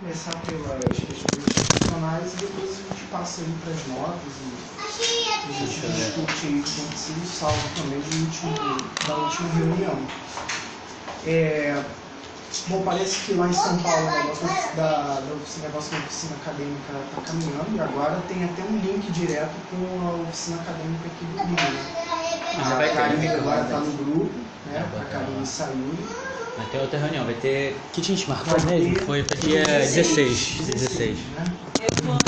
Começar pelas questões institucionais e depois a gente passa aí para as notas e a gente discute aí o que tem sido salvo também do último, da última reunião. É, bom, parece que lá em São Paulo o negócio da, da oficina, negócio da oficina acadêmica está caminhando e agora tem até um link direto com a oficina acadêmica aqui do Rio. Né? A Karine link agora está né? no grupo, né? A. Karine saiu. Vai ter outra reunião, vai ter. Que dia a gente marcou mesmo? Foi pra dia 16. 16. né?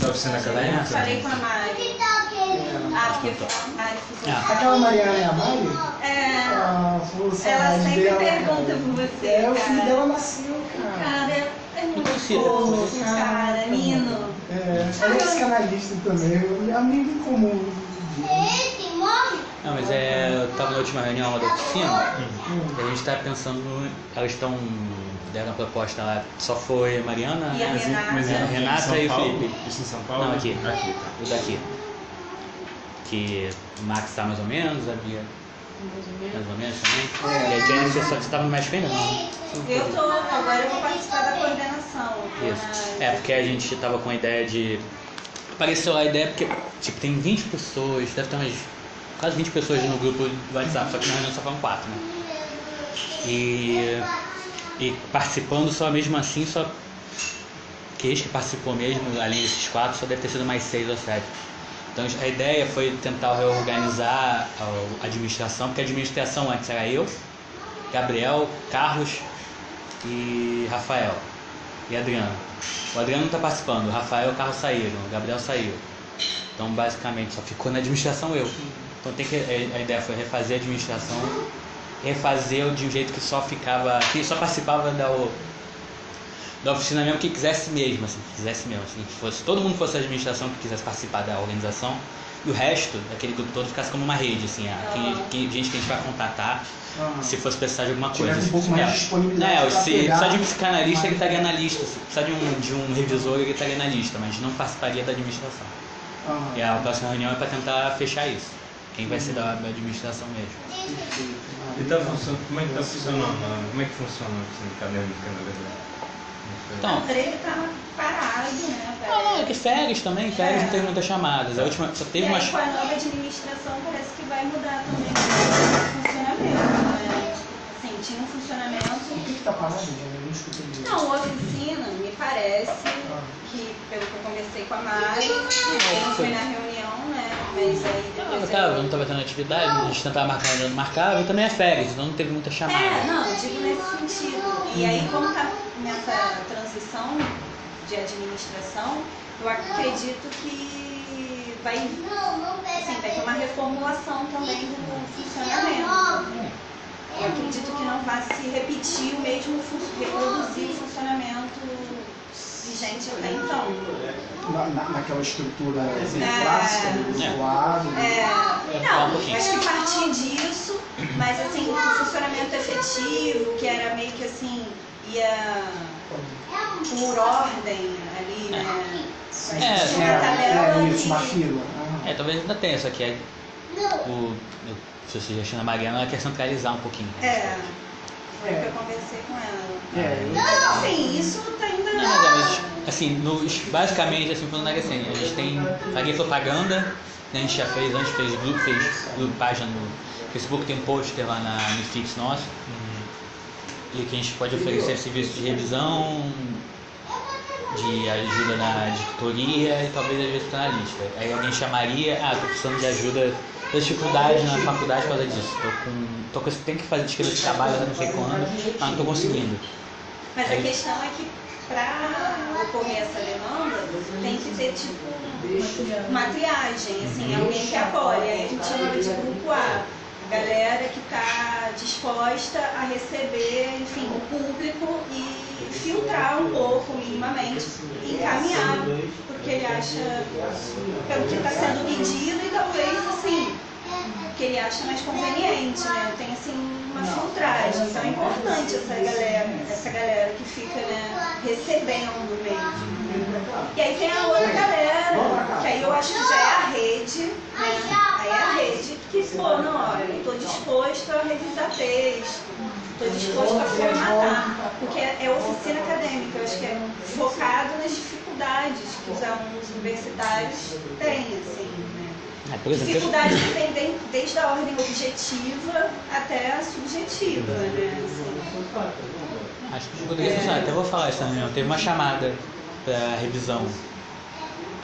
Eu oficina acadêmica? Falei com a Mari. É. Ah, porque a Mari ficou. Ah. Aquela Mariana é a Mari? É. Ah, Ela saudade sempre dela, pergunta por você, É, o filho dela nasceu, cara. Cara, é muito fofo, cara, Nino. É, ela é psicanalista também, amigo em comum. Não, mas é. Eu tava na última reunião lá da oficina Hum. e a gente tá pensando. Elas estão. Deram a proposta lá, só foi a Mariana, E a né? Renata. Mas é Renata São e o? Felipe. Isso em São Paulo? Não, aqui. Aqui, tá. O daqui. Que o Max tá mais ou menos, a Bia mais ou menos também. É. E a Jennifer só que estava mais ainda não. Eu tô, agora eu vou participar da coordenação. Isso. na- É, porque a gente tava com a ideia de. Apareceu a ideia porque, tipo, tem 20 pessoas, deve ter umas quase 20 pessoas no grupo do WhatsApp, só que na reunião só foram 4, né? E, e participando só mesmo assim, só. Que que participou mesmo, além desses quatro, só deve ter sido mais seis ou sete. Então a ideia foi tentar reorganizar a administração, porque a administração antes era eu, Gabriel, Carlos e Rafael. E Adriano. O Adriano não está participando, o Rafael e o Carlos saíram, o Gabriel saiu. Então basicamente só ficou na administração eu. Então tem que, a a ideia foi refazer a administração, refazer de um jeito que só ficava. que só participava da, da oficina mesmo que quisesse mesmo, assim, que quisesse mesmo, assim, que fosse, todo mundo fosse da administração que quisesse participar da organização. E o resto, daquele grupo todo, ficasse como uma rede, assim, a, quem, quem- gente que a gente vai contatar Ah. se fosse precisar de alguma coisa. um pouco mais É. disponibilidade É, se precisar de um psicanalista, ele estaria na lista. Se precisar de um, de um revisor, ele estaria na lista, mas não participaria da administração. Ah, E a próxima reunião é para tentar fechar isso. Quem vai ser da, administração mesmo. E tá funcionando, como é que tá funcionando? Como é que funciona a oficina acadêmica, na verdade? Então, ele tá parado, né? não, não, é que férias também, férias É. não teve muitas chamadas. A última só E teve aí, umas. com a nova administração, parece que vai mudar também o funcionamento, né? Tinha um funcionamento. Por que que tá parado? Eu não escutei. Não, oficina, me parece Ah. que, pelo que eu conversei com a Mari, eu não fui na reunião, né? Mas aí Não, depois. não tava, não tava tendo atividade, a gente tentava marcar, não marcava, e também é férias, então não teve muita chamada. É, não, eu digo nesse sentido. E aí, como tá nessa transição de administração, eu acredito que vai, assim, vai ter uma reformulação também do funcionamento. Eu acredito que não vai se repetir o mesmo, reproduzir o funcionamento vigente até então. Na, na- naquela estrutura assim, É. clássica do É. zoado. É, falar um não, acho que partir disso, mas assim, o funcionamento efetivo, que era meio que assim, ia por ordem ali, né? A gente É, tinha a tabela é, isso, uma fila. Ah. É, talvez ainda tenha, só que é o, o seu sugestão da Mariana ela quer centralizar um pouquinho. É, foi o que eu conversei com ela. É, eu- Mas assim, isso tá ainda. Não, mas, é, mas, assim, nos, basicamente, assim, falando assim, a gente tem faria propaganda, né, a gente já fez antes, fez grupo, fez grupo, página no Facebook, tem um pôster lá na, no Fix nosso, e que a gente pode oferecer serviço de revisão, de ajuda na editoria e talvez vezes psicanalística. Aí alguém chamaria, ah, tô precisando de ajuda, dificuldade na faculdade por causa disso, tô com, tô com, tenho que fazer escrever esse trabalho, eu não sei quando, mas não tô conseguindo. Mas a questão é que para ocorrer essa demanda, tem que ter tipo uma triagem, assim, alguém que apoie. Aí a gente chama de grupo A. Galera que está disposta a receber, enfim, o público e filtrar um pouco, minimamente, e encaminhar porque ele acha, pelo que está sendo pedido e talvez, assim, que ele acha mais conveniente, né? Tem assim uma filtragem. Então é importante essa galera, essa galera que fica né, recebendo mesmo. E aí tem a outra galera, que aí eu acho que já é a rede, né? Aí é a rede que, pô, não, olha, eu estou disposto a revisar texto, estou disposto a formatar, porque é oficina acadêmica, eu acho que é focado nas dificuldades que os alunos universitários têm, assim? É, Dificuldade que tem de- desde a ordem objetiva até a subjetiva, né? Assim. Acho que poderia funcionar. Até vou falar isso também. Teve uma chamada para revisão.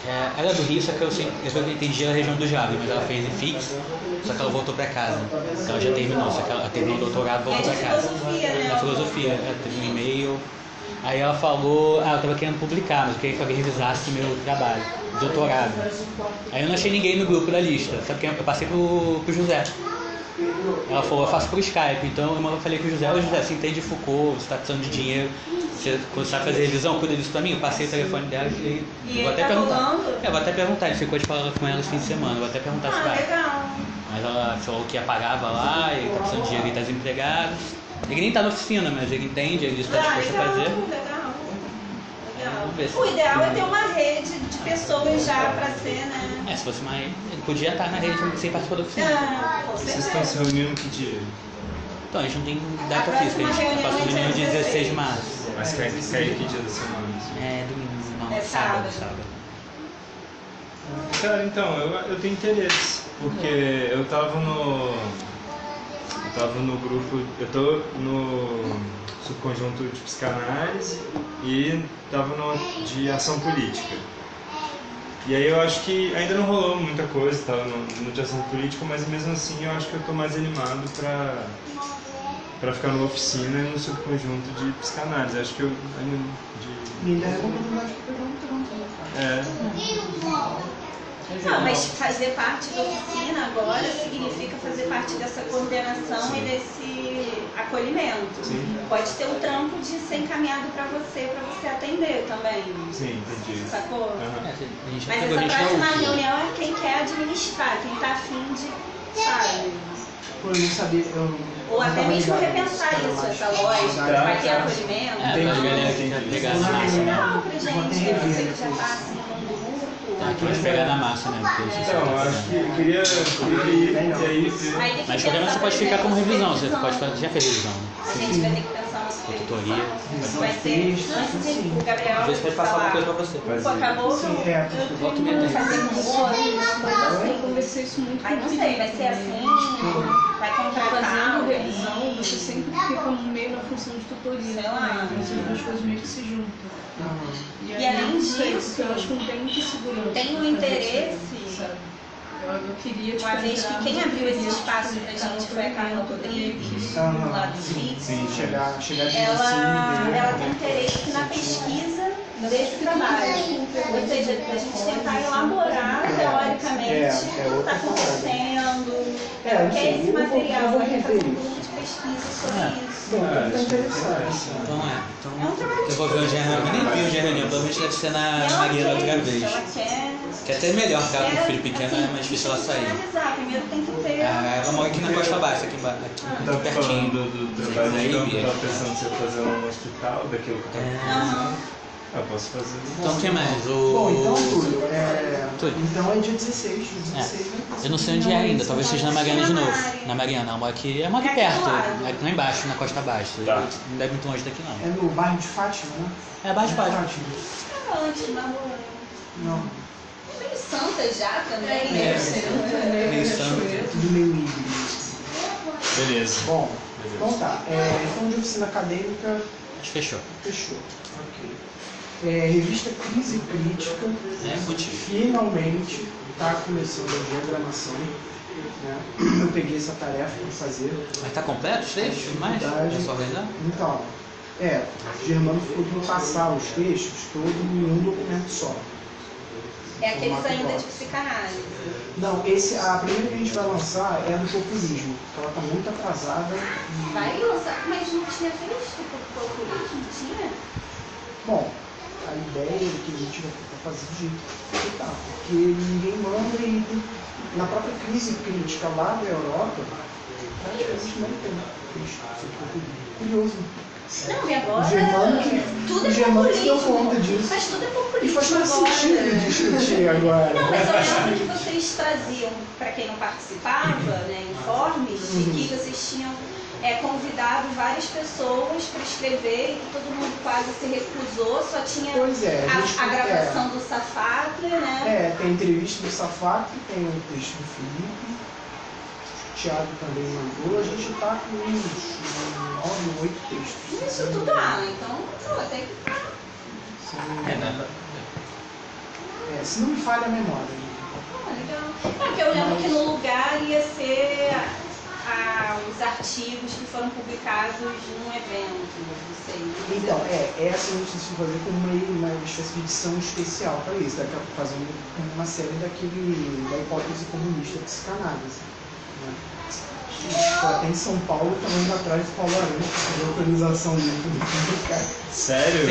É- ela é do Rio, só que eu, eu só entendi a região do Java, mas ela fez em fixo, só que ela voltou para casa. Então ela já terminou, só que ela terminou o doutorado e voltou É para casa. filosofia, né? Na filosofia, ela teve um e-mail. Aí ela falou, ah, eu tava querendo publicar, mas eu queria que alguém revisasse meu trabalho, doutorado. Aí eu não achei ninguém no grupo da lista, só que eu passei pro, pro José. Ela falou, eu faço por Skype, então eu falei com o José, ô José, você entende Foucault, você tá precisando de dinheiro, você, quando fazer revisão, cuida disso pra mim, eu passei o telefone dela e E vou ele até tá perguntar. rolando? É, vou até perguntar, ele ficou de falar com ela esse fim de semana, vou até perguntar se Ah, vai. legal. Mas ela falou que apagava lá, e tá precisando de dinheiro e tá desempregado. Ele nem tá na oficina, mas ele entende, ele está Ah, disposto a legal, fazer. legal. Se- O ideal é ter uma rede de pessoas já pra ser, né? É, se fosse mais. Ele podia estar na rede sem participar da oficina. Ah, Vocês estão se reunindo que dia? Então, a gente não tem data A física, a gente passa dia reunião dia 16 de 16. março. Mas cai, cai que dia da semana? assim? É domingo, não, É sábado, sábado. sábado. Cara, então, eu, eu tenho interesse, porque eu tava no. Eu tava no grupo. Eu tô no subconjunto de psicanálise e tava no de ação política. E aí eu acho que ainda não rolou muita coisa, tava no, no de ação política, mas mesmo assim eu acho que eu tô mais animado pra, pra ficar numa oficina e no subconjunto de psicanálise. Acho que eu animo de. E ainda é uma oportunidade para um né, cara? É, Não, mas fazer parte da oficina agora significa fazer parte dessa coordenação e desse acolhimento. Sim. Pode ter o trampo de ser encaminhado pra você, pra você atender também. sim, entendi. Sacou? É, gente Mas essa próxima reunião é quem quer administrar, quem tá afim de, sabe? Pô, eu não sabia. Eu Ou não até mesmo repensar isso, essa mas- lógica, Tá, vai ter tá. acolhimento. É, pra galera que quer pegar na massa, né? Legal pra gente, até você que já tá assim. Tá, que vai pegar na massa, né? Porque você Então, eu tá acho que eu queria, eu queria ir, aí que Mas pensar, qualquer você por pode ficar como revisão, você pode fazer, já fez revisão. né? A gente vai ter que tutoria. Vai ser antes de o Gabriel Às vezes pode passar alguma coisa pra você. Pô, acabou. É. E um bolo, coisa Eu assim. conversei isso muito Aí não com o sei, vai ser assim, vai contratar Fazendo revisão, você sempre fica meio na função de tutoria. Sei lá. né? Então, assim, as coisas meio que se juntam. Aham. E, E além eu não sei, disso, eu acho que não tem muita segurança. tem um fazer interesse- isso, sabe? Eu, eu queria te Uma vez que quem abriu esse espaço pra convidar gente foi a Carla Rodrigues, do lado Sim, fixo. sim, chegar, chegar de Ela, ensino, ela tem interesse na pesquisa desse trabalho. Ou seja, a gente tentar elaborar teoricamente É, é o que está acontecendo. É, eu Ela sei, quer esse material, fazer um grupo de pesquisa sobre É. isso. Bom, Ah, tá acho interessante. Então é. Então, É um trabalho eu vou ver o reunião. Eu nem vi o de reunião, provavelmente deve ser na quer outra vez. Ela quer. Que é até melhor, porque ela com quer, filho pequeno assim, é mais difícil ela sair. Primeiro tem que ter. Ah, ela mora aqui na Costa Baixa, aqui, emba- aqui Tava falando pertinho. do, do trabalho Aí, de campo, Bia. eu tava pensando se ia fazer um hospital daquilo que eu tava É. Aham. Ah, posso fazer. Então o que mais? O... Bom, então, Túlio, é... Túlio. então é dia 16, dia 16, né? Eu não sei onde é ainda, talvez seja na Mariana de novo. Na Mariana, ela mora aqui, ela mora aqui É perto, é lá embaixo, na Costa Baixa. Tá. Não deve muito longe daqui não. É no bairro de Fátima, né? É abaixo de Fátima. Tá antes, na rua. Não, Meio santa já também, É, né? meio santo. é tudo meio híbrido. Beleza. Bom, Beleza. então tá. É, então de oficina acadêmica, Acho que fechou. fechou. Ok. É, revista Crise Crítica, É, finalmente está começando a diagramação. Né? Eu peguei essa tarefa para fazer. Mas tá completo os textos mais? É só organizar? Então, é, o Germano ficou de passar os textos todos em um documento só. É aqueles ainda de psicanálise. Não, esse, a primeira que a gente vai lançar é a do populismo, que ela está muito atrasada. E, Vai lançar, mas não tinha visto o populismo? Tinha? Bom, a ideia é que a gente vai fazer jeito que tá, porque ninguém manda e na própria crise crítica lá da Europa, praticamente não tem populismo. Curioso. Não, e agora O Germano que, tudo é deu populismo. conta disso. Mas tudo é E populismo faz todo sentido discutir agora. Não, mas eu lembro que vocês traziam, para quem não participava, né, informes de Uhum. que vocês tinham é convidado várias pessoas para escrever e que todo mundo quase se recusou, só tinha Pois é, a, gente, a, gravação é, do Safate, né? É, tem entrevista do Safate, tem o texto do Felipe, o Thiago também mandou, a gente tá com uns nove, oito textos. Isso tudo ah, então pô, até que tá. Se não me É, né? É, se não me falha a memória. Ah, legal. É porque eu lembro que no lugar ia ser ah, os artigos que foram publicados num evento, não sei. Então, é, essa a gente decidiu fazer como uma, uma espécie de edição especial para isso, daqui a- fazendo uma série daquele, da hipótese comunista de psicanálise. Né? Até em São Paulo, estava indo atrás do Paulo fazer a autorização dele do Sério?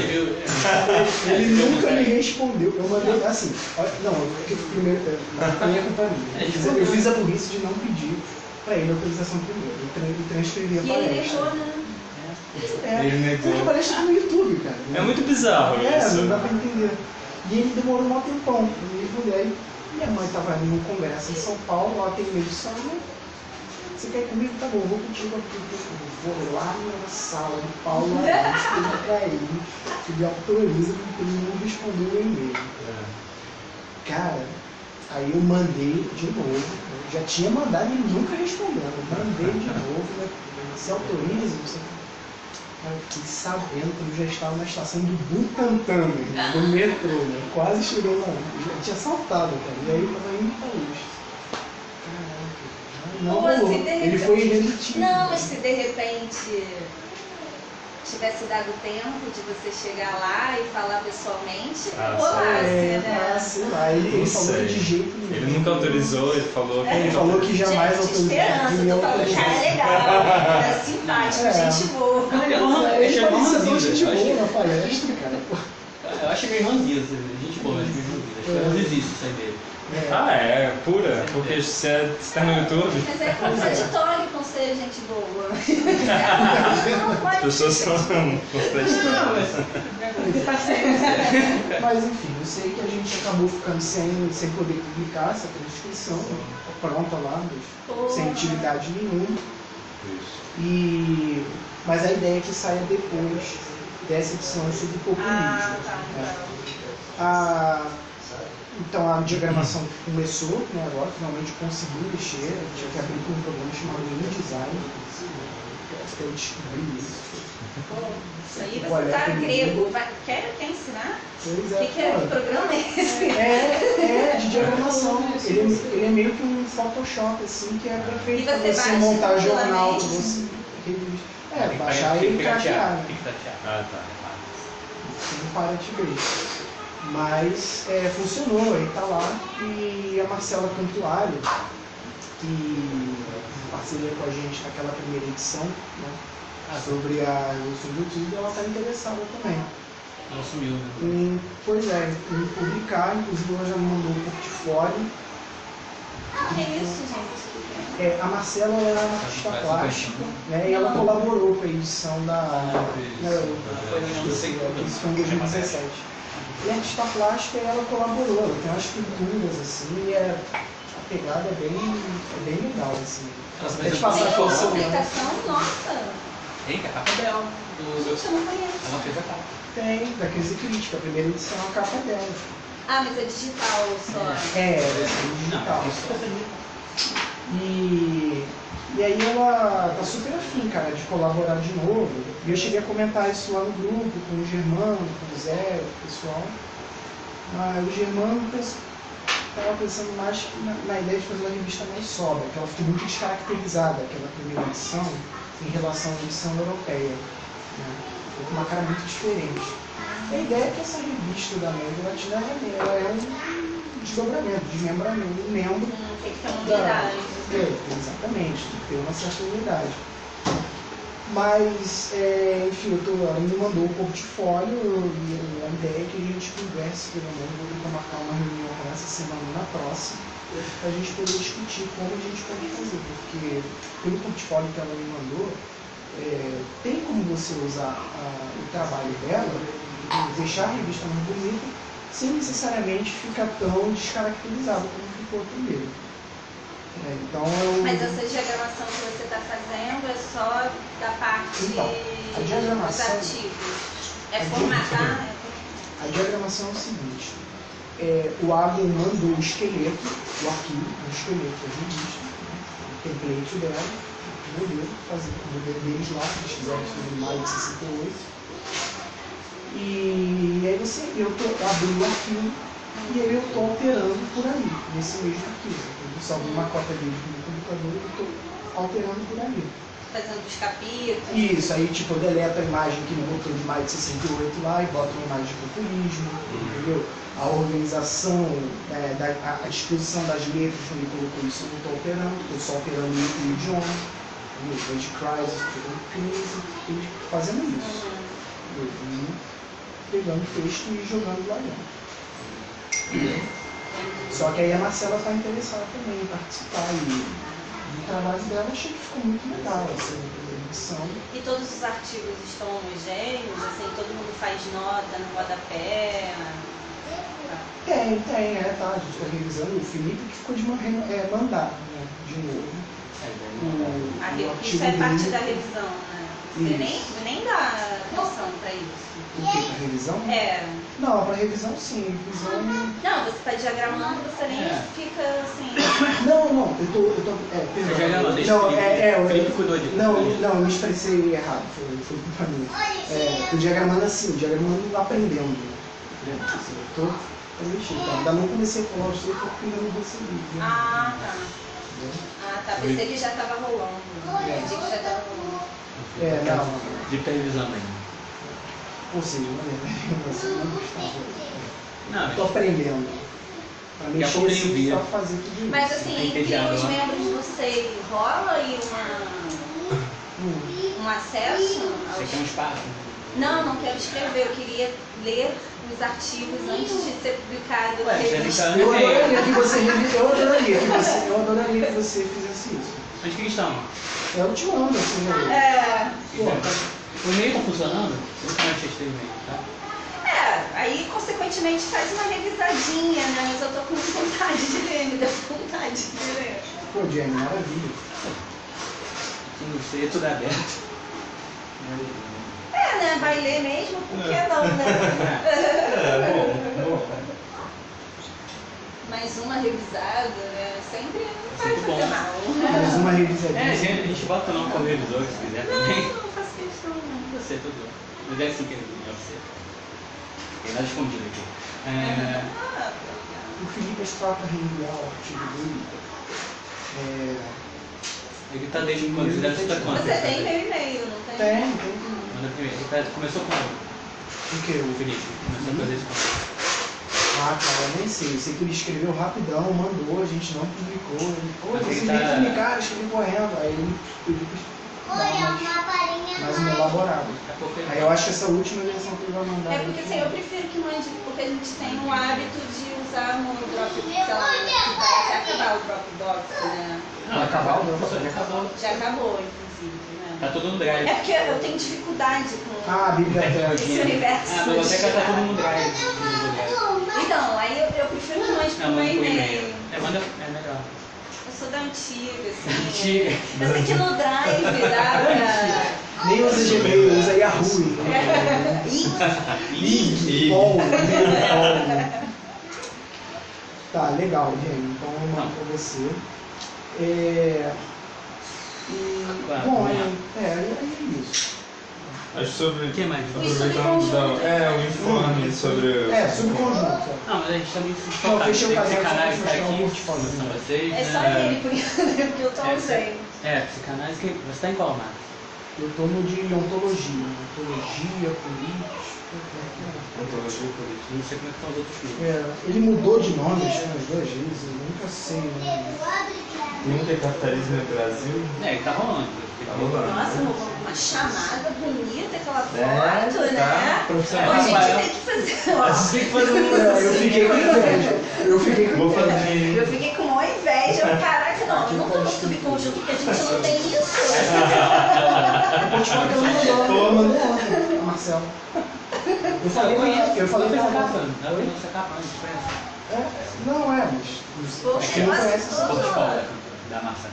Ele nunca me respondeu. Eu mandei assim, não, é que primeiro, é, minha. Eu fiz, eu fiz a burrice de não pedir para ele a autorização primeiro. Eu tra- eu transferi a E ele palestra. negou, né? É, Ele negou. Porque a palestra no YouTube, cara. É muito bizarro É, isso. não dá pra entender. E ele demorou um tempão me responder. Aí minha mãe tava num congresso em São Paulo, ela tem meio de sono. Você quer ir comigo? Tá bom, vou contigo aqui. Vou lá na sala do Paulo, pedir pra ele, que ele autoriza, porque ele não respondeu o e-mail. É. Cara, aí eu mandei de novo. Eu já tinha mandado e ele nunca respondeu. Eu mandei de novo, né? Você autoriza? Você... Cara, eu fiquei sabendo que eu já estava na estação do Butantã, né, do metrô, né? Quase chegou lá. Eu já tinha saltado, cara. E aí eu tava indo pra luz. Caraca, não se de Ele foi irresistivo. Não, mas se de repente tivesse dado tempo de você chegar lá e falar pessoalmente, Ah, rolasse, É, né? ah, sei lá, ele, Não falou sei. que de jeito nenhum. Ele nunca autorizou, ele falou que. Ele falou que jamais gente, autorizou. esperança, me tô falando, cara é legal, é simpático, É. gente boa. Não, ele é Ele é parecia gente eu acho boa que- na palestra, cara. Eu acho meio ranzinza, gente boa, acho meio ranzinza. Acho que eu não desisto isso aí dele. É. Ah, é, pura. Porque se é- se tá no YouTube, Mas é contraditório com ser gente boa. Não as pessoas são contraditórias. Mas enfim, eu sei que a gente acabou ficando sem, sem poder publicar essa transcrição pronta lá, mas sem utilidade nenhuma. E, mas a ideia é que saia depois dessa edição sobre populismo. Ah, tá, né? tá. A- então a diagramação começou, né, agora finalmente conseguiu mexer, tinha que abrir com um programa chamado InDesign, até eu descobri isso. Isso aí Qual você é tá aquele grego. Vai, quer, quer ensinar? Pois O é, que, que é? Que programa é esse? É, é, de diagramação. Ele, é- ele é meio que um Photoshop, assim, que é perfeito E pra você você montar jornal, pra você. Tem É, baixar e né? Tem que tatear. Ah, tá. Você não para de ver. Mas é, funcionou, aí tá lá. E a Marcela Cantuário, que parceria com a gente naquela primeira edição, né, Ah, sobre a Revolução do YouTube, ela está interessada também. Ela sumiu, né? Em, pois é, em publicar, inclusive ela já me mandou um portfólio. Ah, que isso, gente? É, a Marcela ela é uma artista plástica, né, e ela colaborou com a edição da. Ah, né, que- isso foi em 2017. E a artista plástica ela colaborou, ela tem umas pinturas assim, e é, a pegada é bem, é bem legal, assim. Nossa, mas eu- passar o uma celular. publicação? Nossa! Tem, que é a capa dela. Do, Gente, eu não conheço. ela fez a capa. Tem, da crise crítica, a primeira edição a capa dela. Ah, mas é digital só. É, é digital. Não, é E, e aí ela tá super afim, cara, de colaborar de novo. E eu cheguei a comentar isso lá no grupo, com o Germano, com o Zé, o pessoal. Mas o Germano estava pensando mais na, na ideia de fazer uma revista mais sóbria, que ela ficou muito descaracterizada, aquela primeira edição, em relação à edição europeia. Né? Ficou com uma cara muito diferente. A ideia é que essa revista da América Latina ela é um desdobramento, desmembramento, um membro tem que ter uma da- unidade. É, exatamente, tem que ter uma certa unidade. Mas, é, enfim, eu tô, ela me mandou o portfólio e a ideia é que a gente converse, pelo menos, vou tentar marcar uma reunião essa semana na próxima, para a gente poder discutir como a gente pode fazer, porque pelo portfólio que ela me mandou, é, tem como você usar a- o trabalho dela, deixar a revista mais bonita, sem necessariamente ficar tão descaracterizado como ficou a primeira. É, então eu. Mas essa diagramação que você está fazendo é só da parte Então, a dos diagramação- artigos. É a formatar? A diagramação é o seguinte, é, o Adam mandou o esqueleto, o arquivo, o esqueleto da revista, né, o template dela, o modelo, fazer o modelo deles lá, que eles fizeram maio de 68. E aí você, eu tô, eu abri o arquivo e aí eu estou alterando por ali, nesse mesmo arquivo. Eu salvo uma cópia dele no computador e eu estou alterando por ali. Fazendo os capítulos. Isso, aí tipo, eu deleto a imagem que ele botou de maio de 68 lá e boto uma imagem de populismo, entendeu? A organização, é, da, a, disposição das letras, quando ele colocou isso, eu não estou alterando, estou só alterando o o idioma, entendeu? Age crisis, tudo fazendo isso. Uhum. entendeu? Pegando o texto e jogando lá dentro. Só que aí a Marcela está interessada também em participar e o trabalho dela achei que ficou muito legal, assim, a edição. E todos os artigos estão homogêneos, assim, todo mundo faz nota no rodapé. Tem, tem, é, tá, a gente está revisando. O Felipe que ficou de é, mandar, né, de novo. O, A o re- artigo Isso é parte dele- da revisão, né? Você nem, nem dá atenção pra isso. O que, para revisão? É. Não, para revisão sim, revisão... Não, você tá diagramando, você nem É. fica assim. Não, não, eu tô, eu tô, é, perdão. Você já gravou, deixa não, o é, é, eu- cuidou. Não, não, eu me expressei errado, foi, foi culpa minha. É, tô diagramando assim, diagramando aprendendo. Entendeu? Assim, eu tô então, ainda não comecei a falar isso porque ainda não recebi. né? Ah, tá. Ah, tá. Pensei que já tava rolando. Entendi que já tava rolando. É, não, De televisão ainda. ou seja, você não gostava. Não, Tô aprendendo. Pra mexer assim, pra fazer tudo isso. Mas assim, entre os né? membros do SEI, rola aí uma, um acesso? Você aos- quer um espaço? Não, não quero escrever. Eu queria ler os artigos antes de ser publicado Ué, tá- Eu adoraria que você eu adoraria que você, eu adoraria que você fizesse isso. Onde que eles estão? Eu te mando, assim, né? É, Pô, O e-mail tá funcionando? Testei o e-mail, tá? é, aí consequentemente faz uma revisadinha, né? Mas eu tô com vontade de ler, me deu vontade de ler. Pô, Jenny, maravilha. Aqui no C, tudo aberto. É, né? Vai ler mesmo, por que não, né? É, bom, bom. Mais uma revisada, né? Sempre não vai Sempre bom. fazer mal. Mais uma revisadinha. É, a gente, a gente bota o nome como revisor se quiser também. Não, não faço questão, não. Você, tudo. Mas é assim que ele é você. Tem nada escondido aqui. É, Ah, O Felipe está para reenviar o artigo dele. É, ele tá desde quando? Você deve estar quanto? Você tem meu e-mail, não tem? tem, tem. Manda primeiro. Ele tá- começou com o O que? O Felipe. Começou a fazer isso com Ah, cara, eu nem sei. Eu sei que ele escreveu rapidão, mandou, a gente não publicou. Ele, pô, você ele nem tá- publicar, escrevi correndo. Aí ele pediu pra dar mais, mais um elaborado. Ele- Aí eu acho que essa última versão que ele vai mandar. É porque assim, eu prefiro que mande, porque a gente tem o hábito de usar no Drop, sei lá, que vai até acabar o Dropbox, né? Não, acabar o Não, Dropbox? já acabou. Já acabou, inclusive, né? Tá todo mundo drive. É porque eu tenho dificuldade com Ah, a biblioteca. esse universo. Ah, a biblioteca tá todo mundo drive. Então, aí eu, eu prefiro que mande Não, por por e-mail. É, manda. É melhor. Eu sou da antiga, assim. Antiga. Eu sei que no Drive dá pra... Nem usa Gmail, usa Yahoo. Bom, bom. Tá, legal, Jenny. Então eu pra você. É... E, bom, vamos é, é, é isso. Acho sobre. O que mais? Aproveitando da. É, o informe sobre. É, subconjunto. Não, mas a gente também se Não, foca. fechei o Tem caderno, canais só tá o aqui, vocês, É só né? ele, porque eu tô É, ausente. É, psicanálise que. Você tá em qual marca? Eu tô no de ontologia. Ontologia, política. Ontologia política. Não sei como é que estão os outros livros. É, ele mudou de nome acho que umas duas vezes, eu nunca sei o nome. Nunca é capitalismo no Brasil. É, ele tá rolando. Tá rolando. Nossa, uma chamada bonita aquela É, foto, tá. né? Profissional. A gente tem que fazer. ó, Você tem que fazer um. É, eu fiquei com inveja. Eu fiquei com Vou inveja. fazer. Eu fiquei com uma inveja. Caraca, não, eu não tô no subconjunto porque a gente não tem isso. O portfólio que ela mandou, ela mandou ontem, a Marcela. Eu falei ela, eu falei com ela. ela. Ela fez essa capa antes, conhece? Não é, mas acho que não conhece esse portfólio. Da massa.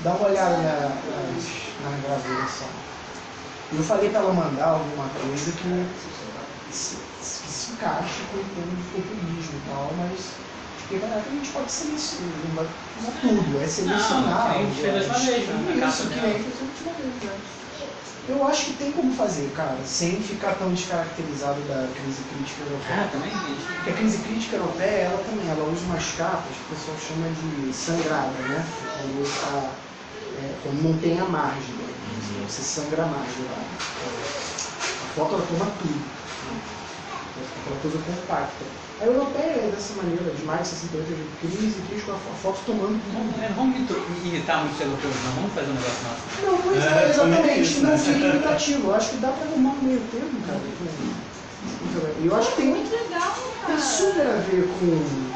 dá uma olhada na, nas, gravuras só. Eu falei pra ela mandar alguma coisa que se, se, encaixe com o tema de populismo e tal, mas porque a gente pode selecionar, não é tudo, é selecionar. Não, a gente fez a última vez, né, Isso, que nem fez a última vez, né? Eu acho que tem como fazer, cara, sem ficar tão descaracterizado da crise crítica europeia. Ah, também Porque a crise crítica europeia, ela também, ela usa umas capas que o pessoal chama de sangrada, né? Quando, tá, é, quando não tem a margem, né? você sangra a margem lá. A foto ela toma tudo. né? Aquela coisa compacta. A europeia é dessa maneira, de mais de 68 de crise crítica, a foto tomando tudo. Vamos, é, vamos irritar- irritar muito os europeus, não. Vamos fazer um negócio nosso. Não, mas É, é, também exatamente, isso, não né? fica imitativo. Eu acho que dá pra arrumar um meio termo, cara. com- E eu acho que tem, Muito legal, tem cara. super a ver com.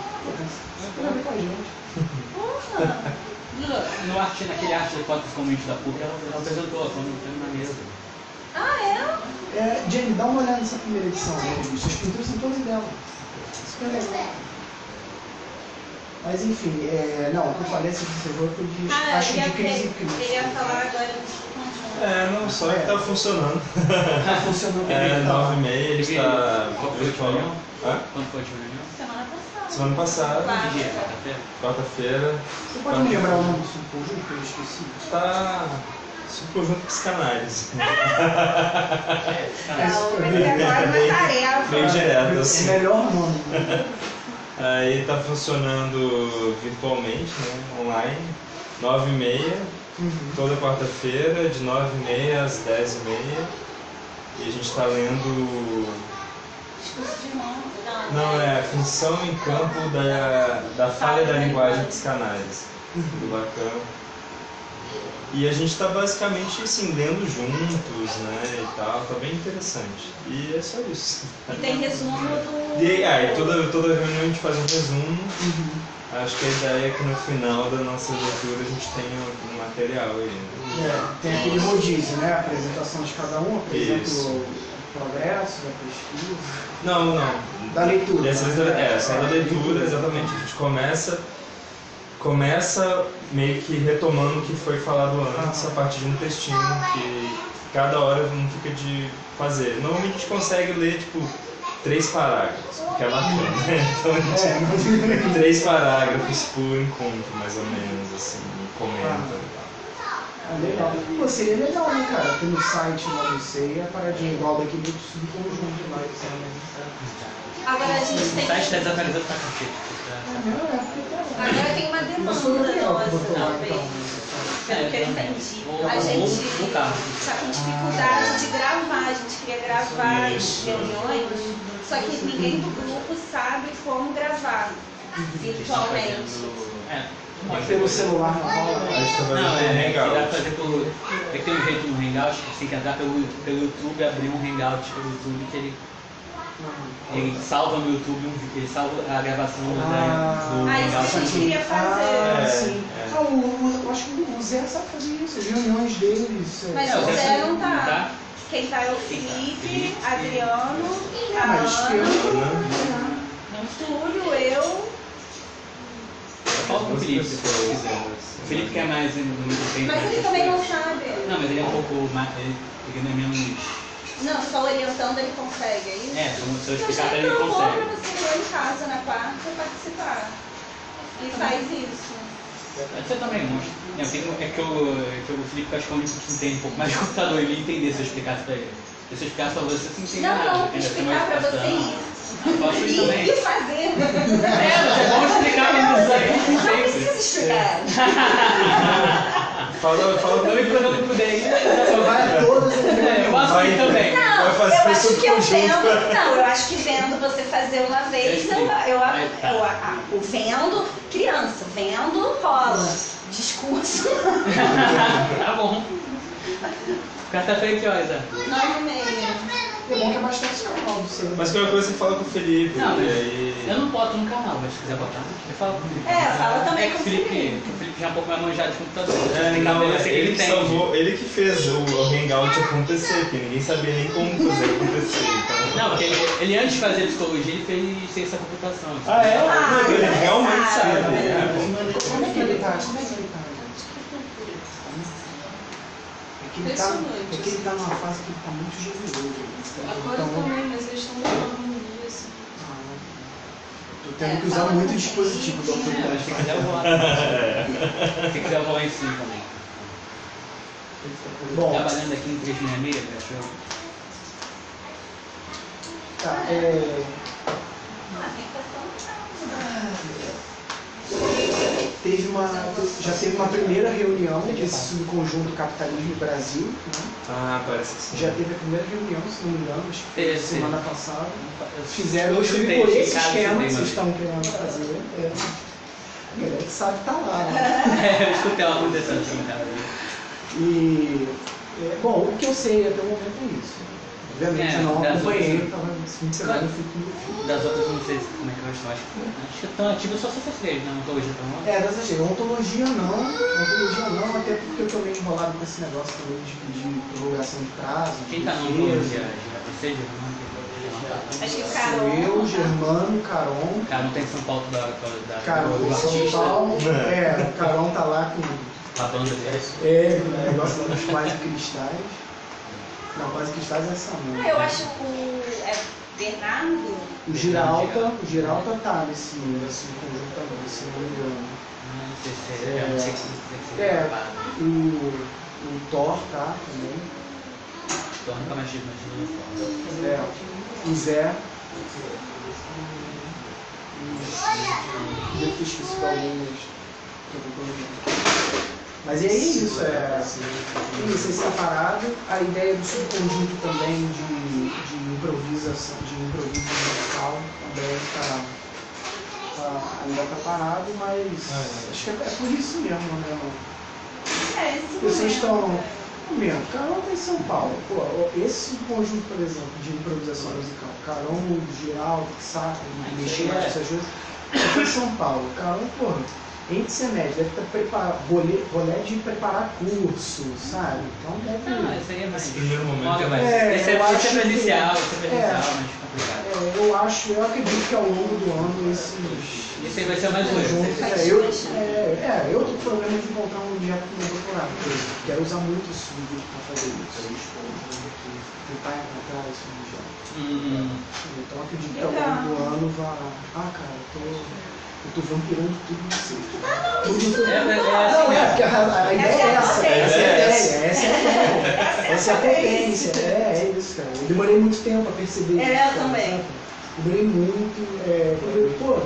Super a ver com a gente. Porra. No, no arte, naquele arte de fotos comunistas da PUC, ela, ela apresentou, que tem na mesa. Ah, é? É, Jenny, dá uma olhada nessa primeira edição, né? As pinturas são todas dela. Mas enfim, é, não, o que eu falei, se você viu, foi de Ah, acho de crise ele crítica. ia falar agora. É, não, só que tá funcionando. Tá funcionando É, bem, tá? 9 e meia, ele está Qual foi a última reunião? Quando foi a última reunião? Semana passada. Semana passada, Claro. Que dia? Quarta-feira? quarta-feira, Você pode me lembrar o nome do subconjunto que eu esqueci? Está subconjunto psicanálise. Não, vai ter agora uma tarefa. Bem direto, É assim. melhor nome. Aí tá funcionando virtualmente, né? Online, 9 e meia, Uhum. toda quarta-feira, de 9 e meia às 10 e meia. E a gente tá lendo. Discurso de novo. Não, Não, é a função em campo da, da falha da linguagem psicanálise, do Lacan. E a gente tá basicamente assim, lendo juntos, né? E tal, tá bem interessante. E é só isso. E tem resumo do. E aí, toda, toda reunião a gente faz um resumo. Acho que a ideia é que no final da nossa leitura a gente tenha um material aí. né? É, tem aquele rodízio, né? A apresentação de cada um, apresenta Isso. o progresso da pesquisa, Não, não. da leitura. Dessa né? é, essa é a leitura, exatamente. A gente começa, começa meio que retomando o que foi falado antes, a partir de um textinho que cada hora um fica de fazer. Normalmente a gente consegue ler, tipo, três parágrafos, porque é Lacan, né? Então a gente É, três parágrafos por encontro, mais ou menos, assim, e comenta. Ah, legal. Pô, seria legal, né, cara? Ter no site lá do CEI a paradinha igual daquele outro subconjunto lá que você Agora a gente O tem. site está desaparecendo pra cacete. É, não, é tá. Agora tem Mas foi o Gabriel que botou lá, então. Pelo que eu entendi. Ou- A ou gente está com dificuldade de gravar. A gente queria gravar as Isso. reuniões, só que ninguém do grupo sabe como gravar virtualmente. É. Pelo celular na A gente tá Não, é, é que dá pra fazer pelo. Tem que ter um jeito no Hangout, tem que entrar pelo, pelo YouTube, abrir um Hangout pelo YouTube que ele, ele salva no YouTube, ele salva a gravação do, Ah, do Ah, isso que a gente queria fazer. Ah, É, sim. é. Ah, o, o- eu acho que o Zé sabe fazer isso, as reuniões deles. é, Mas É, o Zé não tá. tá. Quem tá é o Felipe, Adriano, a Mas eu Ana, Né? o Túlio, eu. Falta o Felipe. se é, quiser. O Felipe quer mais no muito tempo. Mas ele também não sabe. Não, mas ele é um pouco mais. Ele, ele não é menos. Não, só orientando ele consegue, é isso? É, se eu- eu Eu explicar pra ele, ele propor pra consegue. você em casa na quarta participar. E faz isso. Pode ser também, eu tenho, é que, eu, é que o Felipe acho que é o único que entende um pouco mais de computador, ele ia entender se eu explicasse pra ele. Se eu explicasse pra você, você não entende Não, nada. não, entendeu? Tem explicar pra você ir. Eu posso ir também. E fazer. É, mas é explicar pra você não sempre. precisa explicar. Fala, fala pra Eu mim. quando eu não puder ir, vai todas as é, eu isso também. Não, eu acho que eu vendo. Não, eu acho que vendo você fazer uma vez, eu, eu, tá. eu, a- o vendo, criança, vendo rola. Discurso, Tá bom. Quarta-feira que horas, é? nove e meia. É bom que é bastante canal do CEI. Mas qualquer coisa você fala com o Felipe. Não, e mas aí... eu não boto no canal, mas se quiser botar, eu falo com o Felipe. É, fala também é que com o Felipe, Felipe. o Felipe já é um pouco mais manjado de computador. É, Tem que não, é, sei que ele ele que salvou, ele que fez o, o Hangout acontecer, porque ninguém sabia nem como fazer acontecer. Então... Não, porque ele, ele antes de fazer psicologia, ele fez ciência da computação. Ah, é? Ah, Não, ele realmente sabe. sabe. É, bom. Como é que ele tá? Como é que ele tá? Porque ele tá, Impressionante, porque ele tá numa fase que ele tá muito generoso. Agora Então, também, mas eles estão um dia assim. ah, tô tendo que usar muito o dispositivo da autoridade Se pra quiser, eu vou lá. Se quiser, eu vou lá em cima também. Bom, Trabalhando aqui em 366, cachorro. tá, é, Ah, tem. Teve uma, já teve uma primeira reunião desse subconjunto Capitalismo e Brasil, né? Ah, parece que sim. Já teve a primeira reunião, se não me engano, acho que semana passada. Fizeram chutei, por esse esquema que vocês estão querendo fazer. É. A galera que sabe tá lá. né? É, eu escutei ela acontecendo assim, cara. E, é, bom, o que eu sei até o momento é isso. Obviamente É, eu não das acompanhei, outras- eu tava nesse fim de semana, eu fui com meu filho. Das outras, não sei como é que elas estão. Acho que, acho que estão ativas só se vocês três, né? Ontologia estão lá. É, dessa jeito. Ontologia não, ontologia não, até porque eu tô meio enrolado com esse negócio também de pedir prorrogação de prazo. Quem tá no de ontologia? defesa. Você, Germano? Acho que o Sou Carol. eu, Germano, Caron. Cara, não tem em São Paulo da, da, Carol do de São artista, Paulo. É, o Caron tá lá com a banda dele. é, o negócio dos quase cristais. Não, quase cristais é essa não. Ah, eu acho o. É Bernardo? O Giralta, o Giralta tá nesse, nesse conjunto também, se não me engano. Sei se é. Não sei se É. O, o Thor tá também. Tô nunca mais tive mais É, o Zé. E devo ter esquecido alguns que eu colocando. Mas é isso, é. Isso, esse separado. A ideia do subconjunto também de, de improvisação, de improviso musical também está. Tá, ainda está parado, mas acho que é, é por isso mesmo, né? É, esse Vocês estão. Momento, Carol tá em São Paulo. Pô, esse conjunto, por exemplo, de improvisação musical, Carol, Giral, Saco, Mexer, essas coisas, tá em São Paulo. Carol, porra, entre semestre, deve estar preparado, bolé, bolé de preparar curso, sabe? Então deve. Não, esse aí é mais. Esse primeiro momento é mas É, esse eu é, esse é que- presencial, esse é presencial, É. mais complicado. É, eu acho, eu acredito que ao longo do ano esses. Esse aí vai ser mais um. conjuntos. É, eu, bastante. é, é, eu tô com problema de encontrar um objeto pro meu doutorado. por exemplo. Quero usar muito esse vídeo para fazer isso. Tentar encontrar esse objeto. Hum, Então acredito que ao longo do ano vai. Ah, cara, eu tô. Eu tô vampirando tudo isso. Tudo. É, é, é Não, é, porque a, a ideia é essa. Essa é a ideia. Essa é a ideia. Essa é a potência. É, é isso, cara. Eu demorei muito tempo a perceber É, isso. eu cara, também. Demorei muito. É, eu, pô,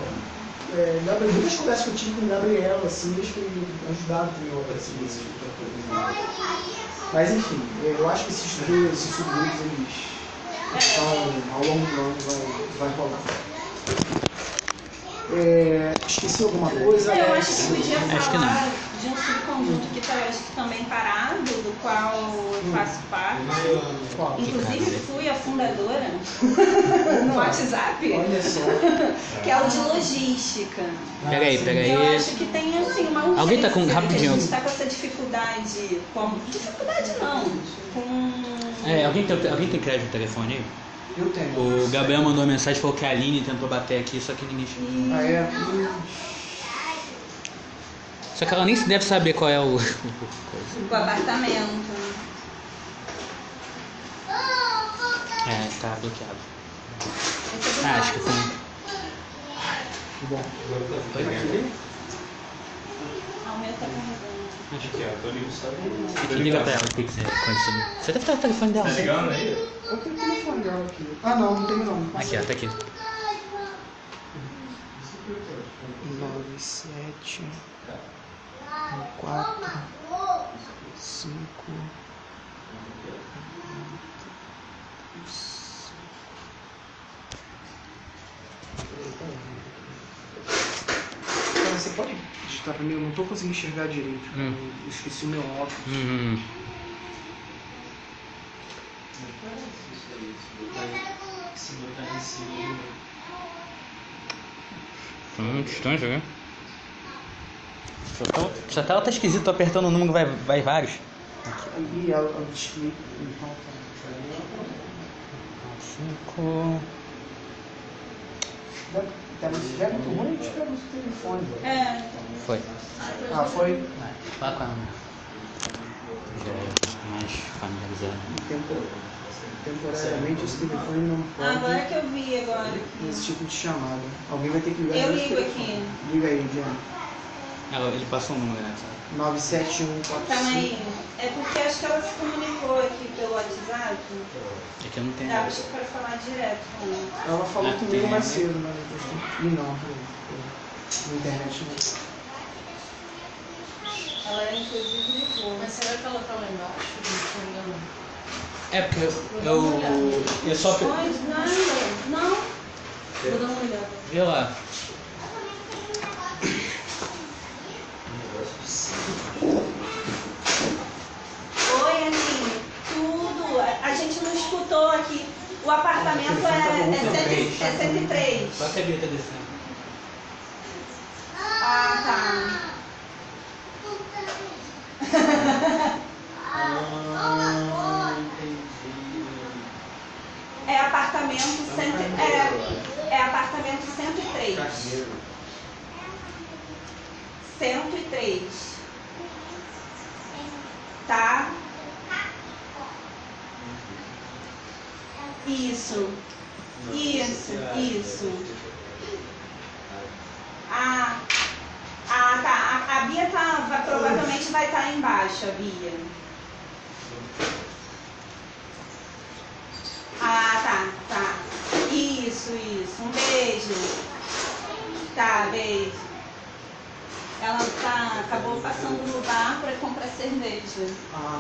é, Gabriel, muitas conversas que eu tive com o Gabriel, assim, acho que ajudaram também a perceber esse tipo de coisa. Mas enfim, eu acho que esses dois, esses subgrupos, eles estão ao longo do ano vai, vai rolar. É, esqueci alguma coisa? Eu acho que podia Acho que falar de um subconjunto que está acho que também parado, do qual eu faço parte. Inclusive fui a fundadora no WhatsApp, Olha só. que é o de logística. Peraí, Eu peraí. acho que tem assim uma urgência. Alguém tá com- que rapidinho. A gente está com essa dificuldade. Com... Dificuldade não. Com. É, alguém tem, alguém tem crédito no telefone aí? Eu tenho. O Gabriel mandou uma mensagem, falou que a Aline tentou bater aqui, só que ninguém chegou. Ah, é? Só que ela nem deve saber qual é o. O apartamento. É, tá bloqueado. É Ah, acho que foi. Bom. Meu tá carregando. Acho Aqui, ó, tô ligado. que. Aqui liga pra ela, o que que você conheceu? Você deve ter o telefone dela. Tá ligando aí? Eu tenho o telefone dela aqui. Ah, não, não tem não. Aqui, ó, tá aqui. 97 4 5 Cara, você pode digitar pra mim? Eu não tô conseguindo enxergar direito. Hum. Eu esqueci o meu óculos. Uhum. Hum, estranho, né? Sua tela tá esquisita, tô apertando o número, vai, vai vários. Ela ela explica. Então, tá. Cinco. Muito ruim, a gente pega o telefone. É. Foi. Ah, foi? Vai, fala com a. mais familiarizado. Tempor- Temporariamente esse telefone não Ah, agora pode que eu vi agora esse tipo de chamada. Alguém vai ter que ligar Eu ligo aqui. Liga aí, Diana. Ela, ele passou um número, né? sabe? 97145. Calma aí. É porque acho que ela se comunicou aqui pelo WhatsApp. É que eu não tenho. Eu acho que pode falar direto com ela. Ela falou Ah, comigo mais né? cedo, mas depois tem. E não, na internet não. Ela inclusive ligou. Mas será que ela tá lá embaixo? Não não. É porque eu. Eu, eu só. Mas nada. Não. Vou dar uma olhada. Vê lá. Oi, Aninha. Tudo. A- A gente não escutou aqui. O apartamento é, é, cento- é 103. Só que a Bia tá descendo. Ah, tá. Ah, entendi. É apartamento cento, é, é apartamento 103. 103. Tá? Isso. Isso, isso. Ah, ah tá. A, a Bia tá, vai- provavelmente vai estar embaixo, a Bia. Ah, tá, tá. Isso, isso. Um beijo. Tá, beijo. Ela tá, acabou passando no bar para comprar cerveja. Ah,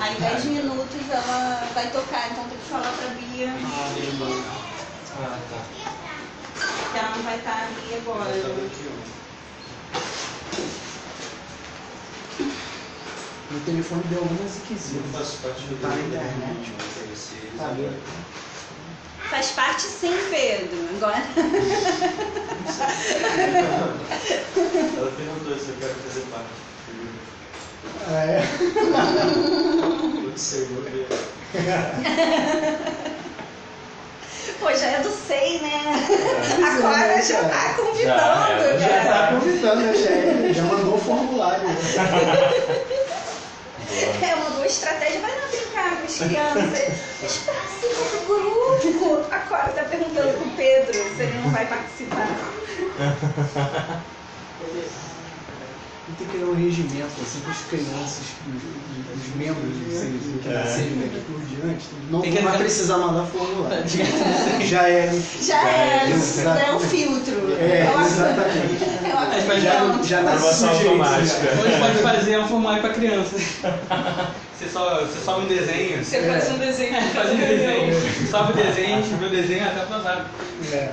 Aí em 10 minutos ela vai tocar, então tem que falar pra Bia Ah, tá. que ela não vai estar ali agora. Meu telefone deu algumas requisitos. Tá na internet. Tá vendo? Faz parte sim, Pedro. Agora. Ela perguntou se eu quero fazer parte. Ah, é? Putz, seguro. Pô, já é do SEI, né? Agora já tá Já, convidando, é, Já tá convidando, né, já, já mandou o formulário. É uma boa estratégia. Vai lá brincar com as crianças. Participam do grupo. Agora tá perguntando pro Pedro se ele não vai participar. Tem que criar um regimento assim para as crianças, os, os membros assim, que É. nascerem daqui por diante. Não Tem que vai entrar- precisar mandar formulário. Já é. Já é, já é um filtro. É, exatamente. que Já, não. já nasce automática. já. Hoje pode fazer um formulário pra criança. Você só, você sobe um desenho. Você faz um desenho. Faz um desenho. Sobe o desenho, vê o desenho até aprovado. É.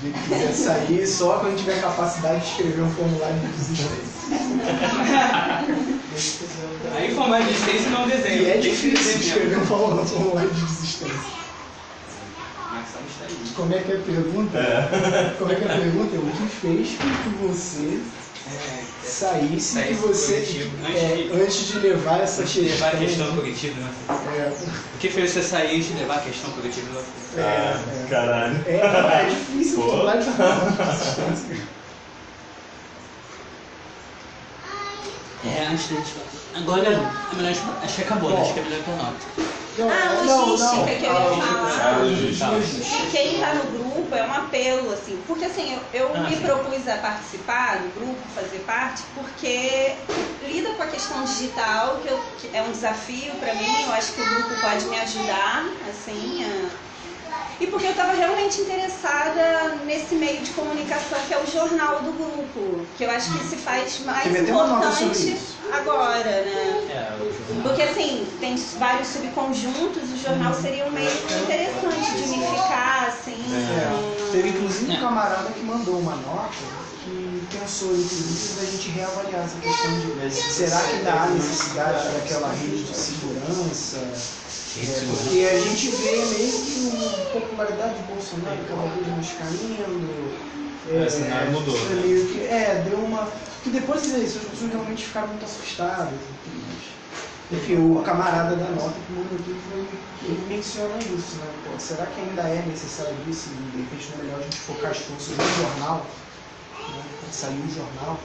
Se ele quiser sair, só quando tiver capacidade de escrever um formulário de desistência. Aí formulário de existência não é um desenho. E é que difícil escrever um formulário de desistência. Como é que é a pergunta? Como é que é a pergunta? O que fez com que você É, saísse que você coletivo, antes é, de- antes de levar essa Antes de levar a questão- questão coletiva, né? É, O que fez você sair antes de levar a questão coletiva? é, Ah, é. caralho. É, não, é difícil Pô. de desistência. É, antes da gente. Agora é melhor. Acho que acabou, né? Acho que é melhor que eu noto. Não, Ah, não, logística não. que eu ia Ah, falar. Ah, logística. Tá. Quem está no grupo é um apelo, assim, porque assim, eu, eu Ah, me sim. propus a participar do grupo, fazer parte, porque lida com a questão digital, que, eu- que é um desafio para mim, eu acho que o grupo pode me ajudar, assim, a- e porque eu estava realmente interessada nesse meio de comunicação que é o jornal do grupo, que eu acho que se faz mais importante agora, né? É. Porque assim, tem vários subconjuntos, o jornal seria um meio interessante de unificar, assim. É, teve inclusive É. um camarada que mandou uma nota que pensou, inclusive, da gente reavaliar essa questão de será que há necessidade daquela rede de segurança? De É, segurança. porque a gente vê meio que a popularidade do Bolsonaro cada vez mais caindo. É, o cenário mudou, é, né? meio que, é, deu uma. Que depois eleições as pessoas realmente ficaram muito assustadas. e. Enfim, o camarada da nota que mandou tudo, ele menciona isso, né? Pô, será que ainda é necessário isso? E de repente não é melhor a gente focar as forças no jornal, né? Sair o jornal.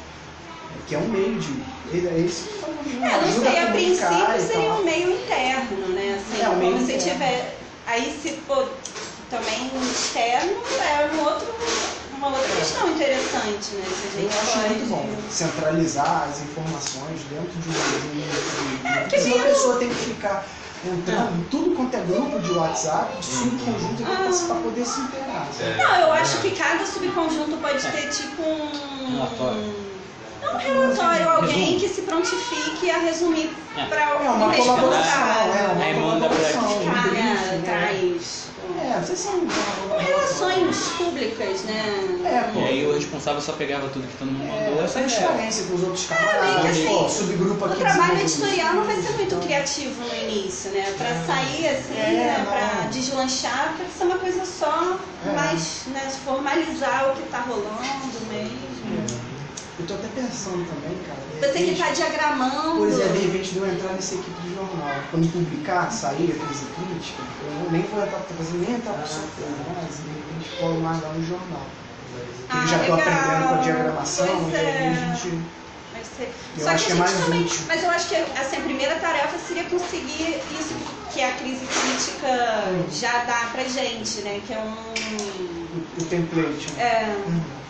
Que é um meio de. É esse que falou? É, não sei, a princípio seria um meio interno, né? Assim, É, um meio como se interno. tiver. Aí se for também externo, é um outro, uma outra questão interessante, né? Se a Eu gente acho pode. muito bom centralizar as informações dentro de um. De um, de um que porque uma pessoa tem que ficar entrando em tudo quanto é grupo de WhatsApp, de subconjunto, Ah. para poder se inteirar. sabe? Não, eu acho que cada subconjunto pode ter tipo um. Relatório. Não um relatório, alguém Resumo. que se prontifique a resumir É. para É uma colaboração, é uma Aí manda pra- colaboração. Cara, briefing, né? traz É, vocês são. relações públicas, né? É, pô. E aí o responsável só pegava tudo que todo mundo É, mandou. essa transferência com os outros camaradas, assim, pô, subgrupo O aqui. trabalho desenvolvido. editorial não vai ser muito criativo no início, né? Pra sair assim, É, né? não. Pra deslanchar, pra ser uma coisa só, É. mais, né? Formalizar o que tá rolando mesmo. Eu tô até pensando também, cara. Você que tá diagramando. Pois é, de repente de eu entrar nessa equipe de jornal. Quando publicar, sair a crise crítica, eu nem vou entrar, fazer nem entrar pro software mais, de repente colo mais lá no jornal. Ah, eu já tô legal. aprendendo com a diagramação Pois e aí é. a gente. Eu Só acho que que a é gente mais também. útil. Mas eu acho que assim, a primeira tarefa seria conseguir isso que a crise crítica já dá pra gente, né? Que é um. O, o template. né? É, Uhum.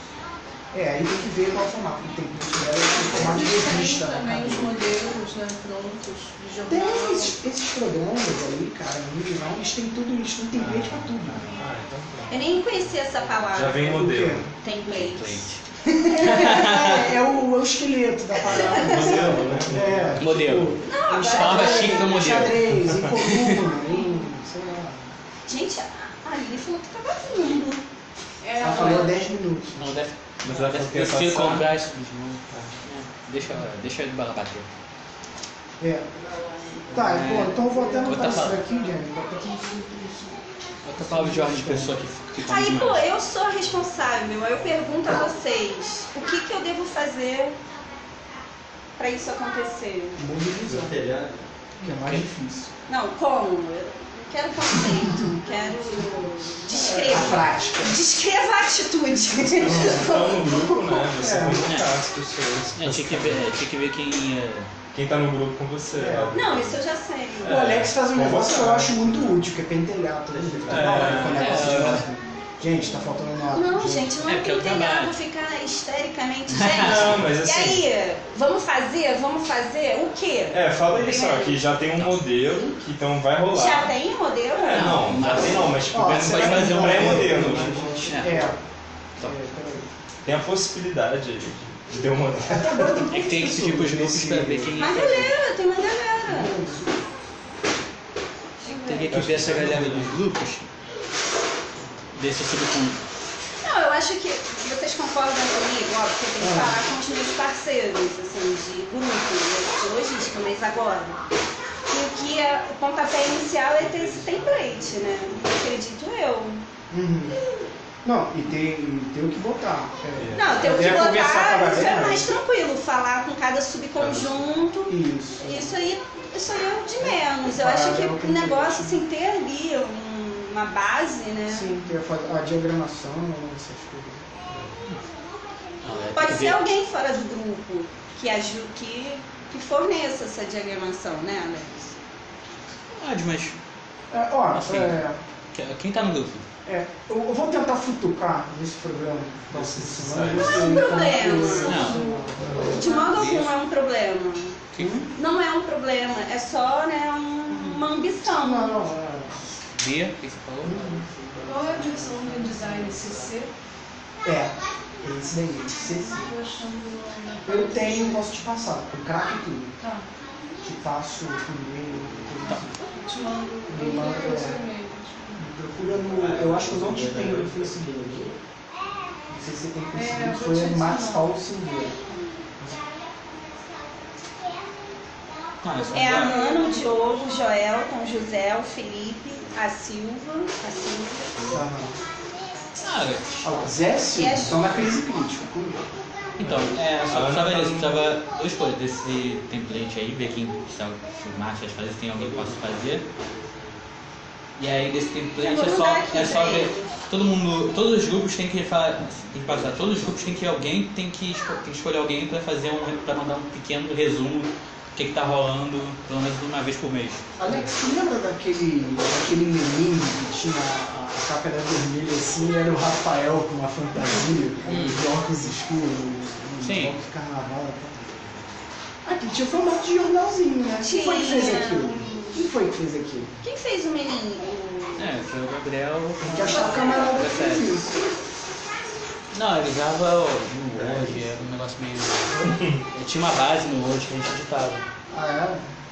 É, aí tem que ver qual formato. O template dela é em formato de revista. Tem também né, os modelos né, prontos de jornal. Tem esses, esses programas aí, cara, no geral, eles têm tudo isso, tem template pra tudo. Ah, então pronto. eu nem conhecia essa palavra. Já vem modelo. Template. É, é o, é o esqueleto da parada. Modelo, né? É, Modelo. Tipo, Não, em agora- Palavra chique do modelo. Xadrez, em coluna, em, sei lá. Gente, a Aline falou que tava vindo. É, Ela falou há 10 minutos. Não, deve. Mas ela quer prefiro passar. comprar. É, Deixa, deixa ele bater. É. Tá, É. pô, então eu vou até anotar Outra isso palavra. daqui, Jenny. Outra palavra de ordem de pessoa que, que come Aí, pô, demais. eu sou a responsável. Eu pergunto a vocês: o que, que eu devo fazer pra isso acontecer? Mobilizar, Material. que é mais difícil. Não, como? Eu quero conceito, quero A descrever. prática. Descreva a atitude. Então no grupo, né? Você É. convocar as pessoas. É, tinha, que ver, tinha que ver quem ia. Quem tá no grupo com você. É. Não, isso eu já sei. O Alex faz um negócio que eu acho muito útil, que é pentelhar todo mundo. É, hora, com o negócio de é. Gente, tá faltando nota. Não, gente, não É, é trabalho. ficar histericamente. Gente, Não, mas e assim. aí? Vamos fazer? Vamos fazer o quê? É, fala isso, ó, que já tem um modelo, que então vai rolar. Já tem o modelo? É, não, já tem não, mas tipo, Ó, vai você vai fazer um um pré-modelo. modelo, né? É. É, Então. Tem a possibilidade de, de ter um modelo. Tem É que tem que poucas pedir pros grupos pra ver quem Uma fazer. galera, tem uma galera. Teria que ver essa galera dos grupos. Desse subconjunto. Não, eu acho que vocês concordam comigo, ó, porque tem que Ah. falar com os meus parceiros, assim, de grupo, né, de logística, mas agora. Que o que é, o pontapé inicial é ter esse template, né? Acredito eu. Uhum. Não, e tem, e tem o que botar. É. Não, ter o que É a botar, isso é mais tranquilo, falar com cada subconjunto. Isso. Isso aí, isso aí é o de menos. Eu Ah, acho que é o que negócio, assim, ter ali um- uma base, né? Sim, tem a, diagramação, essas coisas. Não, é, Pode ser alguém fora do grupo que, aju que, que forneça essa diagramação, né, Alex? Pode, mas É, ó, Assim. é, que- quem tá no grupo? é, eu, eu vou tentar futucar nesse programa. semana, Não é um ele problema. tá- De modo algum é um problema. Quem? Não é um problema, é só né, um- uma ambição. Não, não, é. Bia, o que você falou? Qual é a direção de design CC? É, é esse daí, CC. Eu tenho, posso te passar, o crack e tudo. Tá. Te passo por e-mail. Eu te mando. Me manda, o é. e-mail. Procura no. Eu acho que eu não te tenho no Facebook. Não sei se você tem É, eu Facebook, te foi Max. Paulo Silveira. Não, só É a. Mano, o Diogo, o Joelton, o José, o Felipe, a Silva, a Silvia. Aham. Cara, Olha lá, Zé Silva, E a- estão na crise crítica então, é, só Ah, precisava não, isso, não. precisava duas coisas desse template aí, ver quem se se o Márcio fazer, se tem alguém que possa fazer. E aí desse template Eu vou é só, é só ver. ele. Todo mundo, todos os grupos têm que falar, tem que passar, todos os grupos têm que alguém tem que, tem que escolher alguém para fazer um, para mandar um pequeno resumo que que tá rolando, pelo menos uma vez por mês. Alex, tu lembra daquele, daquele menino que tinha a, a capa era vermelha assim, era o Rafael com uma fantasia, com Hum. os óculos escuros, os Sim. óculos de carnaval e tal. Aqui tinha formato de jornalzinho, né? Quem foi que fez Tinha. aquilo? Quem foi que fez aquilo? Quem fez o menino? É, foi o Gabriel. Tem que achar o camarada que fez isso. Não, ele usava o Word, era um negócio meio. Ele tinha uma base no Word que a gente editava. Ah,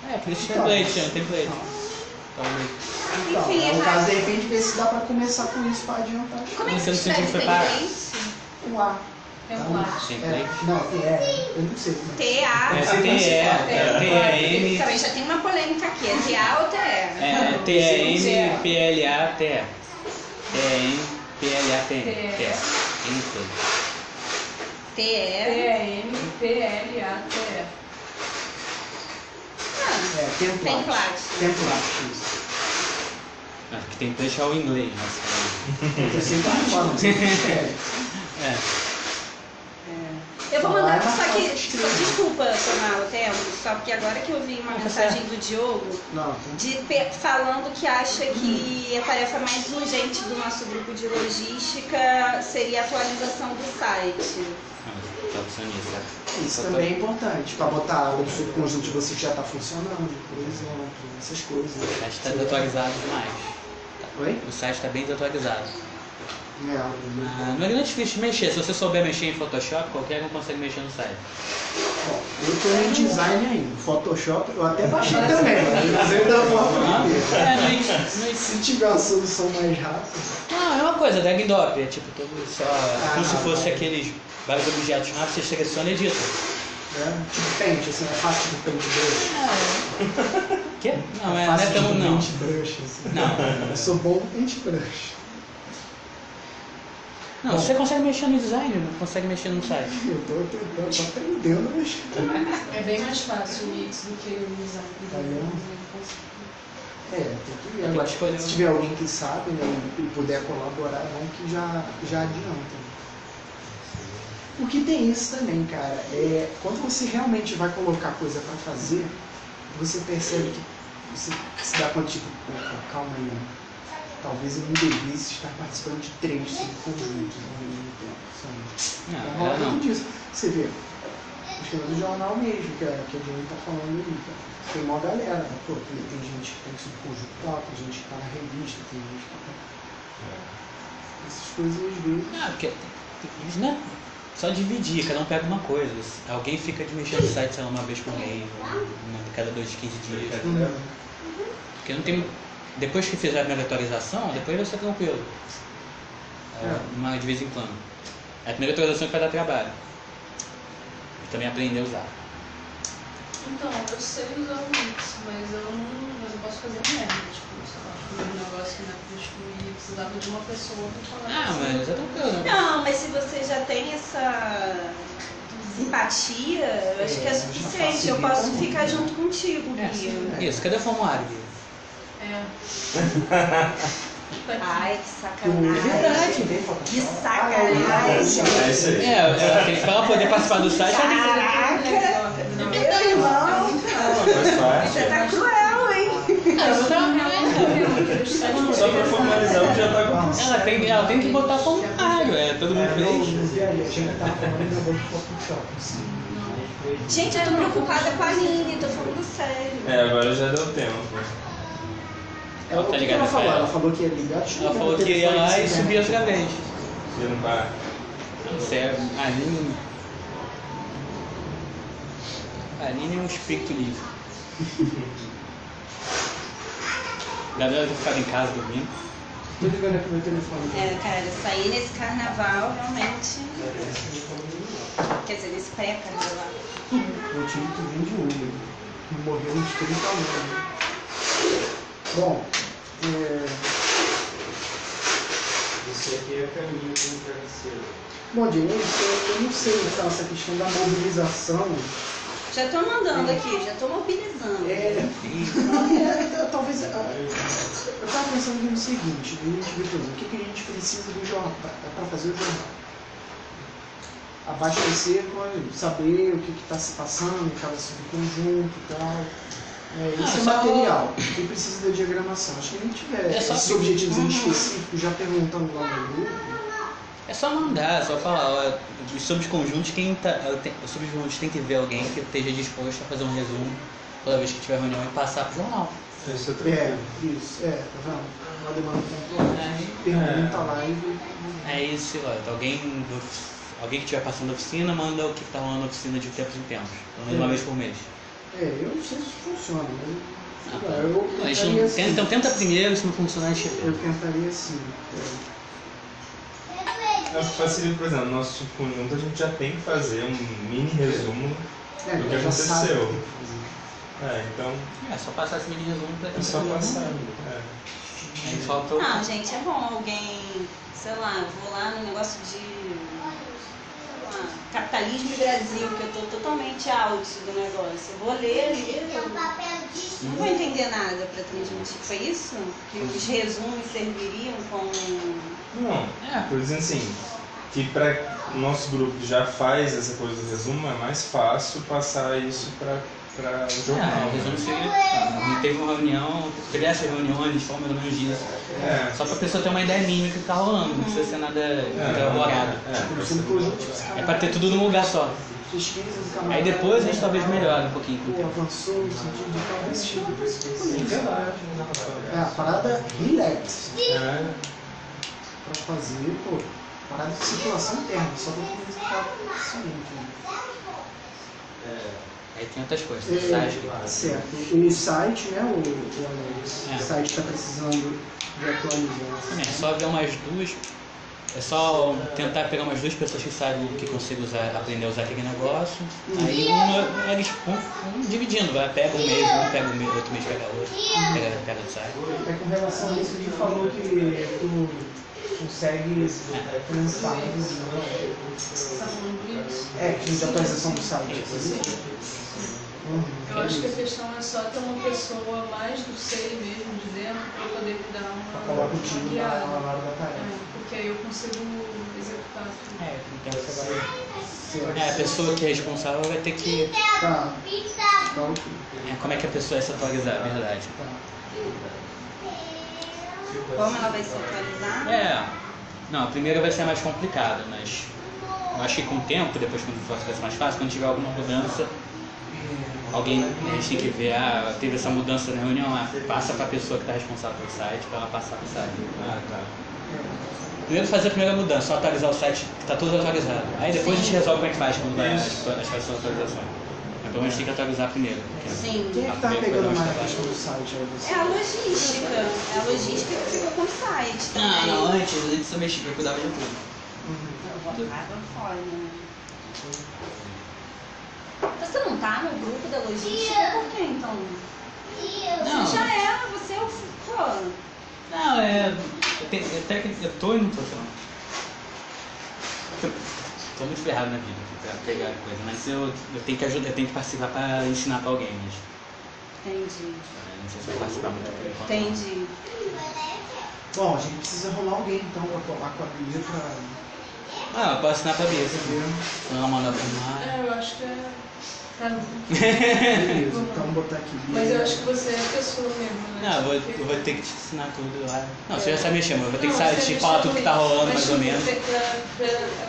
é? É, por isso Então. template, tinha um template. Talvez. Então, Enfim, no é caso, rápido. de repente, ver se dá pra começar com isso pra adiantar. Como é que Você não se sentiu escreve que foi para- template? O A. É um lápis. É, Template? não, é, eu não sei. como é. T-A. É TE, é T-E-M. Também já tem uma polêmica aqui. É T-A ou T-E? É T-E-M, P-L-A-T-E. T-E-M, P-L-A-T-E. Template. T-E. T-E-M-P-L-A-T-E. Ah, É, template. Template. Template, isso. Ah, que template é o inglês, né? Eu sei como fala, não sei como escreve. É. Eu vou mandar, é de escrever. só, desculpa tomar o tempo, só porque agora que eu vi uma mensagem certo. do Diogo de, falando que acha que a tarefa mais urgente do nosso grupo de logística seria a atualização do site. Isso, né? isso também é importante, para botar o subconjunto de você que já está funcionando, por exemplo, essas coisas. O site está desatualizado demais. Oi? O site está bem desatualizado. É, Ah, não é grande difícil de mexer. Se você souber mexer em Photoshop, qualquer um consegue mexer no site. Bom, eu tô em design ainda, Photoshop eu até baixei também, mas eu Ah, aprender. é, é é. Se tiver uma solução mais rápida, Não, é uma coisa, drag and drop. É tipo, todo só. como Ah, se fosse tá. aqueles vários objetos lá, você seleciona e edita. né? Tipo pente, assim, é fácil de paint brush. Quê? Não, é, não é tão. Não. paint brush, assim. Não. Eu sou bom no paint brush. Não, você consegue mexer no design, não consegue mexer no site. Eu tô tentando, tô aprendendo a mexer. É bem mais fácil o Wix do que o design. Tá vendo? É, tem que ver. Agora, se tiver alguém que sabe né, e puder colaborar, é bom que já, já adianta. O que tem isso também, cara, é quando você realmente vai colocar coisa pra fazer, você percebe que você se dá conta, tipo, calma aí, né? Talvez eu não devesse estar participando de três subconjuntos ao mesmo tempo, sabe? Não, Rola é, não. disso. Você vê, o esquema do jornal mesmo, que a, que a Jenny tá falando aí, cara. Tem uma galera, né? Pô, tem, tem gente que tem subconjunto tal, tem gente que tá na revista, tem gente que tá. Essas coisas às vezes. Ah, porque isso não é só dividir, cada um pega uma coisa. Alguém fica de mexer no site sei lá, uma vez por mês, uma cada dois, 15 dias. Hum, Porque não tem. Depois que fizer a primeira atualização, depois vai ser tranquilo. É, É. Uma de vez em quando. É a primeira atualização que vai dar trabalho. E também aprender a usar. Então, eu sei usar o Wix, mas eu não. Mas eu posso fazer merda. Tipo, sei lá, fazer um negócio que na época eu precisava de uma pessoa pra falar. Ah, assim. mas é tranquilo. Não, mas se você já tem essa simpatia, eu acho que é É, suficiente. Eu posso ficar muito, junto contigo, É, Bia. Isso, cadê o formulário? Bia? É. Ai, que É sacanagem. verdade, tem Photoshop. Que sacanagem. Ah, É isso aí. É, é pra ela poder participar do site, ela tem que Caraca! Meu irmão, você tá cruel, hein? Só pra formalizar o que já tá acontecendo. Ela tem, ela tem que botar formulário, é, todo mundo É, fez. Gente, eu tô preocupada com a Aline, tô falando sério. É, agora já deu tempo. Ela, Tá o que ligado ela falou? ela? Ela falou que ia ligar, Ela falou no que ia lá e der. subir vez. Você não para. Não sei, a Aline. Aline é um espírito livre. Gabriela tem ficado em casa dormindo. Tô ligando aqui meu telefone. É, cara, sair nesse carnaval realmente. Quer dizer, nesse pré-carnaval. Eu tive que vir de Uber. Morreu uns 30 anos. Bom, é... Isso aqui é caminho com o travesseiro. Bom, Jenny, eu, eu não sei então essa questão da mobilização Já tô mandando aqui, já tô mobilizando. É, é, é, talvez. ah, Eu estava pensando no seguinte, a gente vê, por exemplo, o que, que a gente precisa do jornal para fazer o jornal? Abastecer, com- saber o que está se passando em cada subconjunto e tal. É, esse Ah, é só- material. Quem precisa da diagramação? Acho que a gente tiver É só- esses objetivos Uhum. específicos já perguntando lá no grupo. É só mandar, é só falar, ó, os subconjuntos, quem tá, te- os subconjuntos tem que ver alguém que esteja disposto a fazer um resumo toda vez que tiver reunião e passar pro jornal. Isso é É, isso, é, tá vendo? Uma demanda. Pergunta lá e. É isso, ó, alguém, do, alguém que estiver passando a oficina, manda o que tá rolando na oficina de tempos em tempos, pelo menos uma É. vez por mês. É, eu não sei se isso funciona, mas. Ah, sei lá, eu gente tentaria não, assim. então tenta primeiro, se não funcionar, a gente Eu tentaria assim. É, facilita, por exemplo, no nosso subconjunto a gente já tem que fazer um mini resumo. É, O que aconteceu? que. É, então É só passar esse mini resumo pra é só passar. É. Aí. Não, gente, é bom alguém, sei lá, vou lá no negócio de capitalismo e Brasil, que eu tô totalmente out do negócio. Eu vou ler ali, eu não vou entender nada para transmitir. Foi isso? Que os resumos serviriam como. Não, É. por exemplo assim, que para o nosso grupo já faz essa coisa do resumo, é mais fácil passar isso para o jornal. Ah, né? resumo seria, ah, teve uma reunião, teve essas reuniões, foi mais ou menos disso. É. Só pra pessoa ter uma ideia mínima do que tá rolando, não precisa ser nada elaborado. É, Por subconjunto, É pra ter tudo num lugar só. Aí depois a gente talvez melhore um pouquinho avançou no sentido de tal tipo. É, a parada relax. é. Pra fazer, pô, parada de circulação interna, só pra poder ficar somente. Aí tem outras coisas, É, site, certo. O site, né? O, o, É. o site está precisando de atualização. É só ver umas duas. É só tentar pegar umas duas pessoas que sabem que consigam usar, aprender a usar aquele negócio. Aí uma, eles vão, vão dividindo, vai, pega um mês, um pega um mês, outro mês pega outro, pega, pega o site. É com relação a isso que falou que tu consegue né? Tá falando disso? É, de atualização do site. Uhum. Eu acho que a questão é só ter uma pessoa mais do sei mesmo de dentro para poder dar uma, falar uma contigo na, hora da É, tarefa. porque aí eu consigo executar tudo. É, então você vai. É, a pessoa que é responsável vai ter que. Tá. Ok. É, como é que a pessoa vai se atualizar, é verdade. Tá. Como ela vai se atualizar? É. Não, a primeira vai ser mais complicada, mas eu acho que com o tempo, depois quando vai ser mais fácil, quando tiver alguma mudança, alguém a gente tem que ver, ah, teve essa mudança na reunião, ah, passa para a pessoa que está responsável pelo site, para ela passar para o site. Ah, tá. Primeiro fazer a primeira mudança, só atualizar o site que está tudo atualizado. Aí depois a gente resolve como é que faz quando vai as, as fazer a atualização. Então a gente tem que atualizar primeiro. porque Sim. Quem é que tá pegando mais a questão do site? É? É a logística. É a logística que fica com o site. Não, também. não, antes a gente só mexia, eu cuidava de tudo. Uhum. Eu vou água fora, né? Você não tá no grupo da logística? Por que então? Não. Você já é, você é o. Pô, Não, é. Eu, tenho, eu, até que- eu tô e não tô, sei lá. Tô muito ferrado na vida pra pegar coisa, mas eu, eu tenho que ajudar, eu tenho que participar pra ensinar pra alguém, mas entendi. é, não sei se eu vou participar muito por enquanto. Entendi. Bom, a gente precisa arrumar alguém então pra colar com a Bia pra Ah, eu posso ensinar pra Bia, ela mandar pra mim. É, eu acho que é. Tá bom. Beleza, então botar aqui. Mas eu acho que você é a pessoa mesmo, né? Não, eu vou, eu vou ter que te ensinar tudo lá. Não, você já sabe mexer, mas eu vou ter que Não, saber, te falar tudo que tá rolando Mas, mais ou tipo, menos.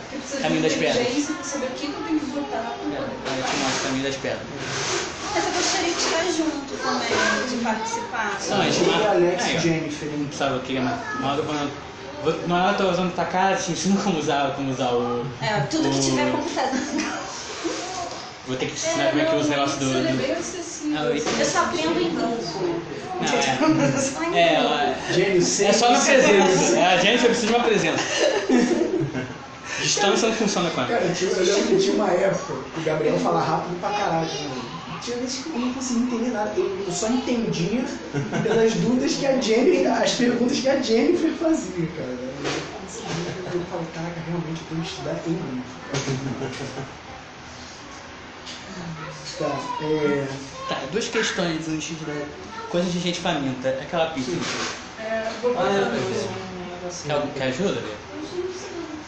Precisa Caminho das pedras. saber o que eu tenho que botar pra É, eu te mostro o caminho das pedras. Mas eu gostaria de estar junto também, de participar. Não, a gente marca- Alex e. Jennifer, hein? Sabe o que é mais. Na hora quando eu- vou- na hora que eu tô usando tua cara, te ensino como usar, como usar o. É, tudo que tiver computador. Vou ter que te ensinar como é que usa o negócio do. Você é do- isso- Eu só aprendo em grupo. Não, é. É, ela- Jenny, é só na presença. É, a gente precisa de uma presença. Distância não funciona com ela. Cara, tinha- eu lembro que tinha uma época que o Gabriel fala rápido pra caralho. Né? Tinha vezes que eu não conseguia entender nada. Eu só entendia pelas dúvidas que a Jenny, as perguntas que a Jennifer fazia, cara. Eu falo, caraca, realmente eu tenho que estudar em grupo. Tá, é... Tá, duas questões antes da. Coisas de gente faminta. Aquela pizza. É, vou Ah, botar é, no- Quer, quer ajuda, Bia?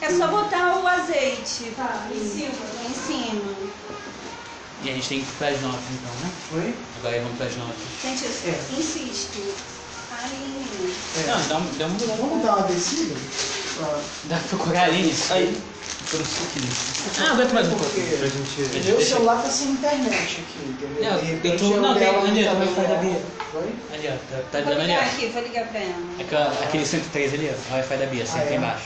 É só botar o azeite Tá, em cima. em cima. E a gente tem que ir pras notas então, né? Oi? Agora vamos pras notas. Gente, eu É. insisto. Aline. É. Não, dá, um- dá uma mudada. Vamos dar uma descida? Pra... Dá pra procurar a Aline. Aí. Pelo suquinho. Ah, aguenta mais um pouco. Pra gente. meu celular tá sem internet aqui, entendeu? Não, De eu tô- não, tem- ali, tem o Wi-Fi da. Bia. Oi? Ali, ó. Tá, tá Vou dando ali, ligar ó. aqui, vou ligar pra ela. Aquela- Aquele 103 ali, ó. O Wi-Fi da Bia, sempre Ah, é? embaixo.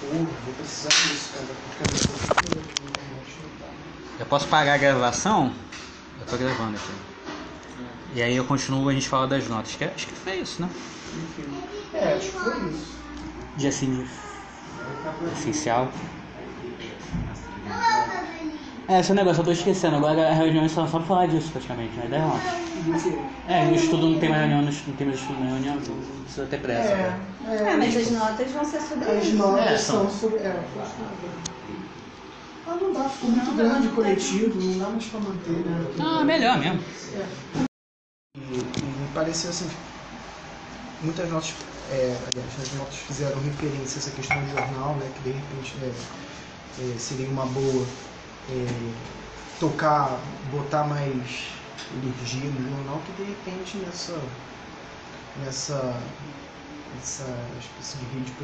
Pô, vou precisar disso, cara. Porque eu posso parar a gravação? Eu tô gravando aqui. E aí eu continuo, a gente fala das notas. Que, acho que foi isso, né? Enfim. É, acho que foi isso. Dia assim, essencial. É, esse negócio eu tô esquecendo. Agora a reunião só só pra falar disso praticamente, né? Não. Quê? É, no estudo não tem mais reunião, não tem mais estudo na reunião, então não precisa ter pressa. É, cara. é. Ah, mas as notas vão ser sobre As isso. notas É, são são. sobre. É, ah, não dá, ficou muito grande o coletivo, não dá mais pra manter, né? Ah, melhor mesmo. E, e me pareceu assim, muitas notas, é, aliás, as notas fizeram referência a essa questão do jornal, né, que de repente né, é, seria uma boa é, tocar, botar mais energia no jornal, que de repente nessa, nessa, nessa espécie de rede,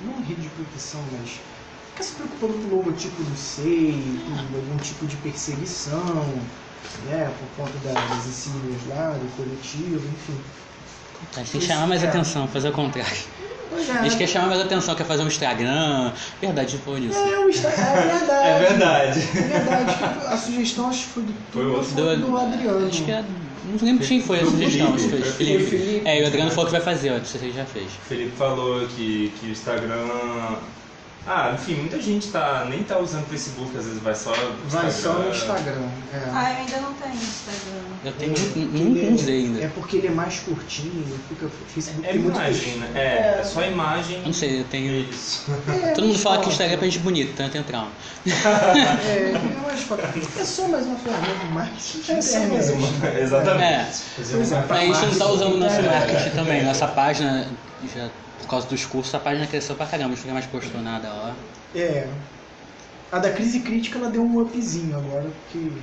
não rede de proteção, mas fica se preocupando com o logotipo do SEI, com algum tipo de perseguição, né, por conta da- das insígnias lá, do coletivo, enfim. Tem que chamar mais É. atenção, fazer o contrário. A gente quer chamar mais atenção, quer fazer um Instagram. Verdade, foi isso. É, o Insta- é verdade. É verdade. É verdade. A sugestão acho que foi do, Foi do, foi do Adriano. Acho que é. Não lembro quem foi a sugestão. Felipe, acho que foi Felipe. Felipe. É, e o Adriano falou que vai fazer, ó. Não sei se ele já fez. O Felipe falou que, que o Instagram. Ah, enfim, muita gente tá, nem tá usando o Facebook, às vezes vai só. no Vai só no Instagram. É. Ah, eu ainda não tenho Instagram. Eu tenho. É, não- É ainda. porque ele é mais curtinho, fica Facebook É tem muito imagem, né? É, é só imagem. Não sei, eu tenho. Isso. É, Todo mundo fala que o só. Instagram é pra gente bonito, então eu tenho trauma. É, eu acho que é só mais uma ferramenta de marketing. É só mais uma. É. Exatamente. É. Mas a gente não tá usando o nosso É. marketing também. Nossa página, já, por causa dos cursos, a página cresceu pra caramba. Não mais postou nada lá. É. A da crise crítica ela deu um upzinho agora, porque teve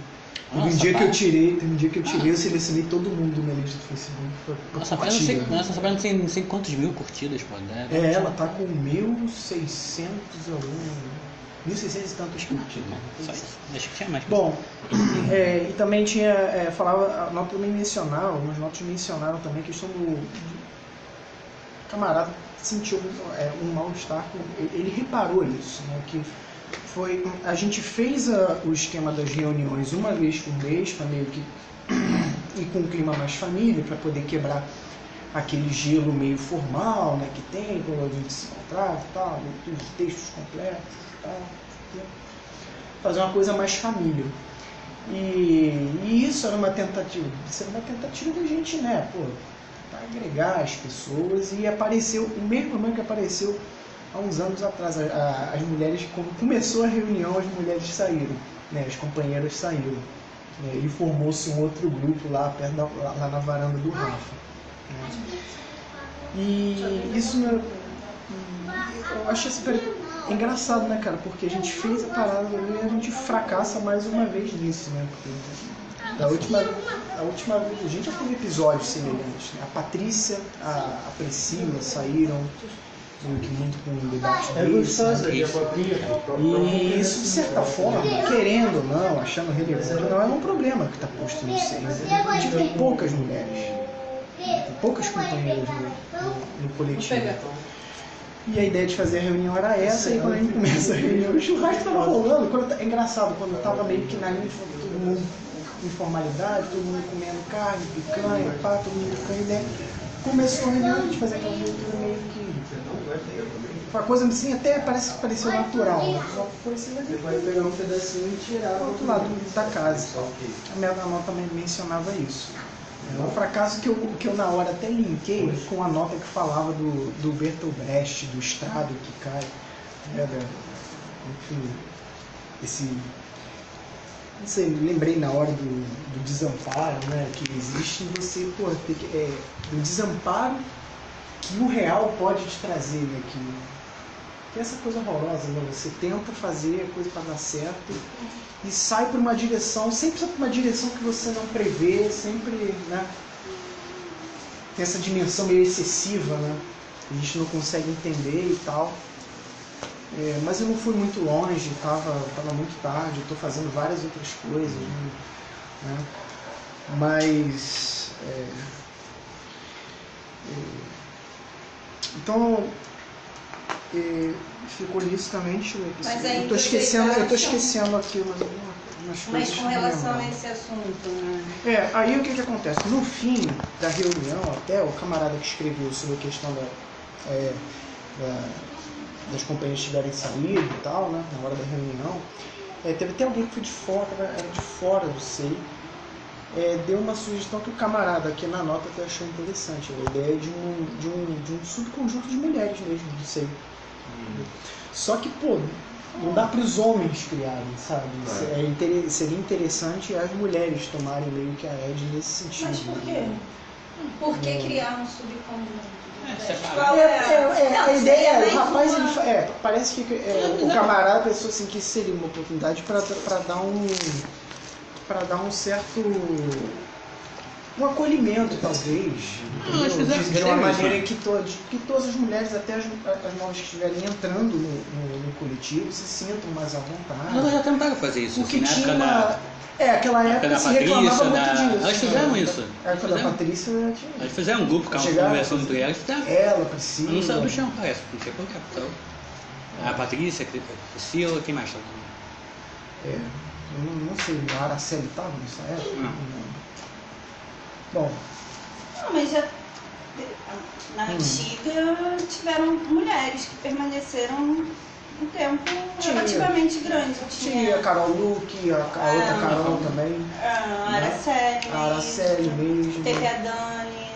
um Nossa, dia que pá. eu tirei, teve um dia que eu tirei, eu selecionei todo mundo minha lista do Facebook pra, pra Nossa, não sei, nossa, essa página não sei, não sei quantos mil curtidas, pô. né? É, ela tá com 1.600 algum. 1.600 e tantos curtidas. Só isso. Acho que tinha mais. Bom, é, e também tinha, é, falava, a nota também mencionava, algumas notas mencionaram também a questão do camarada sentiu é, um mal-estar, ele- reparou isso, né, que foi, a gente fez a- o esquema das reuniões uma vez por mês, para meio que, e com um clima mais família, para poder quebrar aquele gelo meio formal, né, que tem, quando a gente se encontrava e tal, de textos completos e tal, né, fazer uma coisa mais família. E, e isso era uma tentativa, isso era uma tentativa da gente, né, pô, pra agregar as pessoas e apareceu, o mesmo problema que apareceu há uns anos atrás, a- a- as mulheres, quando começou a reunião, as mulheres saíram, né, as companheiras saíram, né, e formou-se um outro grupo lá, perto da, lá, lá na varanda do Rafa. né. E isso, né, eu acho esse engraçado, né, cara, porque a gente fez a parada e a gente fracassa mais uma vez nisso, né, porque da última, a última a gente já teve episódios semelhantes, né? a Patrícia, a, a Priscila saíram, meio que muito com o debate É deles, gostosa né? copinha. E isso, de certa forma, querendo ou não, achando relevante, não é um problema que está posto no seio. A gente tem poucas mulheres, tem poucas companheiras no, no, coletivo. E a ideia de fazer a reunião era essa, e quando a gente começa a reunião, o churrasco tava rolando. Quando, eu- é engraçado, quando eu tava meio que na linha, todo mundo em formalidade, todo mundo comendo carne, picanha, pá, todo mundo trocando ideia. Começou a gente fazia aquela leitura meio que. Uma coisa assim, até parece que pareceu natural, né? Só que foi assim, Você vai pegar um pedacinho e tirar. do outro lado da casa. A minha avó também mencionava isso. É um fracasso que eu, que eu na hora até linkei com a nota que falava do, do Bertolt Brecht, do Estado que cai. Né, da- enfim, esse. Sei, lembrei na hora do, do desamparo, né? Que existe você, pô, ter que, é, do desamparo que o real pode te trazer, né? Que tem essa coisa horrorosa, né? Você tenta fazer a coisa para dar certo e sai por uma direção, sempre sai por uma direção que você não prevê, sempre, né? Tem essa dimensão meio excessiva, né? A gente não consegue entender e tal. É, mas eu não fui muito longe, estava tava muito tarde, estou fazendo várias outras coisas. Né? Mas. É, é, então. É, ficou deixa eu vocês esquecendo, eu tô acham- esquecendo aqui umas, umas coisas. Mas com relação a esse assunto, né? É, aí o que, que acontece? No fim da reunião, até o camarada que escreveu sobre a questão da, é, da- das companhias tiverem saído e tal, né, na hora da reunião, é, teve até alguém que foi de fora, era de fora do SEI, é, deu uma sugestão que o camarada aqui na nota até achou interessante, a ideia de um, de um, de um subconjunto de mulheres mesmo do SEI. Só que, pô, não dá para os homens criarem, sabe? É. É inter- seria interessante as mulheres tomarem meio que a Ed nesse sentido. Mas por quê? né? Por que criar um subconjunto? É, É, a ideia é, o rapaz, ele, é, parece que é, o camarada pensou assim que seria uma oportunidade para dar um para dar um certo um acolhimento talvez Não, de, de uma maneira que, to, de- que todas as mulheres até as, as novas que estiverem entrando no, no, no coletivo se sintam mais à vontade Elas já tentaram fazer isso, porque assim, na tinha época uma é aquela na época da se reclamava Patrícia, muito da... disso Elas fizeram isso. a época da. Patrícia tinha Elas fizeram um grupo, ficavam conversando assim, entre elas, fizeram. ela Priscila Não saiu do chão, parece, não sei porquê. Saiu. A Patrícia, a Priscila, quem mais? tava? É, eu não, não sei, a Araceli estava nessa época? Não. lembro. Bom, Não, mas já na Hum. antiga tiveram mulheres que permaneceram um tempo Tinha. relativamente grande. tinha a Carol Luque, a, a outra Ah. Carol também, a Né? Araceli, a Araceli mesmo. teve a Dani,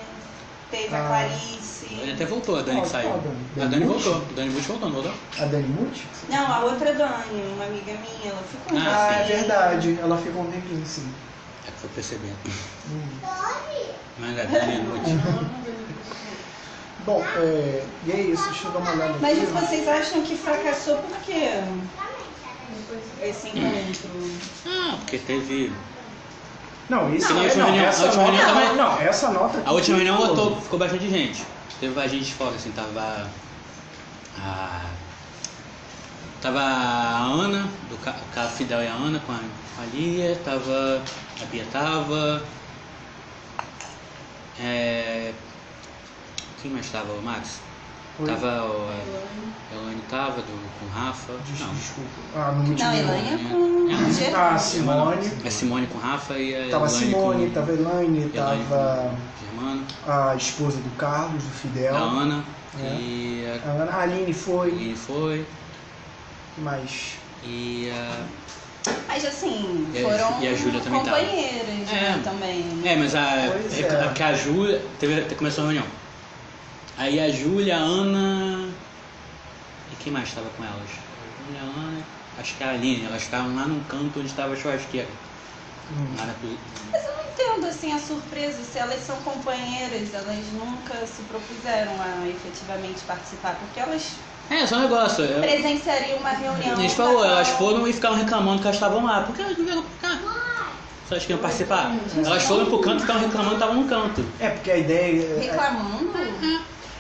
teve a Ah. Ele Clarice. até voltou, a Dani que saiu. qual Dani? A Dani voltou. A Dani Bush voltou, não voltou? A Dani Muti? Não, a outra Dani, uma amiga minha, ela ficou um Ah, Ah, é verdade, ela ficou um tempinho sim. É que foi percebendo. Hum. Mas a Dani é muito. Bom, é, e é isso, deixa eu dar uma olhada aqui. Mas vocês acham que fracassou por quê? Esse encontro. Ah, porque teve. Não, isso Não, a é, última não, reunião- essa a última nota, reunião também- não, essa nota A última reunião ficou- lotou, ficou bastante gente. Teve mais gente fora, assim, tava. A. Tava a Ana, do Ca- o cara Fidel e a Ana com a, com a Lia, tava. A Bia tava. É, quem mais tava? O Max? Oi? Tava o. A Elaine tava do, com o Rafa. Des- Não. Desculpa. Ah, no último. Não, Elaine é É. com. Ah, Simone. A Simone com o Rafa e a Tava Elaine Simone, com, tava Elaine, Elaine tava Germano, a esposa do Carlos, do Fidel. a Ana É. e a A Ana, a Aline foi. Aline foi. que mais? E a. Mas assim, E foram e a Júlia também companheiras né, É. também. É, mas a. É, é. que a Júlia. Começou a reunião. Aí a Júlia, a Ana. E quem mais estava com elas? A Júlia, a Ana. Acho que a Aline, elas estavam lá num canto onde estava a churrasqueira. Hum. Lá na cozinha. Mas eu não entendo assim a surpresa, se elas são companheiras, elas nunca se propuseram a efetivamente participar, porque elas É, só um negócio. eu- presenciariam uma reunião. A gente na falou, qual- elas foram e ficaram reclamando que elas estavam lá. Porque elas não vieram pra cá. Só elas queriam participar. Elas foram pro canto e ficaram reclamando que estavam no canto. É, porque a ideia. é- reclamando.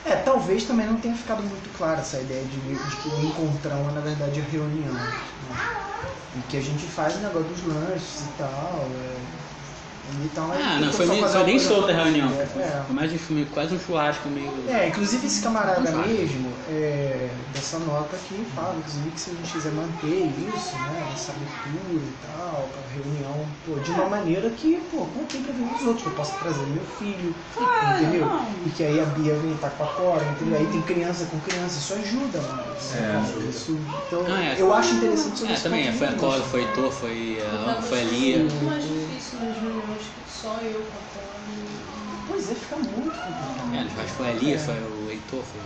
É, talvez também não tenha ficado muito clara essa ideia de, de que o encontrão é na verdade a reunião. Né? E que a gente faz o negócio dos lanches e tal. É, então, é, Ah, não, tentou foi, meio- foi nem solta a reunião. É, Foi mais um filme, quase um churrasco meio. é, inclusive esse camarada Não faz. mesmo, é, dessa nota aqui, fala, inclusive, que se a gente quiser manter isso, né, essa abertura e tal, pra reunião, pô, de uma maneira que, pô, contemple a vida dos outros, que eu possa trazer meu filho, entendeu? não. E que aí a Bia vem estar com a Cora, entendeu? Aí tem criança com criança, isso ajuda, mano. É. Isso, então, Ah, é. eu acho interessante sobre É, esse também, foi a. Cora, foi a Heitor, foi a, Tava foi a Lia. muito mais difícil nas reuniões que só eu com a Cora. Pois é, fica muito complicado. É, no churrasco foi a Lia, foi o Heitor, foi.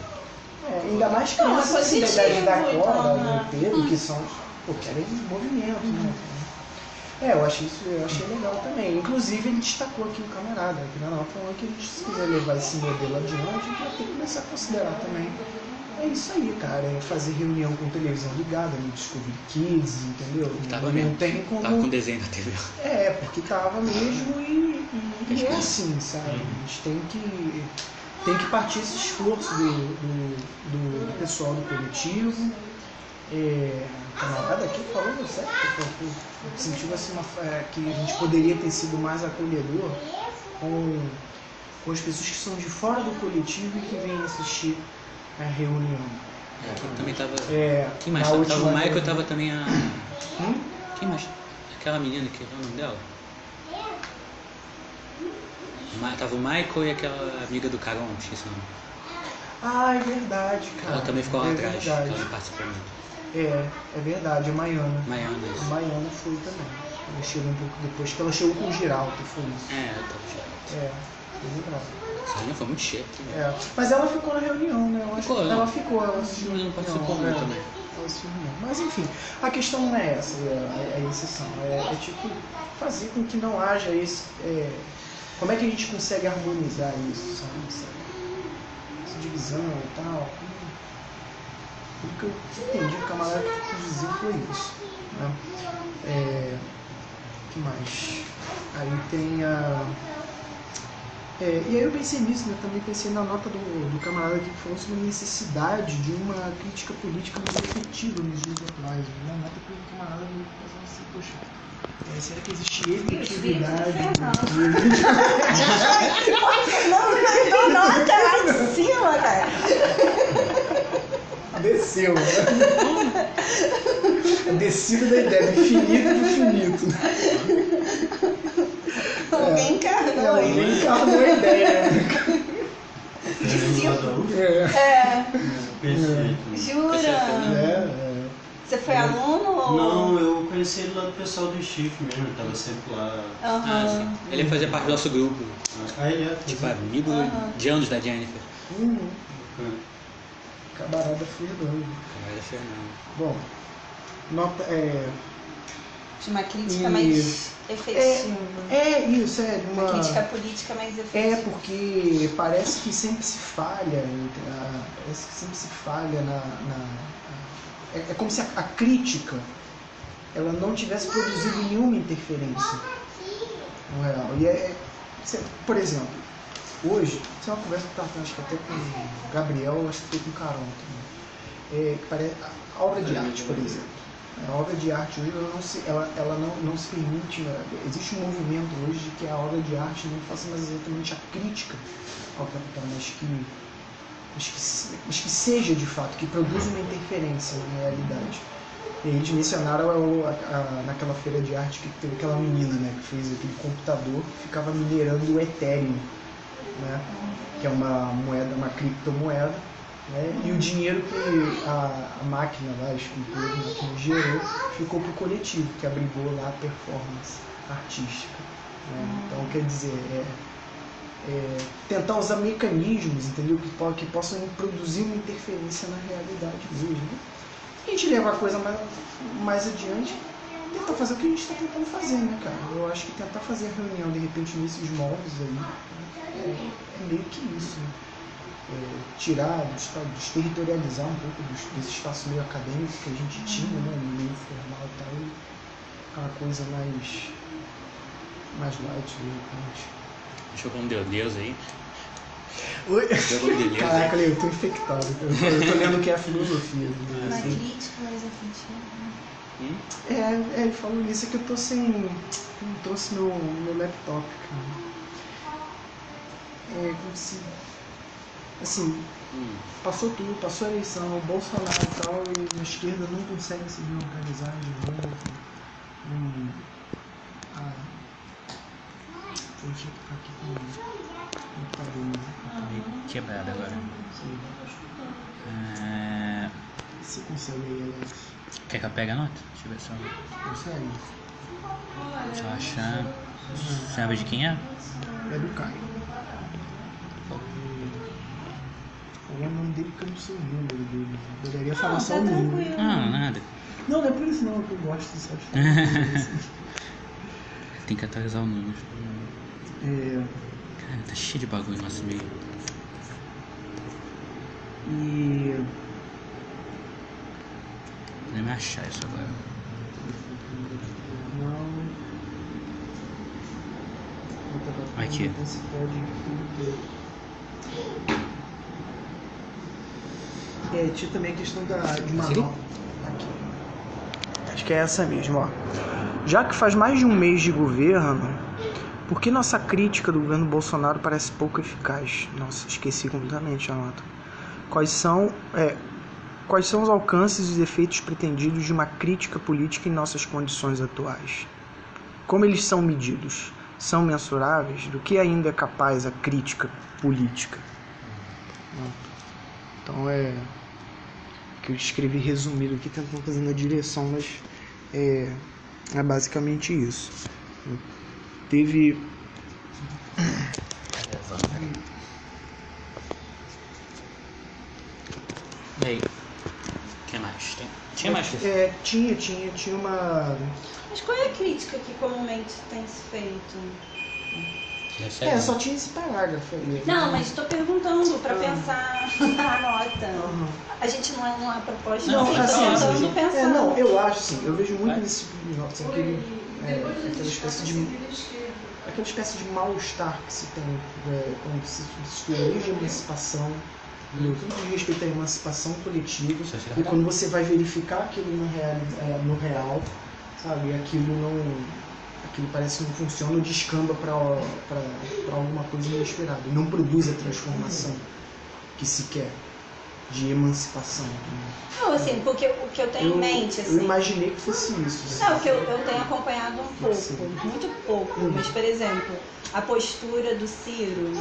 É, ainda mais Não, é crianças assim, da então, do né? Pedro, que são, pô, querem movimento, né? É, eu achei isso, eu achei legal também. Inclusive ele destacou aqui o camarada, aqui na nota, falando que a gente, se quiser levar esse modelo adiante, a gente vai ter que começar a considerar também. É isso aí, cara, é fazer reunião com televisão ligada, no Discovery Kids, entendeu? Tava não mesmo. tem como. Tava com desenho na TV. É, porque tava mesmo e, e- e é assim, sabe? A gente tem que, tem que partir esse esforço do, do, do- do pessoal do coletivo. É, o camarada aqui falou certo, sentiu assim uma, que a gente poderia ter sido mais acolhedor com, com as pessoas que são de fora do coletivo e que vêm assistir a reunião. Aqui também tava. É, Quem mais? Tava, o Michael e tava também a. Hum? Quem mais? Aquela menina que é o nome dela? Ma- Tava o Michael e aquela amiga do Carol, esqueci o nome. Ah, é verdade, cara. Ela também ficou lá é atrás, Verdade. ela não participou muito. É, é verdade, a Maiana. Maiana, A isso. Maiana foi também. Ela chegou um pouco depois, que ela chegou com o Giraldo, foi isso. É, eu tava chato. É, foi lembrado. Essa reunião foi muito cheia. aqui, né? É, mas ela ficou na reunião, né? Eu acho Ficou, que né? ela ficou, ela assistiu. Mas não participou é, muito também. assistiu reunião. Mas enfim, a questão não é essa, é, é a exceção. É, é tipo fazer com que não haja esse. é, como é que a gente consegue harmonizar isso, sabe? Essa, divisão e tal. O que eu entendi, o camarada que quis dizer foi isso. Né? É, que mais? Aí tem a. É, e aí eu pensei nisso, né? Também pensei na nota do, do camarada que falou sobre a necessidade de uma crítica política mais efetiva nos dias atuais. Né? A nota que o camarada me pensou assim, poxa, é, será que existe efetividade? Não, não dou nota lá em cima, cara. Desceu, né? A descida da ideia, do infinito do infinito. Alguém encarnou Ela aí. nem encarnou a ideia, né? É, É, Perfeito. jura? é, é. Você foi aluno ou. Não, eu conheci ele lá do pessoal do Chifre mesmo, ele tava sempre lá. Ah, Aham. sim. Ele fazia parte do nosso grupo. Ah, ele é. Tipo, amigo Aham. de anos da Jennifer. Hum, Bacana. Camarada Fernando. Camarada Fernando. Bom, nota, é, De uma crítica E- mais efetiva. é isso, é Uma uma... crítica política mais É efetiva. porque parece que sempre se falha, entre a- parece que sempre se falha na. na- é, é como se a, a crítica ela não tivesse produzido nenhuma interferência no real. E é, cê- por exemplo, hoje, isso é uma conversa que eu acho que até com o Gabriel, acho que com o Carol também. É, a obra de arte, por exemplo. A obra de arte hoje ela não se, ela, ela não, não se permite. né? Existe um movimento hoje de que a obra de arte não faça mais exatamente a crítica ao capital, mas que, mas que, mas que seja de fato, que produza uma interferência na realidade. E eles mencionaram o- a- a- naquela feira de arte que teve aquela menina né, que fez aquele computador que ficava minerando o Ethereum, né, que é uma moeda, uma criptomoeda. Né, e o dinheiro que a, a máquina lá, a escultura, máquina gerou, ficou para o coletivo, que abrigou lá a performance artística. né. Então, quer dizer, é, é, tentar usar mecanismos, entendeu? Que, que possam produzir uma interferência na realidade mesmo. né? A gente levar a coisa mais, mais adiante, tentar fazer o que a gente está tentando fazer, né, cara? Eu acho que tentar fazer a reunião, de repente, nesses moldes aí, né, é, é meio que isso, né? É, tirar, despa- desterritorializar um pouco dos- desse espaço meio acadêmico que a gente tinha, né, no meio formal e tal, e uma coisa mais, mais light, de repente. Jogou um Deus Deus aí. Oi? Jogou um Caraca, eu tô infectado. Eu tô, eu tô lendo o que é a filosofia. Uma né? crítica mais efetiva. Hum? É, é, ele falou isso, é que eu tô sem. Não trouxe meu, meu laptop, cara. É como se. Assim, Hum. passou tudo, passou a eleição, o Bolsonaro e tal, e a esquerda não consegue se reorganizar de novo. Hum, ah, deixa eu ficar aqui com o computador, né? Tá meio quebrado agora. Sim. É... Você consegue aí, Alex? Quer que eu pegue a nota? Deixa eu ver só. Consegue? Só achar. Você sabe de quem é? É do Caio. O nome dele que eu não sei o número dele. Eu Poderia falar Não, só tá o número. tranquilo. Ah, nada. Não, não é por isso não, que eu gosto de saber. tem que atualizar o número. É, Cara, tá cheio de bagulho no nosso e-mail. e Nem me achar isso agora. Aqui. É, tinha também a questão da, de nova. Aqui. Acho que é essa mesmo, ó. Já que faz mais de um mês de governo, por que nossa crítica do governo Bolsonaro parece pouco eficaz? Nossa, esqueci completamente a nota. Quais são, é, quais são os alcances e os efeitos pretendidos de uma crítica política em nossas condições atuais? Como eles são medidos? São mensuráveis? Do que ainda é capaz a crítica política? Então é que eu escrevi resumido aqui, tentando fazer na direção, mas é, é basicamente isso. Teve E aí? Que mais? Tem... Tinha mais? É, tinha, tinha, tinha uma. Mas qual é a crítica que comumente tem se feito? É, só tinha esse parágrafo aí. Não, mas estou perguntando para Ah. pensar na nota. Aham. A gente não é uma proposta, Não, assim, assim, tô assim, pensar. É, não, eu acho assim, eu vejo muito nesse tipo de nota, assim, aquele, é, aquela espécie de aquela espécie de mal-estar que se tem é, quando se estuda desde a emancipação, no tudo diz respeito à emancipação coletiva, e quando você vai verificar aquilo no real, é, no real sabe, aquilo não. aquilo parece que não funciona ou descamba para alguma coisa inesperada, e não produz a transformação que se quer de emancipação. Não, assim, porque o que eu tenho Eu, em mente, eu assim. imaginei que fosse isso. Não, o que eu, eu tenho acompanhado um pouco, Sim. muito pouco, Uhum. mas, por exemplo, a postura do Ciro,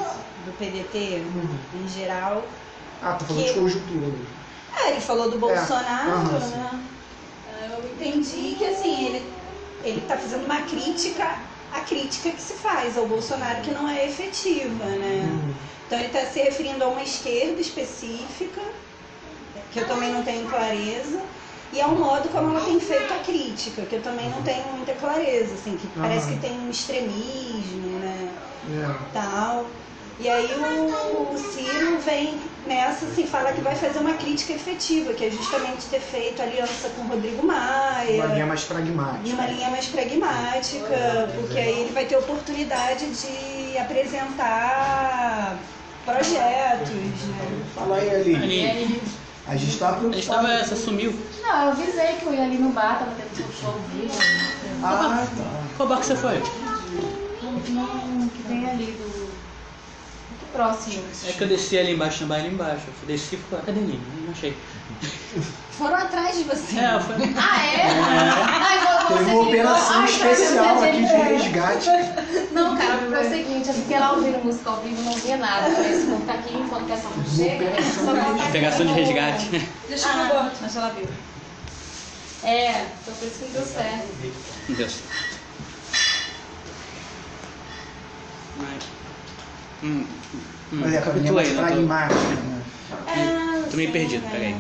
do PDT, Uhum. em geral. Ah, tá falando Que- de conjuntura mesmo. É, ele falou do Bolsonaro, aham, sim. né? Eu entendi que, assim, ele, ele tá fazendo uma crítica à crítica que se faz ao Bolsonaro, que não é efetiva, né? Uhum. Então ele está se referindo a uma esquerda específica, que eu também não tenho clareza, e ao modo como ela tem feito a crítica, que eu também não tenho muita clareza, assim, que parece Aham. que tem um extremismo, né? É. Tal. E aí o, o Ciro vem nessa, assim, fala que vai fazer uma crítica efetiva, que é justamente ter feito aliança com o Rodrigo Maia Uma linha mais pragmática. uma linha mais pragmática, porque aí ele vai ter oportunidade de apresentar projetos, né? Fala aí, Ali. Ali. A gente tá A gente preocupado. tava, essa sumiu. Não, eu avisei que eu ia ali no bar, tava tendo show ao vivo. Ah, tá. Qual bar que você foi? Não, que tem ali do. Muito próximo. É que eu desci ali embaixo, bar ali embaixo. Eu desci e lá, cadê ele? Não achei. Foram atrás de você. É, fui. Ah, é? Ai, vou, vou Teve uma operação especial aqui de resgate. Não, cara, é o seguinte, eu fiquei lá ouvindo música ao vivo e não via nada. Eu falei, se vou ficar aqui enquanto que essa música chega, é só Pegação de resgate. Deixa eu ah, mas ela viu. É, então por isso que não deu certo. Meu Deus. Mas. Hum, hum, Olha, a linha capitulei, mais não tô- pragmática. Né? É, Tô meio sim, perdido, né? peraí.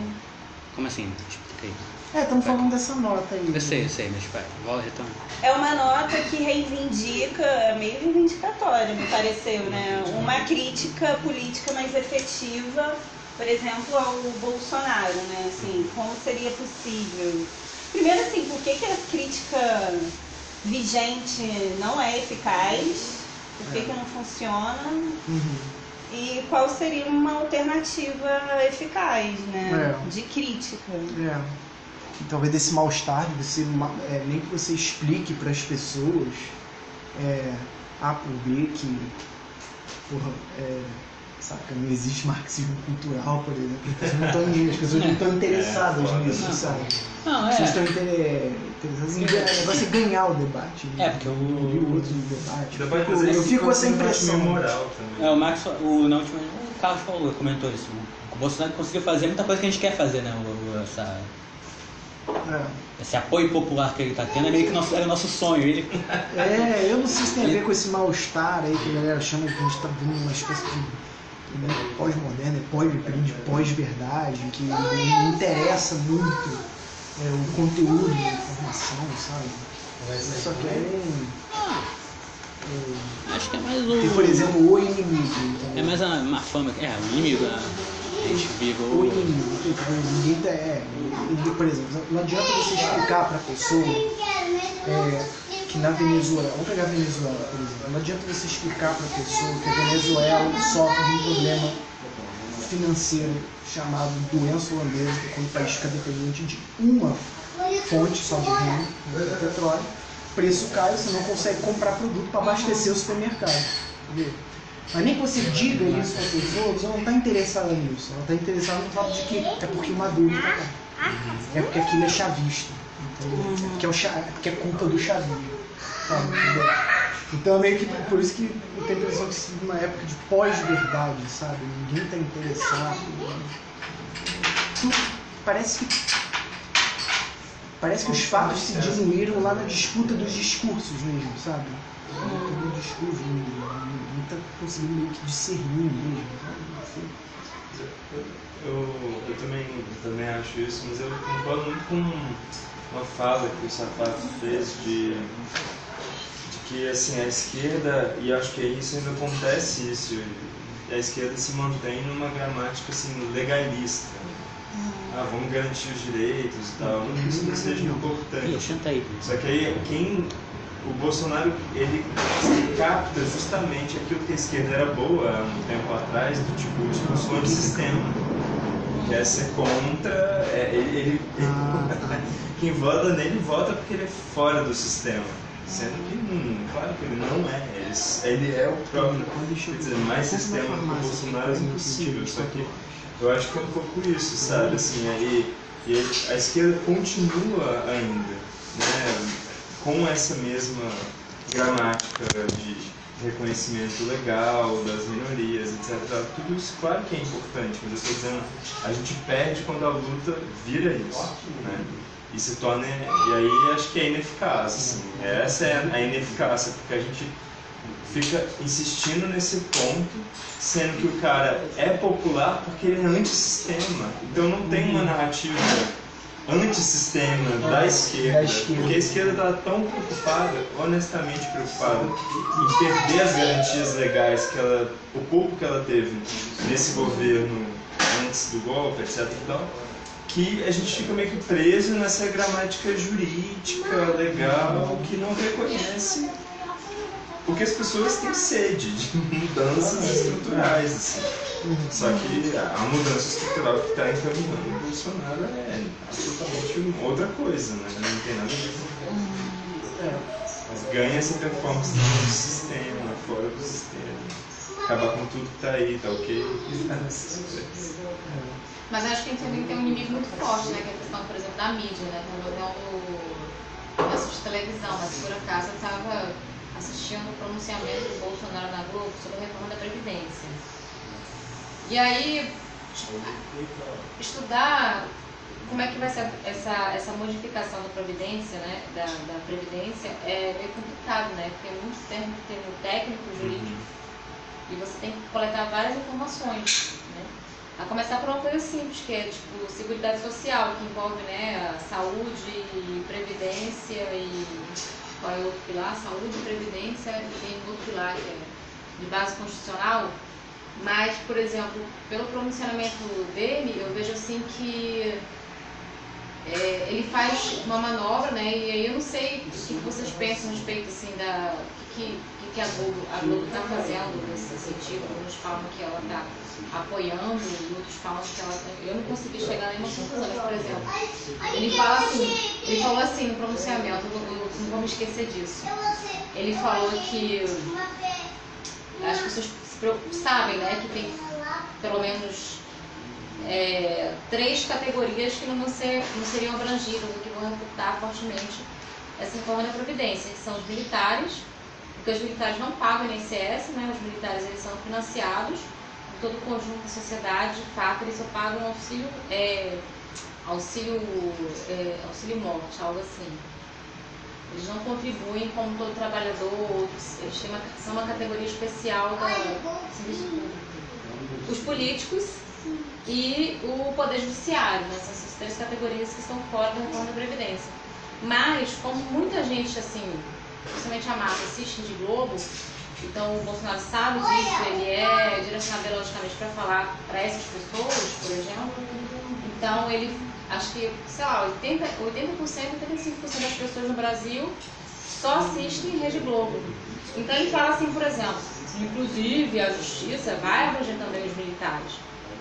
Como assim? Explica aí. É, estamos falando dessa nota aí. Eu sei, eu sei, mas vai, volta retorno. É uma nota que reivindica, é meio reivindicatória, me pareceu, né? Uma crítica política mais efetiva, por exemplo, ao Bolsonaro, né? Assim, como seria possível? Primeiro, assim, por que, que a crítica vigente não é eficaz? Por que, que não funciona? Uhum. E qual seria uma alternativa eficaz, né? É. De crítica. É. E talvez desse mal-estar, você, é, nem que você explique para as pessoas é, A por B que, porra, é, saca, não existe marxismo cultural, por exemplo. As pessoas não estão, as pessoas não estão interessadas nisso, sabe? Não, As pessoas é. estão inter- interessadas em ganhar, o negócio é ganhar o debate. né? É, porque o- Eu vi o outro debate. Dá Eu eu fico com essa impressão. meio moral também. É, o Max, o, na última, o Carlos falou, comentou isso. O Bolsonaro conseguiu fazer muita coisa que a gente quer fazer, né? O, o- essa, É. esse apoio popular que ele tá tendo é meio que nosso, era o nosso sonho. Ele, É, eu não sei se tem a ver com esse mal-estar aí que a galera chama que a gente tá vivendo uma espécie de né, pós-moderno, é pós de pós-verdade, que não interessa muito é, o conteúdo da informação, sabe? Só querem Acho que é mais Tem, o. por exemplo, o inimigo. entendeu? É mais a, uma fama. É, o inimigo. A, vive O inimigo. Ninguém é, por exemplo, não adianta você explicar pra pessoa é, que na Venezuela, vamos pegar a Venezuela, por exemplo, não adianta você explicar pra pessoa que a Venezuela sofre de um problema financeiro chamado doença holandesa, quando o país fica dependente de uma fonte só de renda, do petróleo, preço cai, você não consegue comprar produto para abastecer o supermercado. Entendeu? Mas nem que você diga isso para as pessoas, ela não está interessada nisso. Ela está interessada no fato de que é porque o Maduro está lá. É porque aquilo é chavista. É porque é, o é porque é culpa do chavismo. Então é meio que por isso que eu tenho a impressão que se numa época de pós-verdade, sabe? Ninguém está interessado. Tudo parece que Parece que os fatos se diluíram lá na disputa dos discursos mesmo, sabe? Do discurso, não está conseguindo meio que discernir mesmo. Eu, eu, também, eu também acho isso, mas eu concordo muito com uma fala que o Sapato fez de, de que assim, a esquerda, e acho que isso ainda acontece isso, a esquerda se mantém numa gramática assim, legalista. Ah, vamos garantir os direitos e tal. Isso não seja importante. Só que aí quem. O Bolsonaro ele capta justamente aquilo que a esquerda era boa há um tempo atrás, do tipo discurso antissistema. Que é ser contra. é, ele, ele- quem vota nele vota porque ele é fora do sistema. Sendo que, hum, claro que ele não é. Ele, ele é o próprio. Quer dizer, mais sistema que o Bolsonaro é impossível. Só que eu acho que é um pouco isso, sabe? Assim, aí, e a esquerda continua ainda, né? Com essa mesma gramática de reconhecimento legal das minorias, etc. Tudo isso, claro que é importante, mas eu estou dizendo, a gente perde quando a luta vira isso, né? E se torna, e aí acho que é ineficaz, assim. Essa é a ineficácia, porque a gente fica insistindo nesse ponto, sendo que o cara é popular porque ele é antissistema. Então não tem uma narrativa antissistema da esquerda, Da esquerda. porque a esquerda está tão preocupada, honestamente preocupada, em perder as garantias legais que ela, o pouco que ela teve nesse governo antes do golpe, etc. e tal, que a gente fica meio que preso nessa gramática jurídica, legal, que não reconhece porque as pessoas têm sede de mudanças estruturais. Assim. Só que a mudança estrutural que está encaminhando o Bolsonaro é absolutamente outra coisa, né? não tem nada a ver. Mas ganha essa performance do sistema, fora do sistema. Acabar com tudo que está aí, tá ok? Mas acho que a gente também tem um inimigo muito forte, né? Que é a questão, por exemplo, da mídia, né? Quando eu vendo eu assisto televisão, mas por acaso eu estava assistindo o pronunciamento do Bolsonaro na Globo sobre a reforma da Previdência. E aí, estudar como é que vai ser essa, essa modificação da Previdência, né? Da, da Previdência é meio complicado, né? Porque é muito termo, termo técnico, jurídico, e você tem que coletar várias informações, né? A começar por uma coisa simples, que é tipo Seguridade Social, que envolve né, a saúde, previdência e qual é o outro pilar? Saúde, previdência e outro pilar que é de base constitucional. Mas, por exemplo, pelo pronunciamento dele, eu vejo assim que é, ele faz uma manobra, né? E aí eu não sei o que vocês pensam a respeito assim da que, que a Globo a Globo está fazendo nesse sentido. Alguns falam que ela está apoiando, outros falam que ela tá- eu não consegui chegar nenhuma conclusão. Mas, por exemplo, ele fala assim, ele falou assim no pronunciamento, eu, não vou me esquecer disso. Ele falou que as pessoas sabem, né, que tem pelo menos é, três categorias que não, ser, não seriam abrangidas ou que vão refutar fortemente essa reforma da Previdência, que são os militares, porque os militares não pagam INSS, né? os militares eles são financiados por todo o conjunto da sociedade, de fato eles só pagam auxílio, é, auxílio, é, auxílio morte, algo assim. Eles não contribuem como todo trabalhador, eles têm uma, são uma categoria especial da serviço público. Os políticos e o Poder Judiciário, né? São essas três categorias que estão fora da reforma da Previdência. Mas, como muita gente, assim, principalmente a massa, assiste de Globo, então o Bolsonaro sabe disso, ele é direcionado ideologicamente para falar para essas pessoas, por exemplo. Então ele, acho que, sei lá, 80%, 80% 85% das pessoas no Brasil só assistem Rede Globo. Então ele fala assim, por exemplo, inclusive a justiça vai abranger também os militares.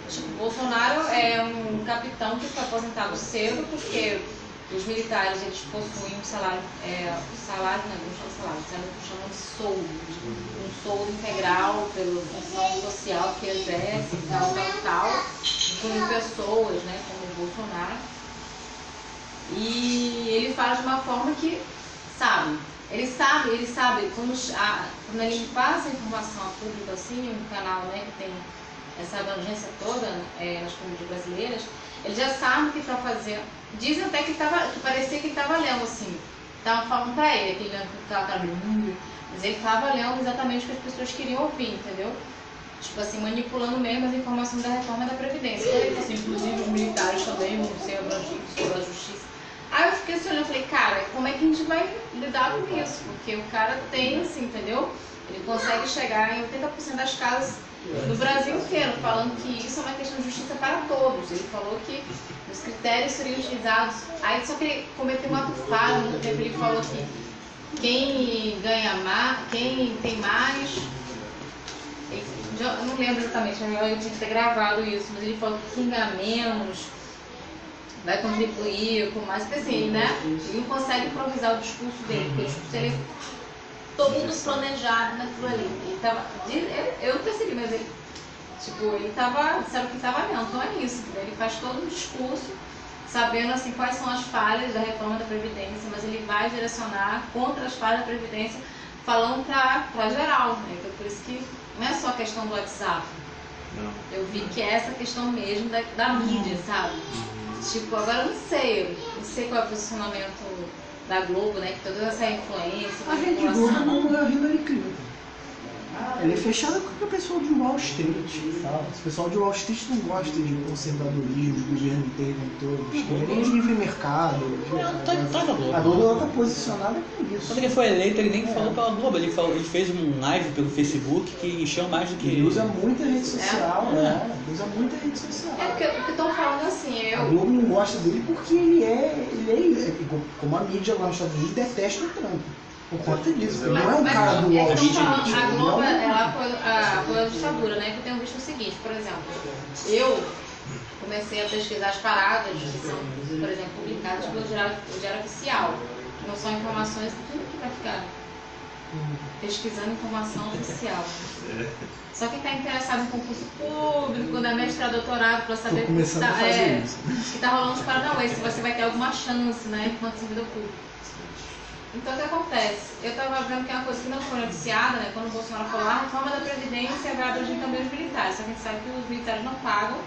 Tipo, Bolsonaro é um capitão que foi aposentado cedo porque os militares eles possuem um salário, é, salário não, não chama salário, eles chamam de soldo, um soldo integral pela função social que exerce, tal, tal, tal, incluindo pessoas, né, como o Bolsonaro. E ele fala de uma forma que, sabe, ele sabe, ele sabe, quando, a, quando ele passa a informação a público assim, um canal né, que tem essa abrangência toda é, nas comunidades brasileiras, ele já sabe que está fazendo. Dizem até que, tava, que parecia que estava lendo assim. Estavam falando para ele, aquele lendo que estava lendo, mas ele estava lendo exatamente o que as pessoas queriam ouvir, entendeu? Tipo assim, manipulando mesmo as informações da reforma da Previdência. Ele assim, inclusive os militares também vão ser abrangidos pela justiça. Aí eu fiquei assim olhando e falei, cara, como é que a gente vai lidar com isso? Porque o cara tem, assim, entendeu? Ele consegue chegar em 80% das casas no Brasil inteiro, falando que isso é uma questão de justiça para todos. Ele falou que os critérios seriam utilizados. Aí só que ele cometeu um ato falho no tempo, ele falou que quem ganha mais, quem tem mais. Eu não lembro exatamente, eu tinha que ter gravado isso, mas ele falou que quem ganha menos vai contribuir com mais, porque assim, né? Ele não consegue improvisar o discurso dele, porque o discurso dele todo mundo planejado naquilo ali. Ele tava, eu percebi, mas ele, tipo, ele tava, disseram que estava lento, então é isso. Ele faz todo o discurso sabendo assim quais são as falhas da reforma da Previdência, mas ele vai direcionar contra as falhas da Previdência, falando para geral. Né? Então por isso que não é só a questão do WhatsApp. Não. Eu vi que é essa questão mesmo da, da mídia, sabe? Uhum. Tipo, agora eu não sei, eu não sei qual é o posicionamento da Globo, né? Que toda essa influência. A Rede Globo não é Hillary Clinton. Ela é fechada com o pessoal de Wall Street. O pessoal de Wall Street não gosta de conservadorismo, de governo todos. Querem de livre mercado. Tá, tá na Globo. A Globo está posicionada com isso. Quando ele foi eleito, ele nem falou pela Globo, ele, falou, ele fez um live pelo Facebook que encheu mais do que Ele usa muita rede social, né? Ele usa muita rede social. É porque estão falando assim, A eu. Globo não gosta dele porque ele é, ele é, como a mídia lá nos Estados Unidos detesta o Trump. Por conta disso. Ele não é um Mas cara do é Wall que Street. a Globo, é ela apoia a, apoia a ditadura, né? Que eu tenho visto o seguinte, por exemplo, eu comecei a pesquisar as paradas que são, por exemplo, publicadas pelo Diário, Diário Oficial, que não são informações, tudo que vai ficar pesquisando informação oficial. Só quem está interessado em concurso público, na mestrado, doutorado, para saber Tô começando tá, a fazer é, que está rolando os Paranauê, se você vai ter alguma chance, né, enquanto servidor público. Então, o que acontece? Eu estava vendo que é uma coisa que não foi noticiada, né? Quando o Bolsonaro falou, "Ah, a reforma da Previdência vai abranger também os militares. Só que a gente sabe que os militares não pagam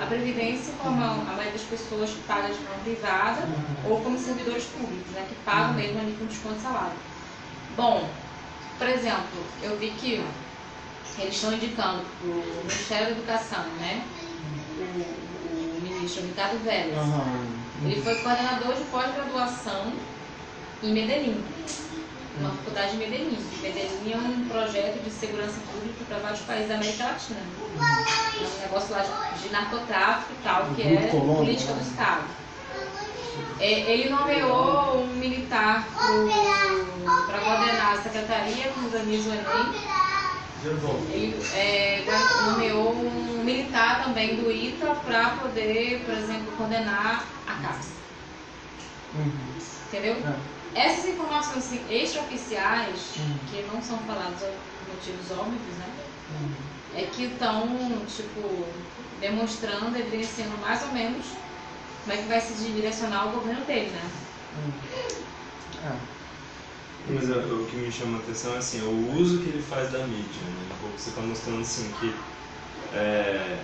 a Previdência como a maioria das pessoas que pagam de forma privada ou como servidores públicos, né? Que pagam mesmo ali com desconto de salário. Bom, por exemplo, eu vi que eles estão indicando para o Ministério da Educação, né? O, o ministro Ricardo Vélez. Ele foi coordenador de pós-graduação em Medellín, uma faculdade de Medellín. Medellín é um projeto de segurança pública para vários países da América Latina. É um negócio lá de, narcotráfico e tal, que é política do Estado. É, ele nomeou um militar para coordenar a secretaria que organiza o Enem. Ele é, nomeou um militar também do ITA para poder, por exemplo, coordenar a CAPES. Uhum. Entendeu? É. Essas informações assim, extraoficiais, Uhum. que não são faladas por motivos óbvios, né? Uhum. É que estão, tipo, demonstrando, evidenciando mais ou menos como é que vai se direcionar o governo dele, né? É. Mas é, o que me chama a atenção é assim, o uso que ele faz da mídia, né? Um pouco você está mostrando assim que é,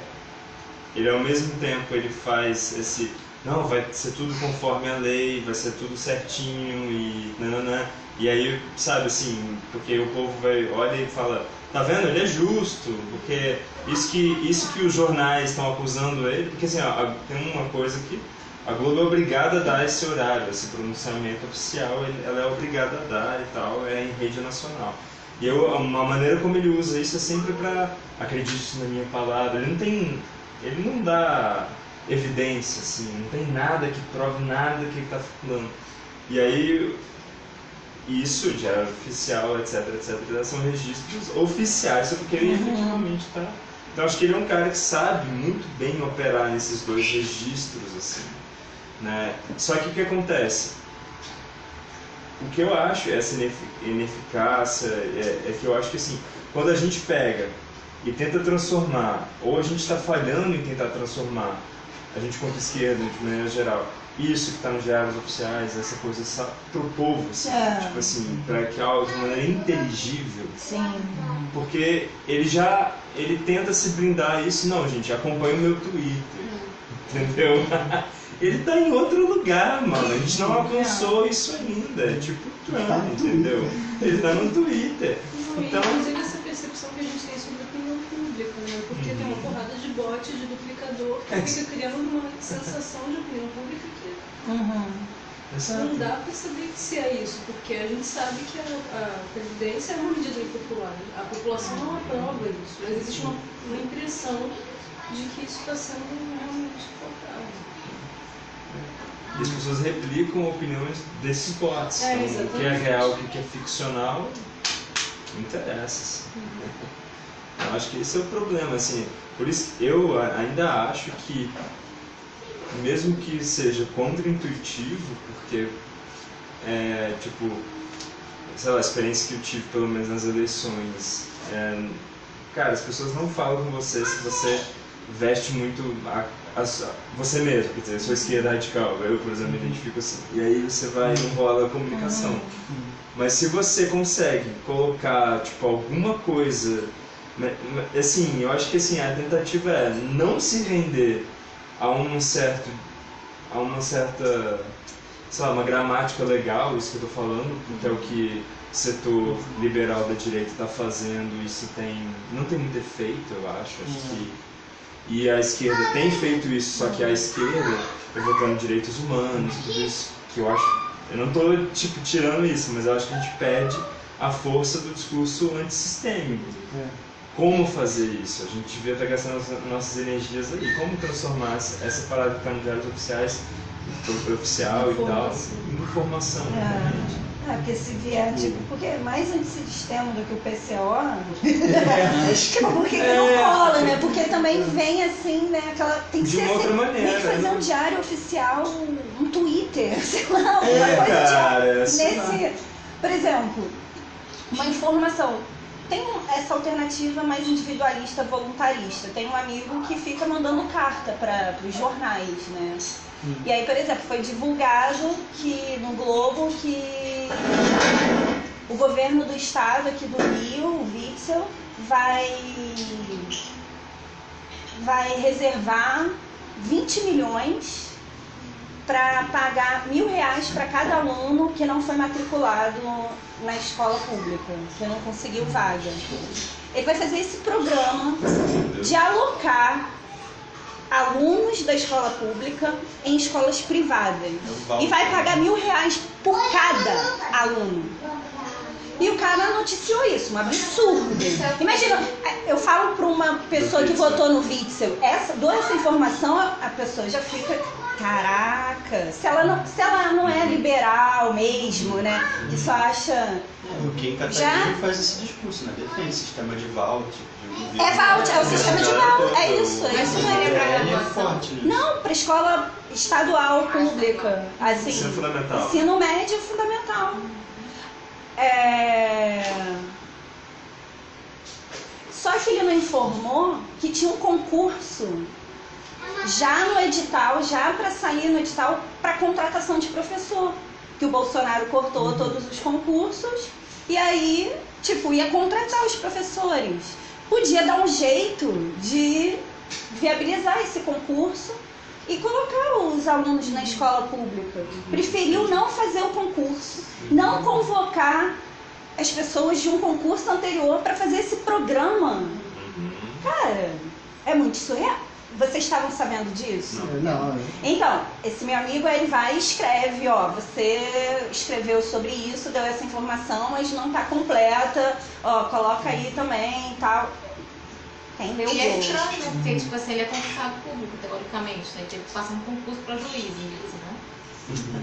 ele ao mesmo tempo ele faz esse não, vai ser tudo conforme a lei, vai ser tudo certinho e nananã. E aí, sabe assim, porque o povo vai, olha e fala, tá vendo, ele é justo, porque isso que, isso que os jornais estão acusando ele, porque assim, ó, tem uma coisa que a Globo é obrigada a dar esse horário, esse pronunciamento oficial, ela é obrigada a dar e tal, é em rede nacional. E eu, uma maneira como ele usa isso é sempre para acredite na minha palavra. Ele não tem, ele não dá evidência assim, não tem nada que prove nada que ele está falando. E aí isso é oficial, etc, etc, são registros oficiais sobre o que ele efetivamente está. Então acho que ele é um cara que sabe muito bem operar nesses dois registros assim, né? Só que o que acontece? O que eu acho essa inefi- ineficácia é, é que eu acho que assim, quando a gente pega e tenta transformar, ou a gente está falhando em tentar transformar, a gente contra a esquerda de maneira geral, isso que está nos diários oficiais, essa coisa para o povo, assim, É. tipo assim, para que algo de maneira inteligível, Sim. porque ele já ele tenta se blindar a isso, não, gente, acompanha o meu Twitter, entendeu? Ele tá em outro lugar, mano. A gente não alcançou isso ainda. É tipo Trump, entendeu? Ele tá no Twitter. Então, inclusive essa percepção que a gente tem sobre a opinião pública, né? Porque tem uma Uhum. porrada de bots, de duplicador, É. que fica criando uma sensação de opinião pública que Uhum. não dá pra saber se é isso, porque a gente sabe que a, a previdência é uma medida impopular. A população não aprova isso, mas existe uma, uma impressão de que isso está sendo realmente colocado. E as pessoas replicam opiniões desses bots. É, então, o que é real, o que é ficcional, não interessa. assim. Eu acho que esse é o problema, assim. Por isso eu ainda acho que, mesmo que seja contra-intuitivo, porque, é, tipo, sei lá, a experiência que eu tive, pelo menos nas eleições, é, cara, as pessoas não falam com você se você veste muito a, a você mesmo, quer dizer, eu sou esquerda radical, eu, por exemplo, me identifico assim. E aí você vai e enrola a comunicação. Mas se você consegue colocar, tipo, alguma coisa. Assim, eu acho que assim, a tentativa é não se render a um certo. a uma certa. sei lá, uma gramática legal, isso que eu tô falando, que é o que o setor liberal da direita está fazendo, isso tem. não tem muito efeito, eu acho. Acho que. E a esquerda tem feito isso, só que a esquerda, evocando direitos humanos, tudo isso, que eu acho eu não estou tipo, tirando isso, mas eu acho que a gente perde a força do discurso antissistêmico. É. Como fazer isso? A gente devia estar gastando nossas- energias aí. Como transformar essa parada que está nos diários oficiais, pro- oficial e tal, em informação. É. realmente. É, porque se vier, tipo, porque é mais antissistema do que o PCO, tipo, por que que não É. cola, né? Porque também vem assim, né? Aquela. Tem que De ser uma outra assim, maneira, Tem que fazer né? um diário oficial, um Twitter, sei lá, uma É, coisa cara, de. Nesse. Por exemplo, uma informação. Tem essa alternativa mais individualista, voluntarista. Tem um amigo que fica mandando carta para os jornais, né? E aí, por exemplo, foi divulgado que no Globo que o governo do estado aqui do Rio, o Witzel, vai, vai reservar 20 milhões para pagar mil reais para cada aluno que não foi matriculado na escola pública, que não conseguiu vaga. Ele vai fazer esse programa de alocar alunos da escola pública em escolas privadas. E vai pagar mil reais por cada aluno. E o cara noticiou isso, um absurdo. Imagina, eu falo para uma pessoa que votou no Witzel, essa, dou essa informação, a a pessoa já fica, caraca, se ela não, se ela não é liberal mesmo, né? Que só acha. O Kim Kataguiri faz esse discurso, né? Defende sistema de vault. De É vault, é o sistema de vault, é isso, é isso não mesmo. Ele é graduação? forte nisso. Não, para escola estadual pública, assim. Ensino fundamental. Ensino médio fundamental. É... Só que ele não informou que tinha um concurso já no edital, já para sair no edital para contratação de professor. Que o Bolsonaro cortou todos os concursos e aí, tipo, ia contratar os professores. Podia dar um jeito de viabilizar esse concurso e colocar os alunos na escola pública. Preferiu não fazer o concurso, não convocar as pessoas de um concurso anterior para fazer esse programa. Cara, é muito surreal. Vocês estavam sabendo disso? Não, eu- Então, esse meu amigo ele vai e escreve, ó, você escreveu sobre isso, deu essa informação, mas não tá completa, ó, coloca aí também e tal. Quem leu E é estranho, né? Porque, tipo assim, ele é concurso público, teoricamente, né? Tipo, passa um concurso pra juiz, isso, né?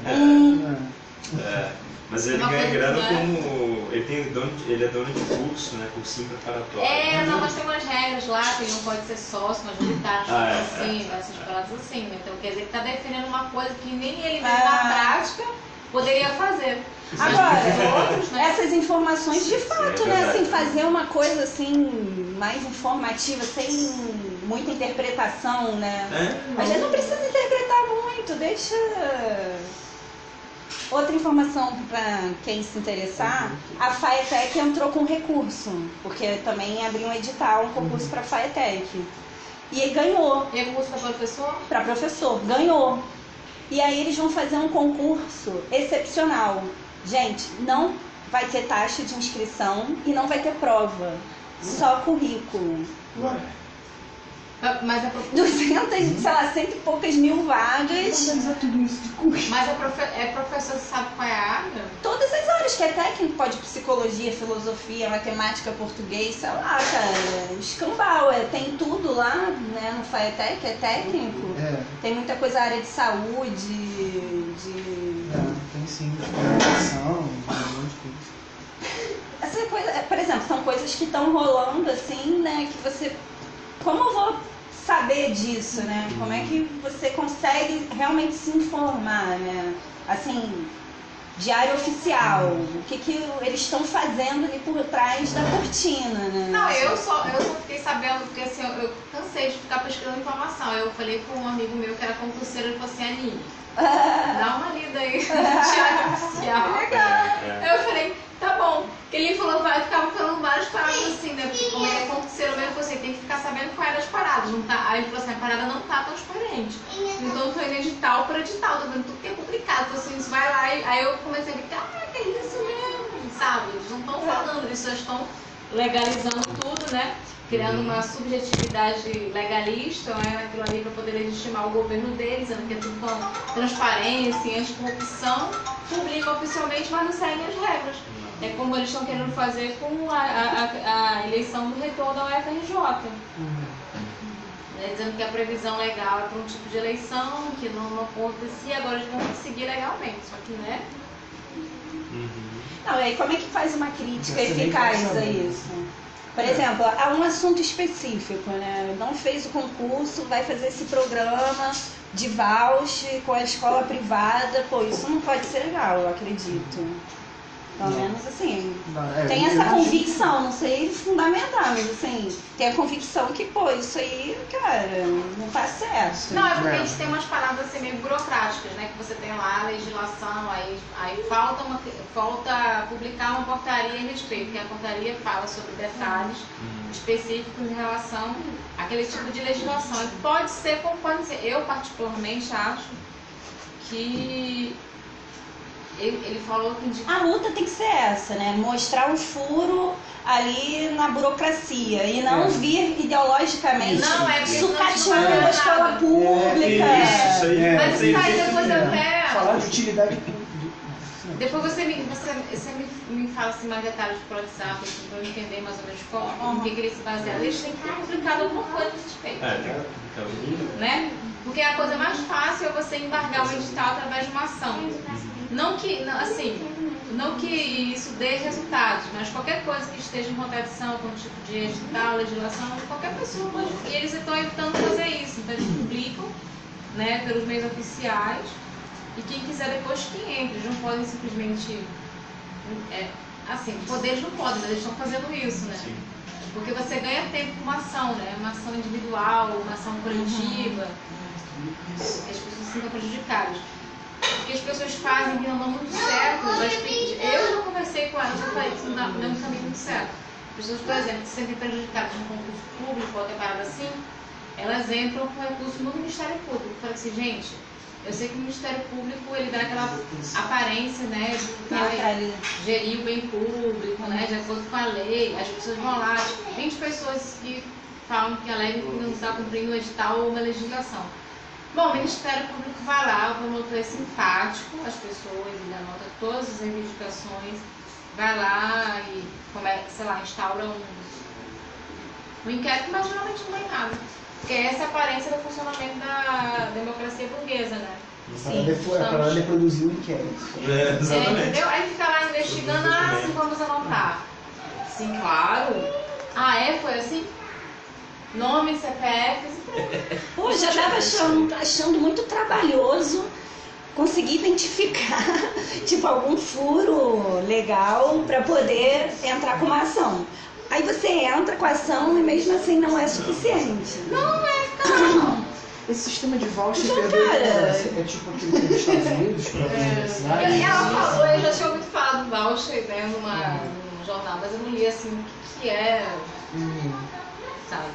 Hum, é. É, mas ele Uma ganha coisa grana que não é- como. Ele, tem dono, de- ele é dono de curso, né? Cursinho preparatório. É, não, mas tem umas regras lá, que não pode ser sócio, majoritário, Ah, é, assim, essas paradas assim, né? Então quer dizer que tá defendendo uma coisa que nem ele mesmo Ah. na prática poderia fazer. Mas Agora, outros, né? essas informações de fato, é né? Assim, fazer uma coisa assim, mais informativa, sem muita interpretação, né? É? A gente não precisa interpretar muito, deixa. Outra informação para quem se interessar, a FAETEC entrou com recurso, porque também abriu um edital, um concurso para a FAETEC. E ele ganhou, E a curso pra professor? para professor, ganhou. E aí eles vão fazer um concurso excepcional. Gente, não vai ter taxa de inscrição e não vai ter prova, só currículo. Mas a, profe... 200, sei lá, cento e poucas mil vagas. tudo isso de curso. Mas a profe... é professor que sabe qual é a área? Todas as áreas que é técnico, pode psicologia, filosofia, matemática, português, sei lá, cara. Escambau, é, tem tudo lá, né? No FAETEC, é técnico. É, Tem muita coisa área de saúde, de. é, tem sim, de comunicação, um monte de coisa. Essa coisa, é, por exemplo, são coisas que estão rolando assim, né? Que você. Como eu vou saber disso, né? Como é que você consegue realmente se informar, né? Assim, diário oficial, o que, que eles estão fazendo ali por trás da cortina, né? Não, eu só, eu só fiquei sabendo, porque assim, eu, eu cansei de ficar pesquisando informação. Eu falei com um amigo meu que era concurseiro, ele falou assim, Aninha, dá uma lida aí no diário oficial. É. Aí eu falei, tá bom. Ele falou, vai ficar falando várias paradas assim, né? Porque como ele é concurseiro mesmo, eu falei assim, tem que ficar sabendo quais eram as paradas. Não tá... Aí ele falou assim, a parada não tá transparente. Então eu tô indo edital por edital, tô vendo tudo que é publicado. Então assim, isso vai lá e aí eu comecei a ver, caraca, é isso mesmo, sabe? Eles não estão falando, eles só estão legalizando tudo, né? Criando uma subjetividade legalista, né? Naquilo ali para poder legitimar o governo deles, né? que é tudo com transparência e anticorrupção, publicam oficialmente, mas não seguem as regras. É como eles estão querendo fazer com a, a- a- eleição do reitor da UFRJ. né, dizendo que a previsão legal é para um tipo de eleição, que não, não acontecia, agora eles vão conseguir legalmente. Só que, né? Uhum. Não, e aí como é que faz uma crítica eficaz a isso? Por exemplo, há um assunto específico, né? Não fez o concurso, vai fazer esse programa de voucher com a escola privada. Pô, isso não pode ser legal, eu acredito. Pelo Não. menos assim. Não, é, Tem essa convicção, não sei fundamentar, mas assim, tem a convicção que, pô, isso aí, cara, não tá certo. Não, é porque a É. gente tem umas paradas assim meio burocráticas, né? Que você tem lá a legislação, aí, aí falta, uma, falta publicar uma portaria a respeito, que a portaria fala sobre detalhes específicos em relação àquele tipo de legislação. E pode ser como pode ser. Eu particularmente acho que ele, ele falou que indica A luta tem que ser essa, né? Mostrar um furo ali na burocracia e não É. vir ideologicamente Não, é sucateando a escola pública. Isso, isso aí. É, Mas isso aí depois eu é. até- Falar de utilidade pública. Depois você me, você, você me, me fala assim, mais detalhes pro WhatsApp, assim, pra eu entender mais ou menos como, em que, que ele se baseia. Eles têm que ter publicado alguma coisa a respeito. É, tem que né? Porque a coisa mais fácil é você embargar um edital através de uma ação. Não que, não, assim, não que isso dê resultados, mas qualquer coisa que esteja em contradição com o tipo de edital, legislação, qualquer pessoa pode. E eles estão evitando fazer isso. Então eles publicam, né, pelos meios oficiais. E quem quiser depois que entre, eles não podem simplesmente. é, assim, poderes não podem, mas eles estão fazendo isso, né? Sim. Porque você ganha tempo com uma ação, né? Uma ação individual, uma ação coletiva. As pessoas sintam prejudicadas. Que as pessoas fazem que não dão muito certo, eu já, conversei com elas, eu falei que isso não dá não dá um caminho muito certo. As pessoas, por exemplo, se sentem prejudicadas no concurso público ou outra parada assim, elas entram com recurso no Ministério Público. Eu falei assim, gente, eu sei que o Ministério Público ele dá aquela aparência, né, de que vai Neutralidade. gerir o bem público, né, de acordo com a lei. As pessoas vão lá, tipo, 20 pessoas que falam que alegam que não está cumprindo o edital ou uma legislação. Bom, o Ministério Público vai lá, o promotor é simpático às pessoas, ele anota todas as reivindicações, vai lá e, come, sei lá, instaura um, um inquérito, mas geralmente não tem nada. Porque essa é a aparência do funcionamento da democracia burguesa, né? Sim, é para ela produzir o inquérito. É, exatamente. É, entendeu? Aí fica lá investigando, ah, sim, vamos anotar. Sim, claro. Ah, é? Foi assim? Nome, CPF. Pô, já estava achando, achando muito trabalhoso conseguir identificar tipo algum furo legal para poder entrar com uma ação. Aí você entra com a ação e mesmo assim não é suficiente. Não é, cara. Esse sistema de voucher então, cara... é tipo aquele que nos Estados Unidos para é. universidade? Ela falou, eu já tinha ouvido falar do voucher né, numa, num jornal, mas eu não li assim o que, que é. Uhum. Sabe?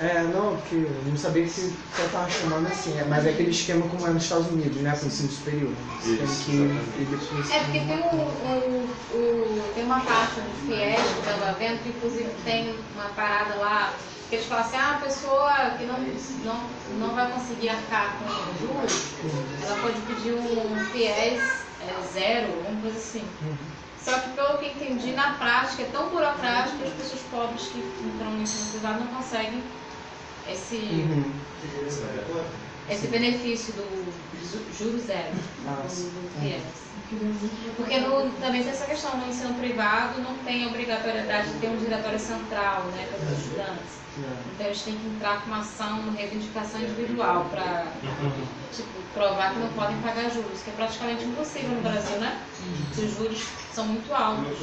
É, não, porque eu não sabia que você estava chamando assim, é, mas é aquele esquema como é nos Estados Unidos, né, com o ensino superior. Isso, que é porque tem, um, um, um, tem uma parte do FIES que estava vendo, que inclusive tem uma parada lá, que eles falam assim, ah, a pessoa que não, não, não vai conseguir arcar com juros, ela pode pedir um FIES é, zero, alguma coisa assim. Uhum. Só que pelo que entendi, na prática é tão burocrático que as pessoas pobres que entram no ensino privado não conseguem esse, uhum. esse benefício do juro zero do, do FIES. Porque no, também tem essa questão, no ensino privado não tem obrigatoriedade de ter um diretório central né, para os estudantes. Então eles têm que entrar com uma ação, uma reivindicação individual para tipo, provar que não podem pagar juros, que é praticamente impossível no Brasil, né? Os juros são muito altos.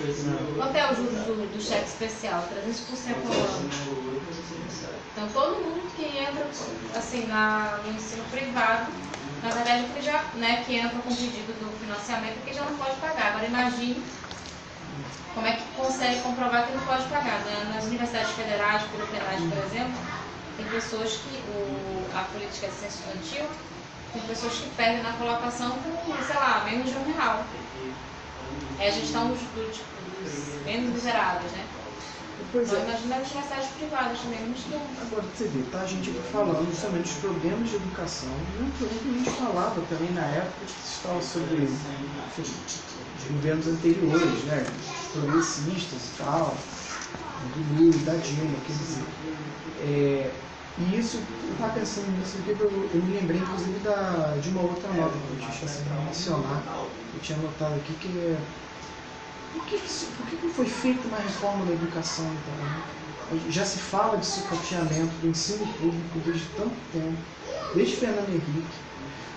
Quanto é o juros do, do cheque especial? 300% ao ano. Então todo mundo que entra assim, na, no ensino privado, na verdade que já, né, que entra com pedido do financiamento que já não pode pagar. Agora imagine como é que consegue comprovar que não pode pagar? Né? Nas universidades federais, por penais, por exemplo, tem pessoas que o, a política de censo estudantil tem pessoas que perdem na colocação com, sei lá, menos de um real. É a gestão dos, do, tipo, dos menos miseráveis, né? Pois é. Imagina as universidades privadas também, não estão. Agora, você vê, tá a gente falando justamente dos problemas de educação. E um problema que a gente falava também na época que se fala sobre enfim, os governos anteriores, né? progressistas e tal, do Lula, da Dilma, quer dizer. É, e isso, eu estava pensando nisso aqui, eu, eu me lembrei inclusive da, de uma outra nota que eu tinha assim, para mencionar, eu tinha anotado aqui que é. Por que, por que não foi feita uma reforma da educação então? Né? Já se fala de sucateamento do ensino público desde tanto tempo, desde Fernando Henrique,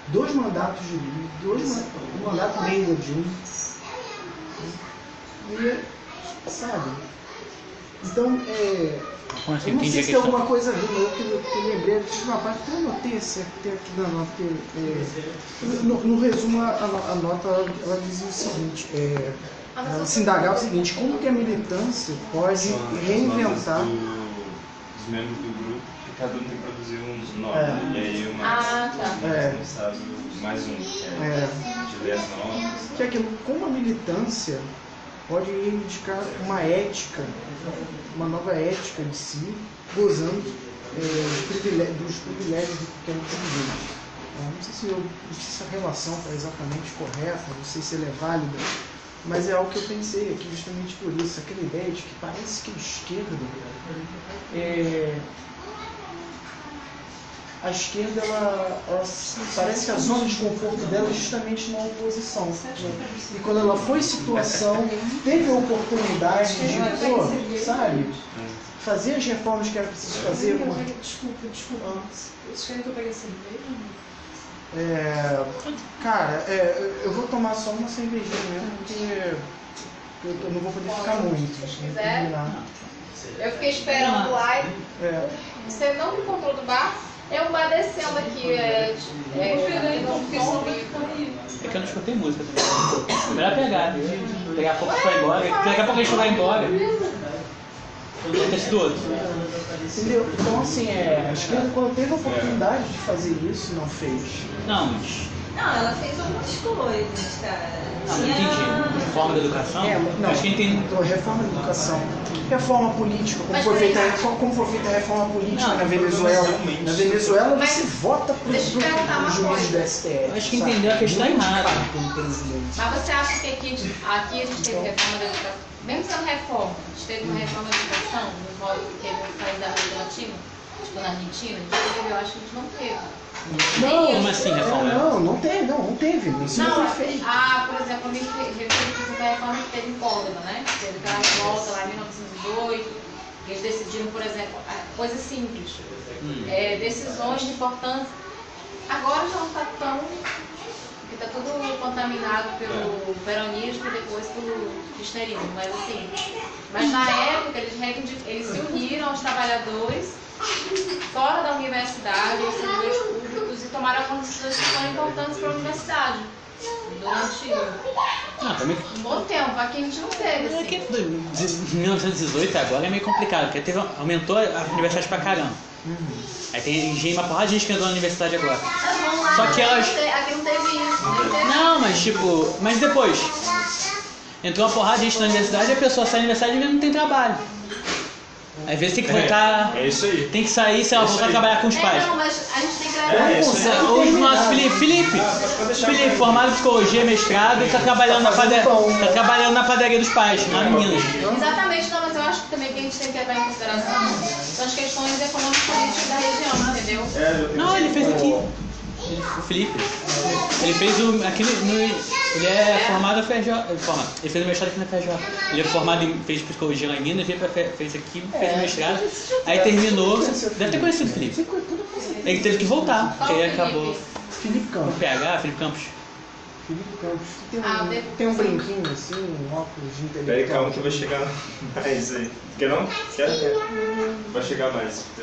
dois mandatos de Lula, dois, um mandato meio da Dilma. E, sabe? Então, é, eu não sei se tem alguma coisa a ver, mas eu que, que lembrei de uma parte que eu anotei esse tem aqui na nota. Que, é, no, no, resumo, a, a, nota ela dizia o seguinte: é, ela se indagava o seguinte, como que a militância pode reinventar. Os membros do grupo, que cada um tem que produzir um nome. É. E aí uma ah, tá. é. mais um, que é, é. de ler as notas. Que é aquilo, como a militância pode reivindicar uma ética, uma nova ética de si, gozando é, dos, privilégios, dos privilégios do pequeno burguês. Não sei se, eu, não sei se a relação está exatamente correta, não sei se ela é válida, mas é algo que eu pensei aqui justamente por isso, aquela ideia de que parece que a esquerda é, a esquerda, ela, ela, parece que a zona de conforto dela é justamente na oposição. Né? E quando ela foi situação, teve a oportunidade de, pô, sabe, fazer as reformas que era preciso fazer. Desculpa, desculpa. Ah. Vocês querem que eu pegue a cerveja? É, cara, é, eu vou tomar só uma cervejinha mesmo, porque eu, eu não vou poder ficar muito. Se quiser. Eu fiquei esperando lá e é. você não me encontrou do bar? É um bar descendo aqui, é. É, é, é que eu não escutei música também. Melhor pegar, pegar a pouco foi embora, daqui a pouco a gente vai embora. Sido outro. Entendeu? Então assim, é, a esquerda quando teve a oportunidade de fazer isso, não fez. Não, mas. Não, ela fez algumas coisas, cara. Não, entendi. reforma da educação? É, não. Acho que entendi. Então, reforma da educação, reforma política, como Mas foi, feita, a reforma- como foi feita a reforma política Não, na Venezuela. realmente. Na Venezuela Mas você vota para os juízes do STF. Acho que entendeu a questão errada. Mas você acha que aqui, aqui a gente teve reforma da educação? Mesmo sendo reforma, a gente teve uma reforma da educação nos modos que teve no país da América Latina? Tipo na Argentina? A gente teve, eu acho que a gente não teve. Não, Como assim, reforma? É, não, não teve, não, não teve. Isso não, Não, foi feito. ah, por exemplo, eu me referi a reforma que teve em Córdoba, né? Teve aquela revolta lá em 1918, que eles decidiram, por exemplo, a- coisas simples, Hum. é, decisões de importância. Agora já não está tão. Está tudo contaminado pelo peronismo e depois pelo kirchnerismo, mas assim. Mas na época eles, eles se uniram aos trabalhadores fora da universidade, aos servidores públicos e tomaram algumas decisões que foram importantes para a universidade. Durante Ah, também. um bom tempo, aqui a gente não teve, É assim. de 1918 agora é meio complicado, porque teve, aumentou a universidade pra caramba. Aí tem gente, uma porrada de gente que entrou na universidade agora. Lá, Só que elas- aqui não te- aqui não teve isso, não mas tipo, mas depois. Entrou uma porrada de gente na universidade e a pessoa sai da universidade e não tem trabalho. Às vezes tem que voltar. É isso aí. Tem que sair, sei lá, É voltar a trabalhar com os É, pais. não, mas a gente tem que É, isso isso. aí. O nosso Felipe, Felipe, Felipe, formado em psicologia, mestrado, e tá trabalhando, na padaria, tá trabalhando na padaria dos pais, lá em Minas. Exatamente, não, mas eu acho que também que a gente tem que levar em consideração são as questões econômico-políticas da região, entendeu? É, Não, ele fez aqui. O Felipe. Ele fez o. Aqui no, no- ele é formado na FJ. Ele, formado, ele fez o mestrado aqui na FJ. Ele é formado em. fez psicologia lá em Minas, veio pra, Fe- fez aqui, fez o mestrado. Aí terminou. Deve ter conhecido o Felipe. Ele teve que voltar, porque aí acabou. Felipe? Felipe O Campos. PH, Felipe Campos. Felipe Campos. Tem um, Ah, tem um brinquinho assim, um óculos de intelectual. Peraí, calma que vai chegar mais aí. Quer não? Quer? Vai chegar mais. Que-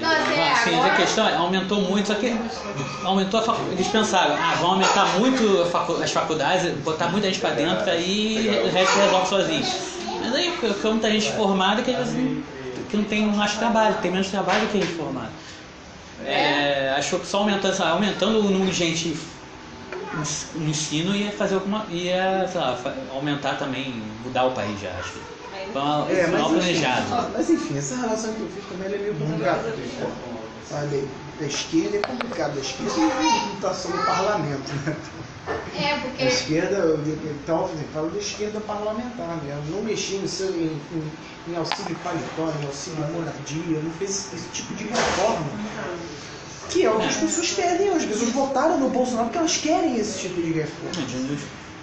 Não, assim, é, Sim, agora- a questão é, aumentou muito, só que aumentou a facu... Eles pensaram, ah, vão aumentar muito a facu- as faculdades, botar muita gente pra dentro, aí o resto resolve sozinho. Mas aí fica muita gente formada que, não- que não tem mais trabalho, tem menos trabalho que gente formada. É, achou que só aumentando, aumentando o número de gente no ensino ia fazer alguma. ia, sei lá, aumentar também, mudar o país já, acho. Foi uma- É, mal mas enfim, planejado. mas enfim, essa relação que eu fiz também ela é meio complicada. Sabe, da esquerda é complicado, da esquerda e votação no parlamento, né? É, A porque esquerda, eu- então, eu falo da esquerda parlamentar mesmo, não mexia em, seu- em, em, em auxílio paletó, em auxílio moradia, não fez esse, esse tipo de reforma. Que é o que as pessoas pedem hoje. As pessoas votaram no Bolsonaro porque elas querem esse tipo de reforma.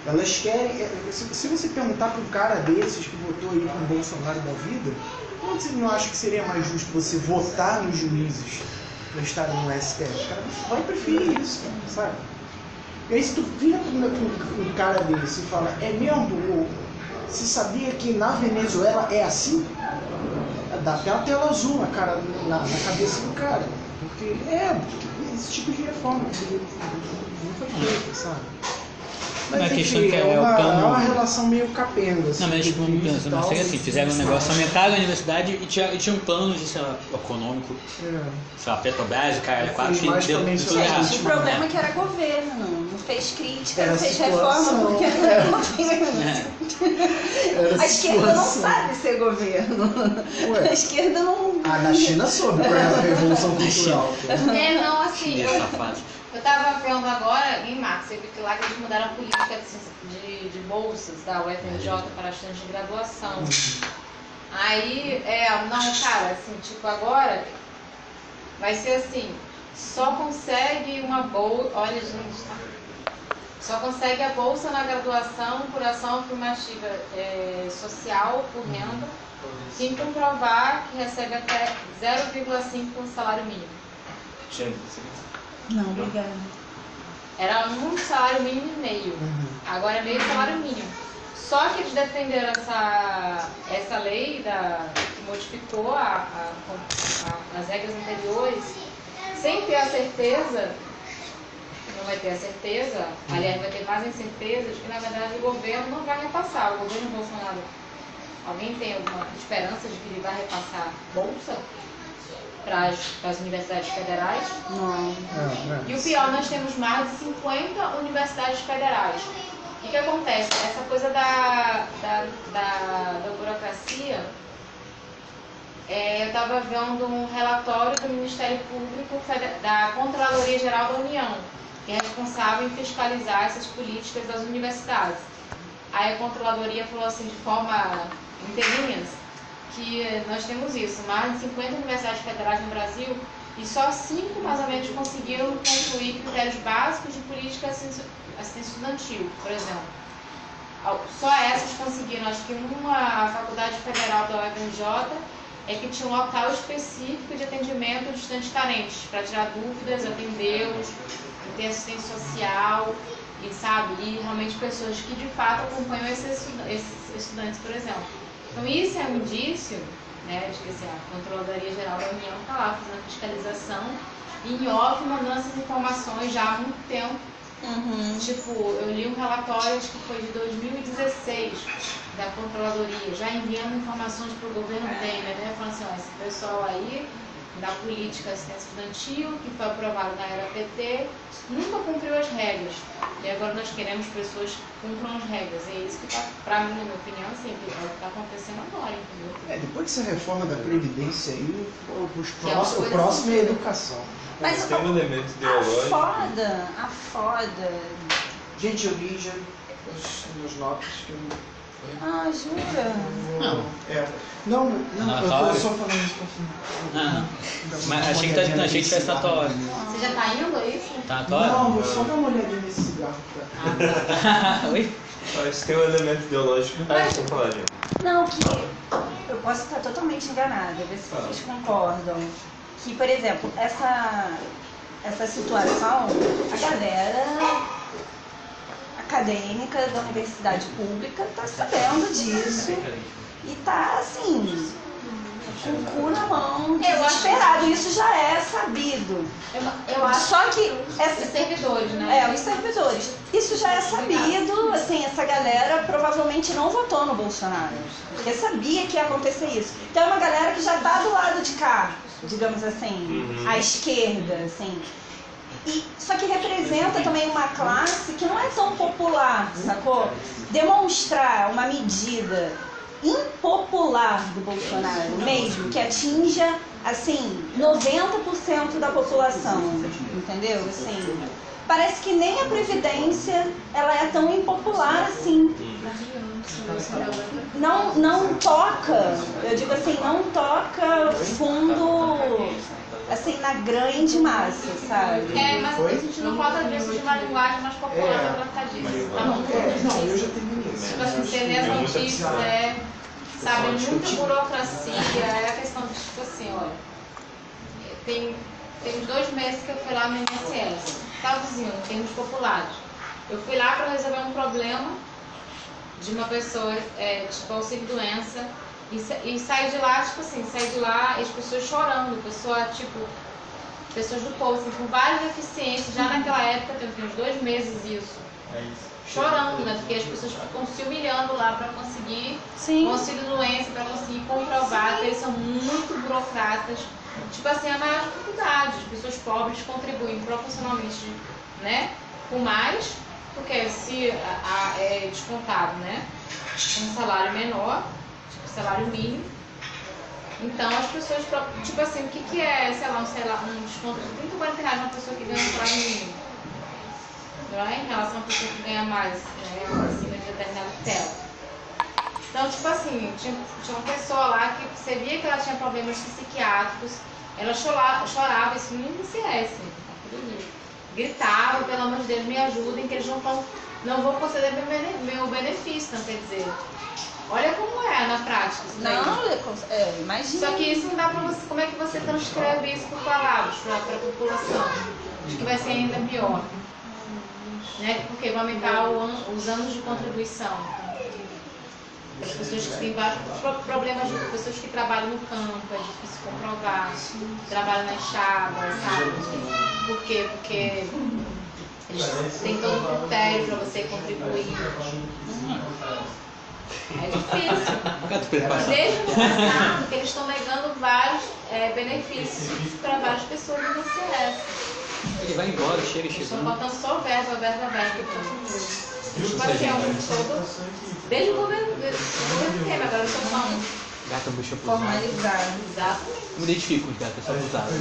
Elas querem. é, Se, se você perguntar para um cara desses que votou aí com o Bolsonaro da vida, você não acha que seria mais justo você votar nos juízes para estarem no STF? O cara vai preferir isso, sabe? E aí se tu vira um, cara desse e fala, é mesmo? Você sabia que na Venezuela é assim? Dá até uma tela azul na, cara, na, na cabeça do cara. Porque é, esse tipo de reforma que não foi feita, sabe? Mas a enfim, questão que é o uma, plano- é uma relação meio capenga. Assim, Não, mas tipo, crise e pensar, não sei assim, fizeram um negócio, aumentaram a universidade e tinha, e tinha um plano de, sei lá, econômico, É. sei lá, Petrobras, o cara, quatro, Sim, que mas deu tudo errado. Gente, o problema é que era governo, não fez crítica, Era não fez situação, reforma, porque é. não tem Era A esquerda não sabe ser governo. Ué. A esquerda não. Ah, na China soube qual é a revolução cultural. É, não, assim, fase. Eu tava vendo agora em março, eu vi que lá que eles mudaram a política de, de, bolsas da UFRJ para estudantes de graduação. Aí, é, não, cara, assim, tipo, agora vai ser assim, só consegue uma bolsa, olha gente, tá? Só consegue a bolsa na graduação por ação afirmativa é, social por renda, quem comprovar que recebe até 0,5 salário mínimo. Tinha- Não, obrigada. Era um salário mínimo e meio. Uhum. Agora é meio salário mínimo. Só que eles defenderam essa, essa lei da, que modificou a- a- a- as regras anteriores sem ter a certeza, não vai ter a certeza, aliás, vai ter mais incerteza de que na verdade o governo não vai repassar. O governo Bolsonaro, alguém tem alguma esperança de que ele vai repassar bolsa para as universidades federais? Não. É, E o pior, nós temos mais de 50 universidades federais. O que, que acontece? Essa coisa da, da, da, da burocracia, é, eu estava vendo um relatório do Ministério Público da Controladoria Geral da União, que é responsável em fiscalizar essas políticas das universidades. Aí a Controladoria falou assim, de forma interina, que nós temos isso, mais de 50 universidades federais no Brasil e só cinco mais ou menos conseguiram concluir critérios básicos de política assistência assistência estudantil, por exemplo. Só essas conseguiram, acho que uma, a Faculdade Federal da UFRJ é que tinha um local específico de atendimento de estudantes carentes, para tirar dúvidas, atendê-los, ter assistência social, e sabe, e realmente pessoas que de fato acompanham esses estudantes, por exemplo. Então isso é um indício, né, de que assim, a Controladoria Geral da União está lá fazendo a fiscalização e em off mandando essas informações já há muito tempo Uhum. Tipo, eu li um relatório, acho que foi de 2016, da Controladoria, já enviando informações para o governo Temer, né? Falando assim, ó, esse pessoal aí da política assistência estudantil, que foi aprovado na era PT, nunca cumpriu as regras. E agora nós queremos pessoas que cumpram as regras. E é isso que está, para mim, na minha opinião, assim, que é o que está acontecendo agora, entendeu? É, depois dessa reforma da Previdência aí, o, os é próximos- o coisa próximo é a educação. Mas tem um elemento a ideológico. foda, a foda. Gente, eu li já as minhas notas que eu Ah, jura? Não. É. Não, não, Não, eu tá. tô só falando isso pra. Ah, Mas achei que, tá, não, achei que tivesse na tua. Você já está indo, é isso? Tá na tua? Não, vou só dar uma olhadinha nesse cigarro pra Oi? Mas tem um elemento ideológico. Ah, deixa eu falar, gente. Não, que eu posso estar totalmente enganada, ver se vocês concordam. Que, por exemplo, essa, essa situação, a galera acadêmica da universidade pública está sabendo disso e tá assim, com o cu na mão, desesperado. Isso já é sabido. Eu, eu acho Só que os essa, servidores, né? é, os servidores. Isso já é sabido, assim, essa galera provavelmente não votou no Bolsonaro. Porque sabia que ia acontecer isso. Então é uma galera que já tá do lado de cá, digamos assim, à esquerda, assim. E, só que representa também uma classe que não é tão popular, sacou? Demonstrar uma medida impopular do Bolsonaro mesmo, que atinja, assim, 90% da população, entendeu? Assim, parece que nem a Previdência, ela é tão impopular assim. Não, não toca, eu digo assim, não toca fundo, assim, na grande massa, sabe? É, mas a gente não pode às vezes de uma linguagem mais popular pra tratar disso. Tá bom? É, não, eu já terminei. Tipo assim, lê as notícias, é, sabe, muita burocracia, é a questão de, tipo assim, olha, tem, tem uns dois meses que eu fui lá no INSS, traduzindo, em termos populares. Eu fui lá para resolver um problema de uma pessoa, é, tipo, auxílio-doença, e, sa- e saí de lá, tipo assim, saí de lá e as pessoas chorando, pessoa, tipo, pessoas do povo, assim, com várias deficiências, já naquela época, tem uns dois meses isso chorando, né? Porque as pessoas ficam se humilhando lá para conseguir Sim. auxílio doença, para conseguir comprovar que eles são muito burocratas. Tipo assim, a maior dificuldade. As pessoas pobres contribuem proporcionalmente, né? Com mais, porque se a, a- é descontado, né? Um salário menor, salário mínimo. Então as pessoas, tipo assim, o que, que é, sei lá, um, sei lá, um desconto de 30 ou 40 reais uma pessoa que ganha um salário mínimo? não é? Em relação a pessoa que ganha mais, né? Acima de determinado teto. Então, tipo assim, tinha, tinha uma pessoa lá que você via que ela tinha problemas psiquiátricos, ela chorava, chorava isso no INSS, gritava, pelo amor de Deus, me ajudem, que eles não estão, não vão conceder meu, bene- meu benefício, então quer dizer. Olha como é na prática isso daí. Não, é, imagina. Só que isso não dá pra você. Como é que você transcreve isso por palavras para a população? Acho que vai ser ainda pior. Né? Porque vai aumentar o an- os anos de contribuição. As pessoas que têm vários pro- problemas, de pessoas que trabalham no campo, é difícil comprovar, trabalham na enxada, sabe? Por quê? Porque eles têm todo um critério para você contribuir. É difícil. Desde o ano passado, que eles estão negando vários é, benefícios para várias pessoas do INSS. Ele vai embora, chega, Estão chegando. faltando só verba, verba, verba. Tipo assim, é um todo. Desde o governo, desde o governo Temer, agora eu tô falando. Gato bucha abusado. Formalizado. Exatamente. Eu me identifico os gatos, eu sou abusado.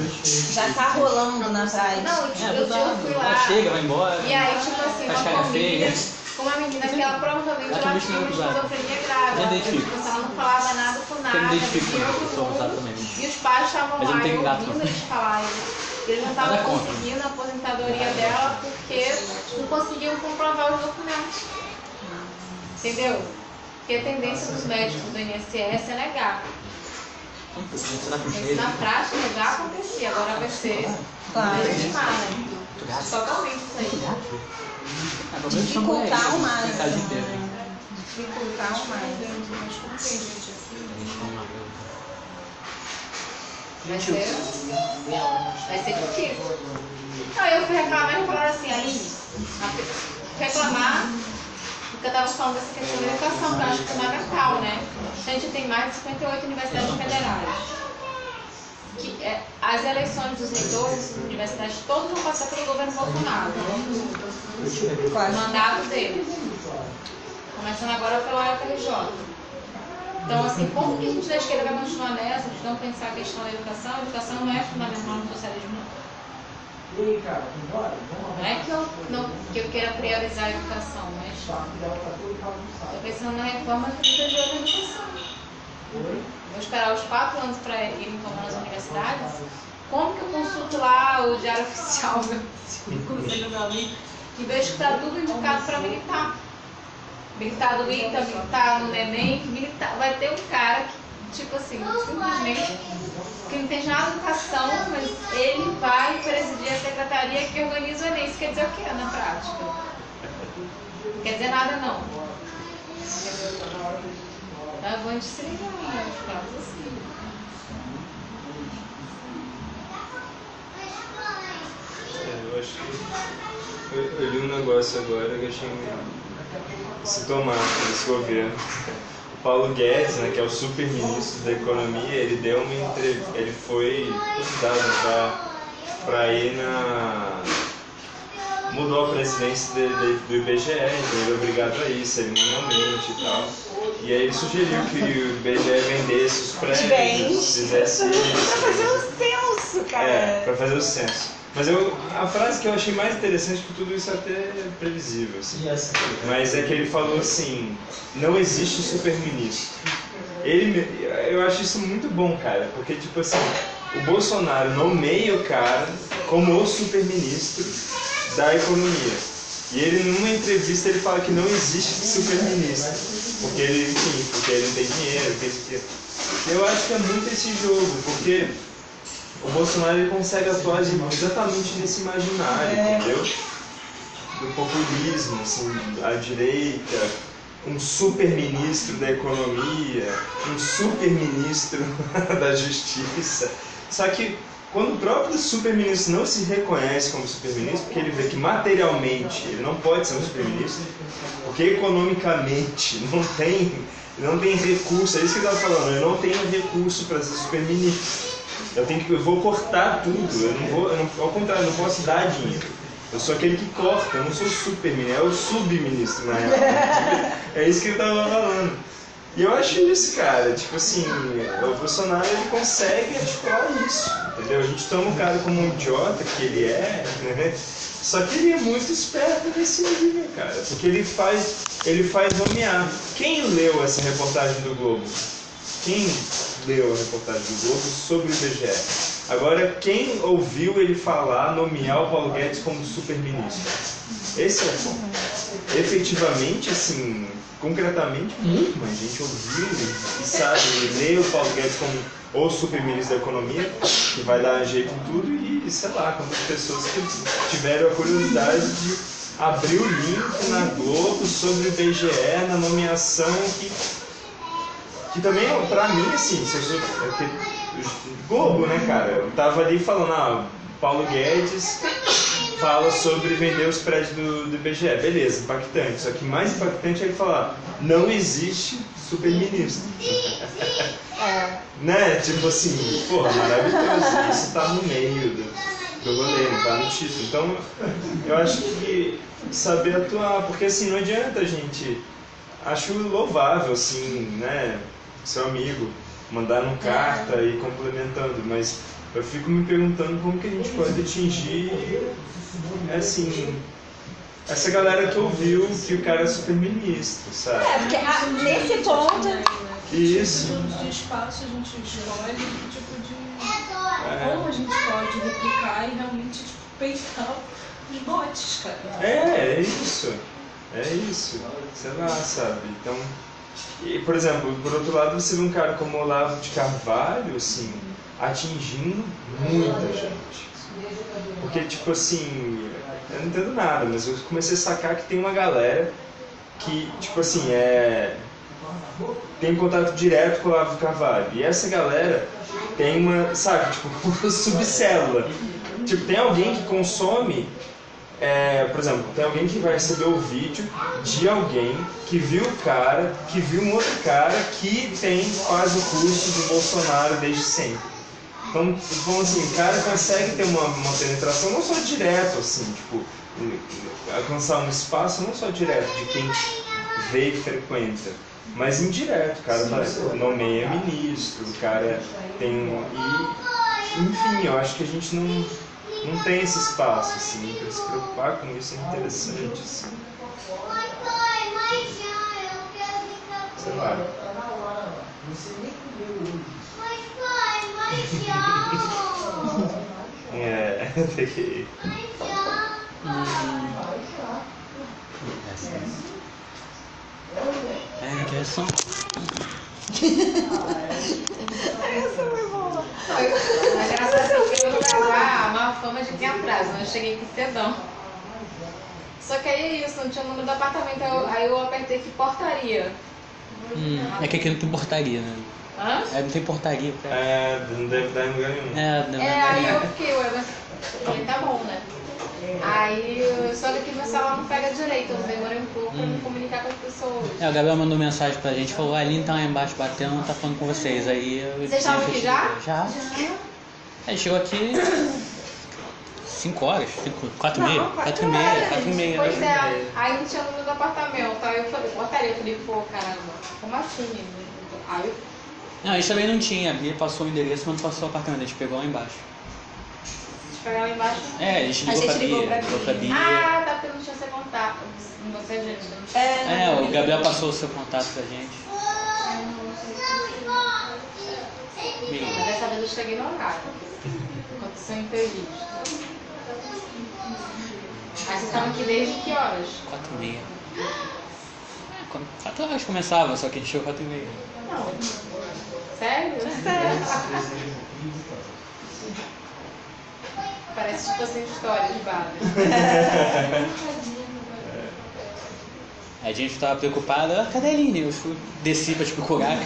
Já tá rolando na praia. Não, É tipo, eu, eu fui lá. Ela chega, vai embora. E aí, tipo assim, Faz uma família feia. Com uma menina que ela provavelmente Ela tinha uma é esquizofrenia grave. Eu Ela, identifico. tipo, ela não falava nada com nada. Eu me identifico isso, eu sou também. E os pais estavam eu lá e ouvindo eles falarem. Eles não Nada estavam conseguindo a aposentadoria dela porque não conseguiam comprovar os documentos. Entendeu? Porque a tendência dos médicos do INSS é negar. Cheiro. na prática negar acontecia, agora vai ser Claro. legitimar, né? Totalmente isso aí. Dificultar o né? Dificultar o gente assim? Vai ser, vai ser difícil. Não, eu fui reclamar e falaram assim, Aline, reclamar, porque eu estava falando dessa questão da educação, que eu acho que é fundamental, né? A gente tem mais de 58 universidades federais. Que, é, as eleições dos reitores das universidades todas vão passar pelo governo Bolsonaro. O mandato dele. Começando agora pela UFRJ. Então, assim, como que a gente da esquerda vai continuar nessa, de não pensar a questão da educação? A educação não é fundamental no socialismo. Não é que eu, não, que eu queira priorizar a educação, mas tá estou pensando na reforma que protegeu a educação. Vou esperar os quatro anos para irem tomar as universidades. Como que eu consulto lá o Diário Oficial, meu conselho meu amigo, e vejo que está tudo indicado para militar? Militar do ITA, militar no Enem, militar. Vai ter um cara que, tipo assim, simplesmente, que não entende nada de educação, mas ele vai presidir a secretaria que organiza o Enem. Isso quer dizer o quê na prática? Não quer dizer nada não. Tá né? É, eu acho que. Eu, li um negócio agora que achei sintomático desse governo. O Paulo Guedes, né, que é o super-ministro da Economia, ele deu uma entrevista. Ele foi convidado para ir na. Mudou a presidência do IBGE, então ele é obrigado a ir cerimonialmente e tal. E aí ele sugeriu que o IBGE vendesse os prédios, bens. fizesse isso. Pra fazer um censo, cara. É, pra fazer o censo. Mas eu, a frase que eu achei mais interessante, que tudo isso é até previsível, assim. E essa Mas é que ele falou assim, não existe super-ministro. Ele, eu acho isso muito bom, cara, porque tipo assim, o Bolsonaro nomeia o cara como o super-ministro da economia. E ele, numa entrevista, ele fala que não existe super-ministro. Porque ele, enfim, porque ele não tem dinheiro, que isso, que... Eu acho que é muito esse jogo, porque o Bolsonaro ele consegue atuar exatamente nesse imaginário, É. entendeu? Do populismo, assim, a direita, um super-ministro da economia, um super-ministro da justiça. Só que quando o próprio super-ministro não se reconhece como super-ministro, porque ele vê que materialmente ele não pode ser um super-ministro, porque economicamente não tem, não tem recurso, é isso que ele estava falando, eu não tenho recurso para ser super-ministro. Eu tenho que, eu vou cortar tudo, eu não vou, eu não, ao contrário, eu não posso dar dinheiro. Eu sou aquele que corta, eu não sou super-ministro, é o subministro, na real. É isso que ele tava falando. E eu acho isso, cara, tipo assim, o Bolsonaro ele consegue articular isso, entendeu? A gente toma o cara como um idiota que ele é, né? Só que ele é muito esperto nesse nível, cara, porque ele faz, ele faz nomear. Quem leu essa reportagem do Globo? Quem leu a reportagem do Globo sobre o IBGE? Agora, quem ouviu ele falar, nomear o Paulo Guedes como super-ministro? Esse é o ponto. Efetivamente, assim, concretamente, muito gente ouviu e sabe, lê o Paulo Guedes como o super-ministro da economia, que vai dar jeito em tudo, e sei lá, quantas pessoas que tiveram a curiosidade de abrir o link na Globo sobre o IBGE, na nomeação que que também, pra mim, assim, é Globo, né, cara? Eu tava ali falando, ah, Paulo Guedes fala sobre vender os prédios do, do IBGE. Beleza, impactante. Só que mais impactante é ele falar, não existe super-ministro. É. né? Tipo assim, porra, maravilhoso. Isso tá no meio do, do rolê, não tá no título. Então, eu acho que saber atuar, porque assim, não adianta a gente. Acho louvável, assim, né? Seu amigo, mandar um carta e complementando, mas eu fico me perguntando como que a gente pode atingir, assim, essa galera que ouviu que o cara é super ministro, sabe? É, porque ah, nesse ponto. Isso. De espaço a gente escolhe que tipo de. É. Como a gente pode replicar e realmente tipo, peitar os bots, cara. É, é isso. É isso. Sei lá, sabe? Então. E, por exemplo, por outro lado, você vê um cara como Olavo de Carvalho, assim, atingindo muita gente. Porque, tipo assim, eu não entendo nada, mas eu comecei a sacar que tem uma galera que, tipo assim, é. tem contato direto com o Olavo Carvalho. E essa galera tem uma, sabe, tipo, subcélula. Tipo, tem alguém que consome é, por exemplo, tem alguém que vai receber o vídeo de alguém que viu o cara, que viu um outro cara que tem faz o curso do Bolsonaro desde sempre. Então, então assim, o cara consegue ter uma, uma penetração não só direto, assim, tipo, alcançar um espaço não só direto de quem vê e frequenta, mas indireto, o cara tá, nomeia ministro, o cara tem um. E, enfim, eu acho que a gente não não tem esse espaço, assim, para se preocupar com isso é interessante, assim. Sei lá. É, tem que. É, que é só. Mas graças a Deus eu vou gravar uma fama de quem atrás, né? Eu cheguei aqui cedão. Só que aí é isso, não tinha o número do apartamento, aí eu, aí eu apertei que portaria. Hum, é que aqui não tem portaria, né? Hã? É, não tem portaria. Pra... É, não deve dar em lugar nenhum. É, não, É, aí eu fiquei, ué, mas falei, tá bom, né? Aí, só que meu celular não pega direito, eu demorei um pouco pra me comunicar com as pessoas. É, o Gabriel mandou mensagem pra gente, falou, a Aline tá lá embaixo batendo, tá falando com vocês. Aí eu Vocês estavam aqui já? Já. Aí chegou aqui 5 horas, 4 e meia, 4 e meia, 4 e meia. Pois né? é, aí não tinha número do apartamento. Aí eu falei, portaria, eu falei, pô, caramba, como assim? Aí eu Não, a gente também não tinha, a Bia passou o endereço, mas não passou o apartamento, a gente pegou lá embaixo. cheguei lá embaixo. É, a gente A ligou gente pra ligou Bia, pra ligou pra Bia. Ah, tá, porque não tinha seu contato. Você, gente, não tinha. É, É, o Gabriel passou o seu contato pra gente. Bia. Mas dessa vez eu cheguei no horário. Aconteceu um imprevisto. Aí vocês estavam aqui desde que horas? 4 e meia. 4 horas começava, só que a gente chegou 4 e meia. Não. Sério? Parece tipo assim, história de bar. Aí a gente tava preocupada, ah, cadê a Aline? Eu fui, desci pra te procurar.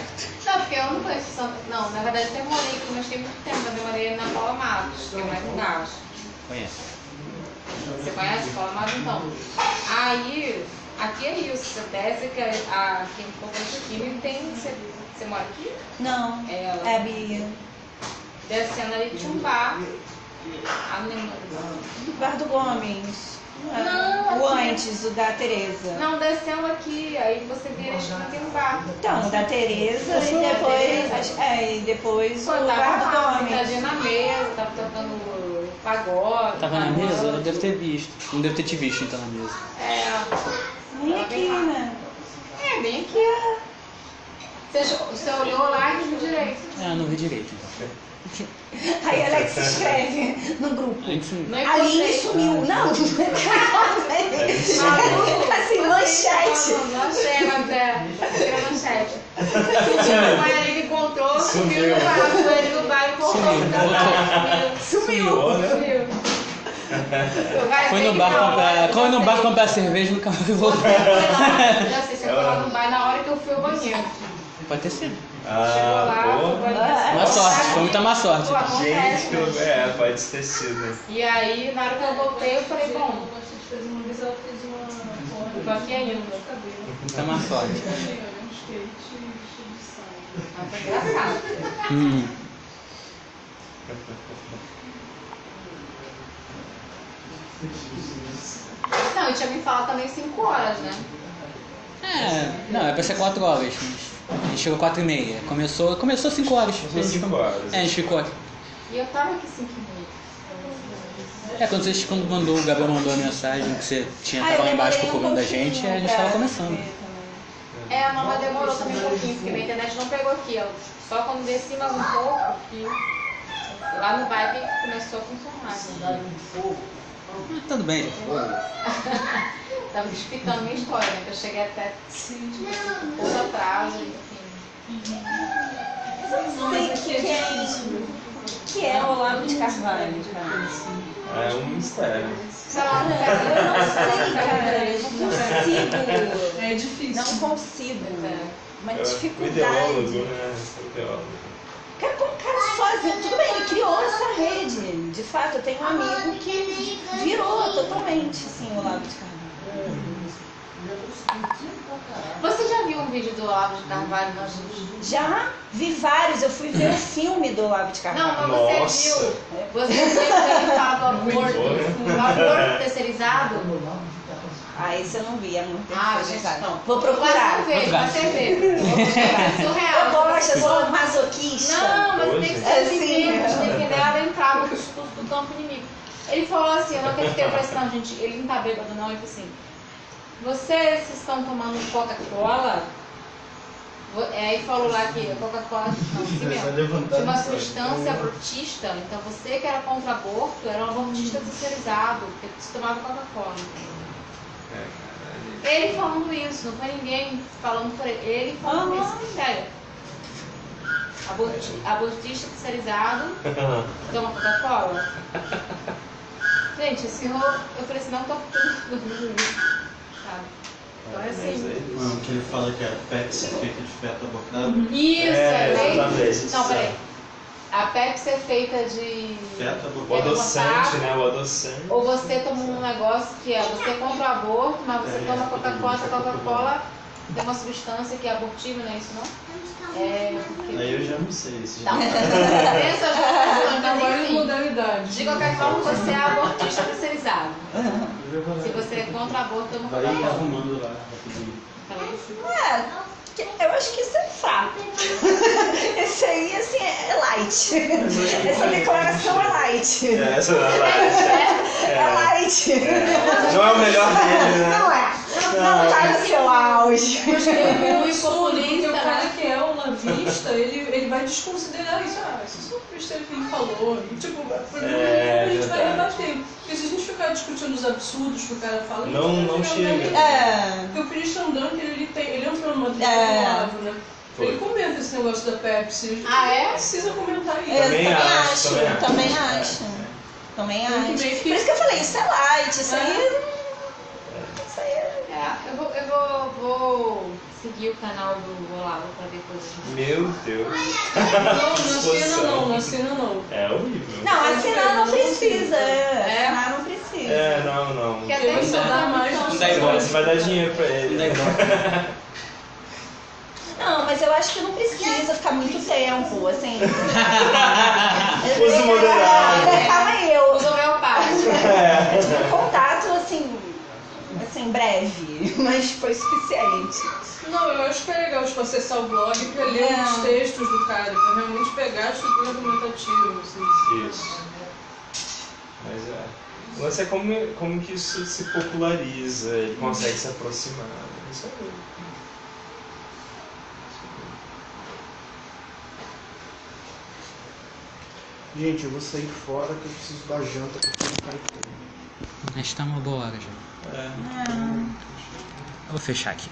Não, porque eu não conheço Santa. Não, na verdade eu morei aqui, mas tem muito tempo. Eu morei na Paula Matos, que é mais um gasto. Conheço. Você conhece Paula Matos então? Aí, aqui é isso. Você desce, que a, a quem for aqui tem. Você, você mora aqui? Não, Ela. é a Bia. Descendo ali tinha um bar. A menina. Do Bar do Gomes. Não, o aqui. antes, o da Tereza. Não, descendo aqui, aí você vira a tem um bar. Então, o da Tereza e depois. É, e depois Pô, o tava Bar do lá, Gomes. sentadinha na mesa, tava tocando pagode. Tava na mesa? Eu devo ter visto. Não devo ter te visto então na mesa. É, Nem aqui, né? é, bem aqui. Você, você olhou lá e viu direito. Ah, não vi direito. Aí Alex escreve no grupo. Enfim, Não Aline sumiu. Não, assim, manchete. Não, não sei, mas é. Manchete. A mãe ali encontrou, sumiu no bar, foi no bar e voltou. Sumiu, Sumiu. Foi no bar comprar. eu Foi no bar comprar cerveja e nunca mais voltou. Já sei, você foi lá no bar na hora que eu fui ao banheiro. Pode ter sido. Chegou lá, Ah. Má sorte, foi muita má sorte. Gente, que eu... é, pode ter sido? E aí, na hora que eu voltei, eu falei, bom, A gente fez uma vez, ela fez uma. tô aqui ainda. Muita má sorte. Um skate cheio de sal. Mas foi engraçado. Hum. Não, e tinha me falado também 5 horas, né? É, não, é pra ser 4 horas. mas A gente chegou 4 e meia. Começou, começou 5 horas. Começou cinco horas. É, a gente ficou. E eu tava aqui 5 e meia. É, quando, vocês, quando mandou, o Gabriel mandou a mensagem que você tinha Ah, tava eu lá embaixo demorei um procurando a gente, a gente tava começando. É, não, mas demorou também um pouquinho, porque minha internet não pegou aqui, ó. Só quando desci mais um pouco, que lá no bike começou a funcionar. Tudo bem. Tava explicando minha história, né? Que eu cheguei até um pouco atrás, enfim. Sei o que, que é isso. O que é Olavo de Carvalho, cara? É um mistério. Lá, não Eu não sei, cara. Eu não consigo. É difícil. Não consigo. Uma É o dificuldade. ideólogo, né? O ideólogo. Tudo bem, ele criou essa rede. De fato, eu tenho um amigo que virou totalmente, assim, o Olavo de Carvalho. Você já viu um vídeo do Olavo de Carvalho? Nós? Já vi vários, eu fui ver o filme do Olavo de Carvalho. Não, mas Nossa. você viu. Você viu que ele fala do aborto, do aborto terceirizado? Ah, esse eu não vi, é muito Ah, gente, não. Vou procurar. Você vê, Procurar. você vê. É surreal. Eu gosto, eu sou masoquista. Não, mas tem que ser assim tem que entender adentrar no discurso do campo inimigo. Ele falou assim, eu não acreditei, eu falei assim, não, gente, ele não tá bêbado não, ele falou assim, vocês estão tomando Coca-Cola? É, Aí falou lá que a Coca-Cola, assim tinha uma substância abortista, então você que era contra aborto, era um abortista terceirizado, porque você tomava Coca-Cola. Ele falando isso, não foi ninguém falando por ele. Ele falando Aham. isso, sério. Aborti- Abortista caralho. toma Coca-Cola. Gente, esse eu, eu falei assim, não tô tudo isso, sabe? Então é assim. Não, que ele fala que a Pepsi é feita de feto abortado. Isso, É, é, feito. Não, peraí. A Pepsi é feita de. Feto O adoçante, né? O adoçante. Ou você toma um negócio que é você é contra o aborto, mas você É, toma é, Coca-Cola, é, a Coca-Cola tem uma substância que é abortiva, não é isso não? É. porque- Aí eu já não sei. Tá. já... Pensa já, Tá mas enfim. De qualquer forma, você é abortista terceirizado. Se você é contra aborto, toma Vai Coca-Cola. arrumando lá rapidinho. É, que- eu acho que isso é fraco. Esse aí, assim, é light. Essa declaração é light. É, essa não é light. É light. É. Não é o melhor dele, né? Não é. Não tá no seu auge. É um Muito absurdo, porque populista, o cara que é o lavista, ele, ele vai desconsiderar isso. Ah, isso é só besteira que ele falou. E, tipo, por É, a gente vai rebater. Porque se a gente ficar discutindo os absurdos que o cara fala, a gente Não- vai não ficar chega. É. Porque o Christian Duncan, ele, tem, ele entrou numa treta É. com Olavo, né? Foi. Ele comenta esse negócio da Pepsi. Ah, é? Precisa comentar isso. Eu Também também acho, acho, também acho. também acho. Também acho. Por isso que eu falei, isso é light, isso aí. Isso é. É, eu vou, eu vou, vou seguir o canal do Olavo pra ver coisas. Meu Deus. Não, não assina não, não assina não. É horrível. Não, assinar não precisa. É? Assinar não precisa. É, não, não. Porque Porque até você então, dá mais Não dá igual. Você vai dar dinheiro pra ele. Não dá Não, mas eu acho que não precisa ficar muito tempo, assim. Uso moderado. É, calma aí, eu. Usa homeopático. É. tive um contato, assim, assim, breve, mas foi suficiente. Não, eu acho que é legal tipo, acessar o blog pra ler É. os textos do cara, pra realmente pegar a estrutura argumentativa. Assim. Isso. Mas é. O lance é como, como que isso se populariza, ele consegue se aproximar. Isso é Gente, eu vou sair fora que eu preciso da janta porque não cai tudo. Mas tá uma boa hora já. É. Eu vou fechar aqui.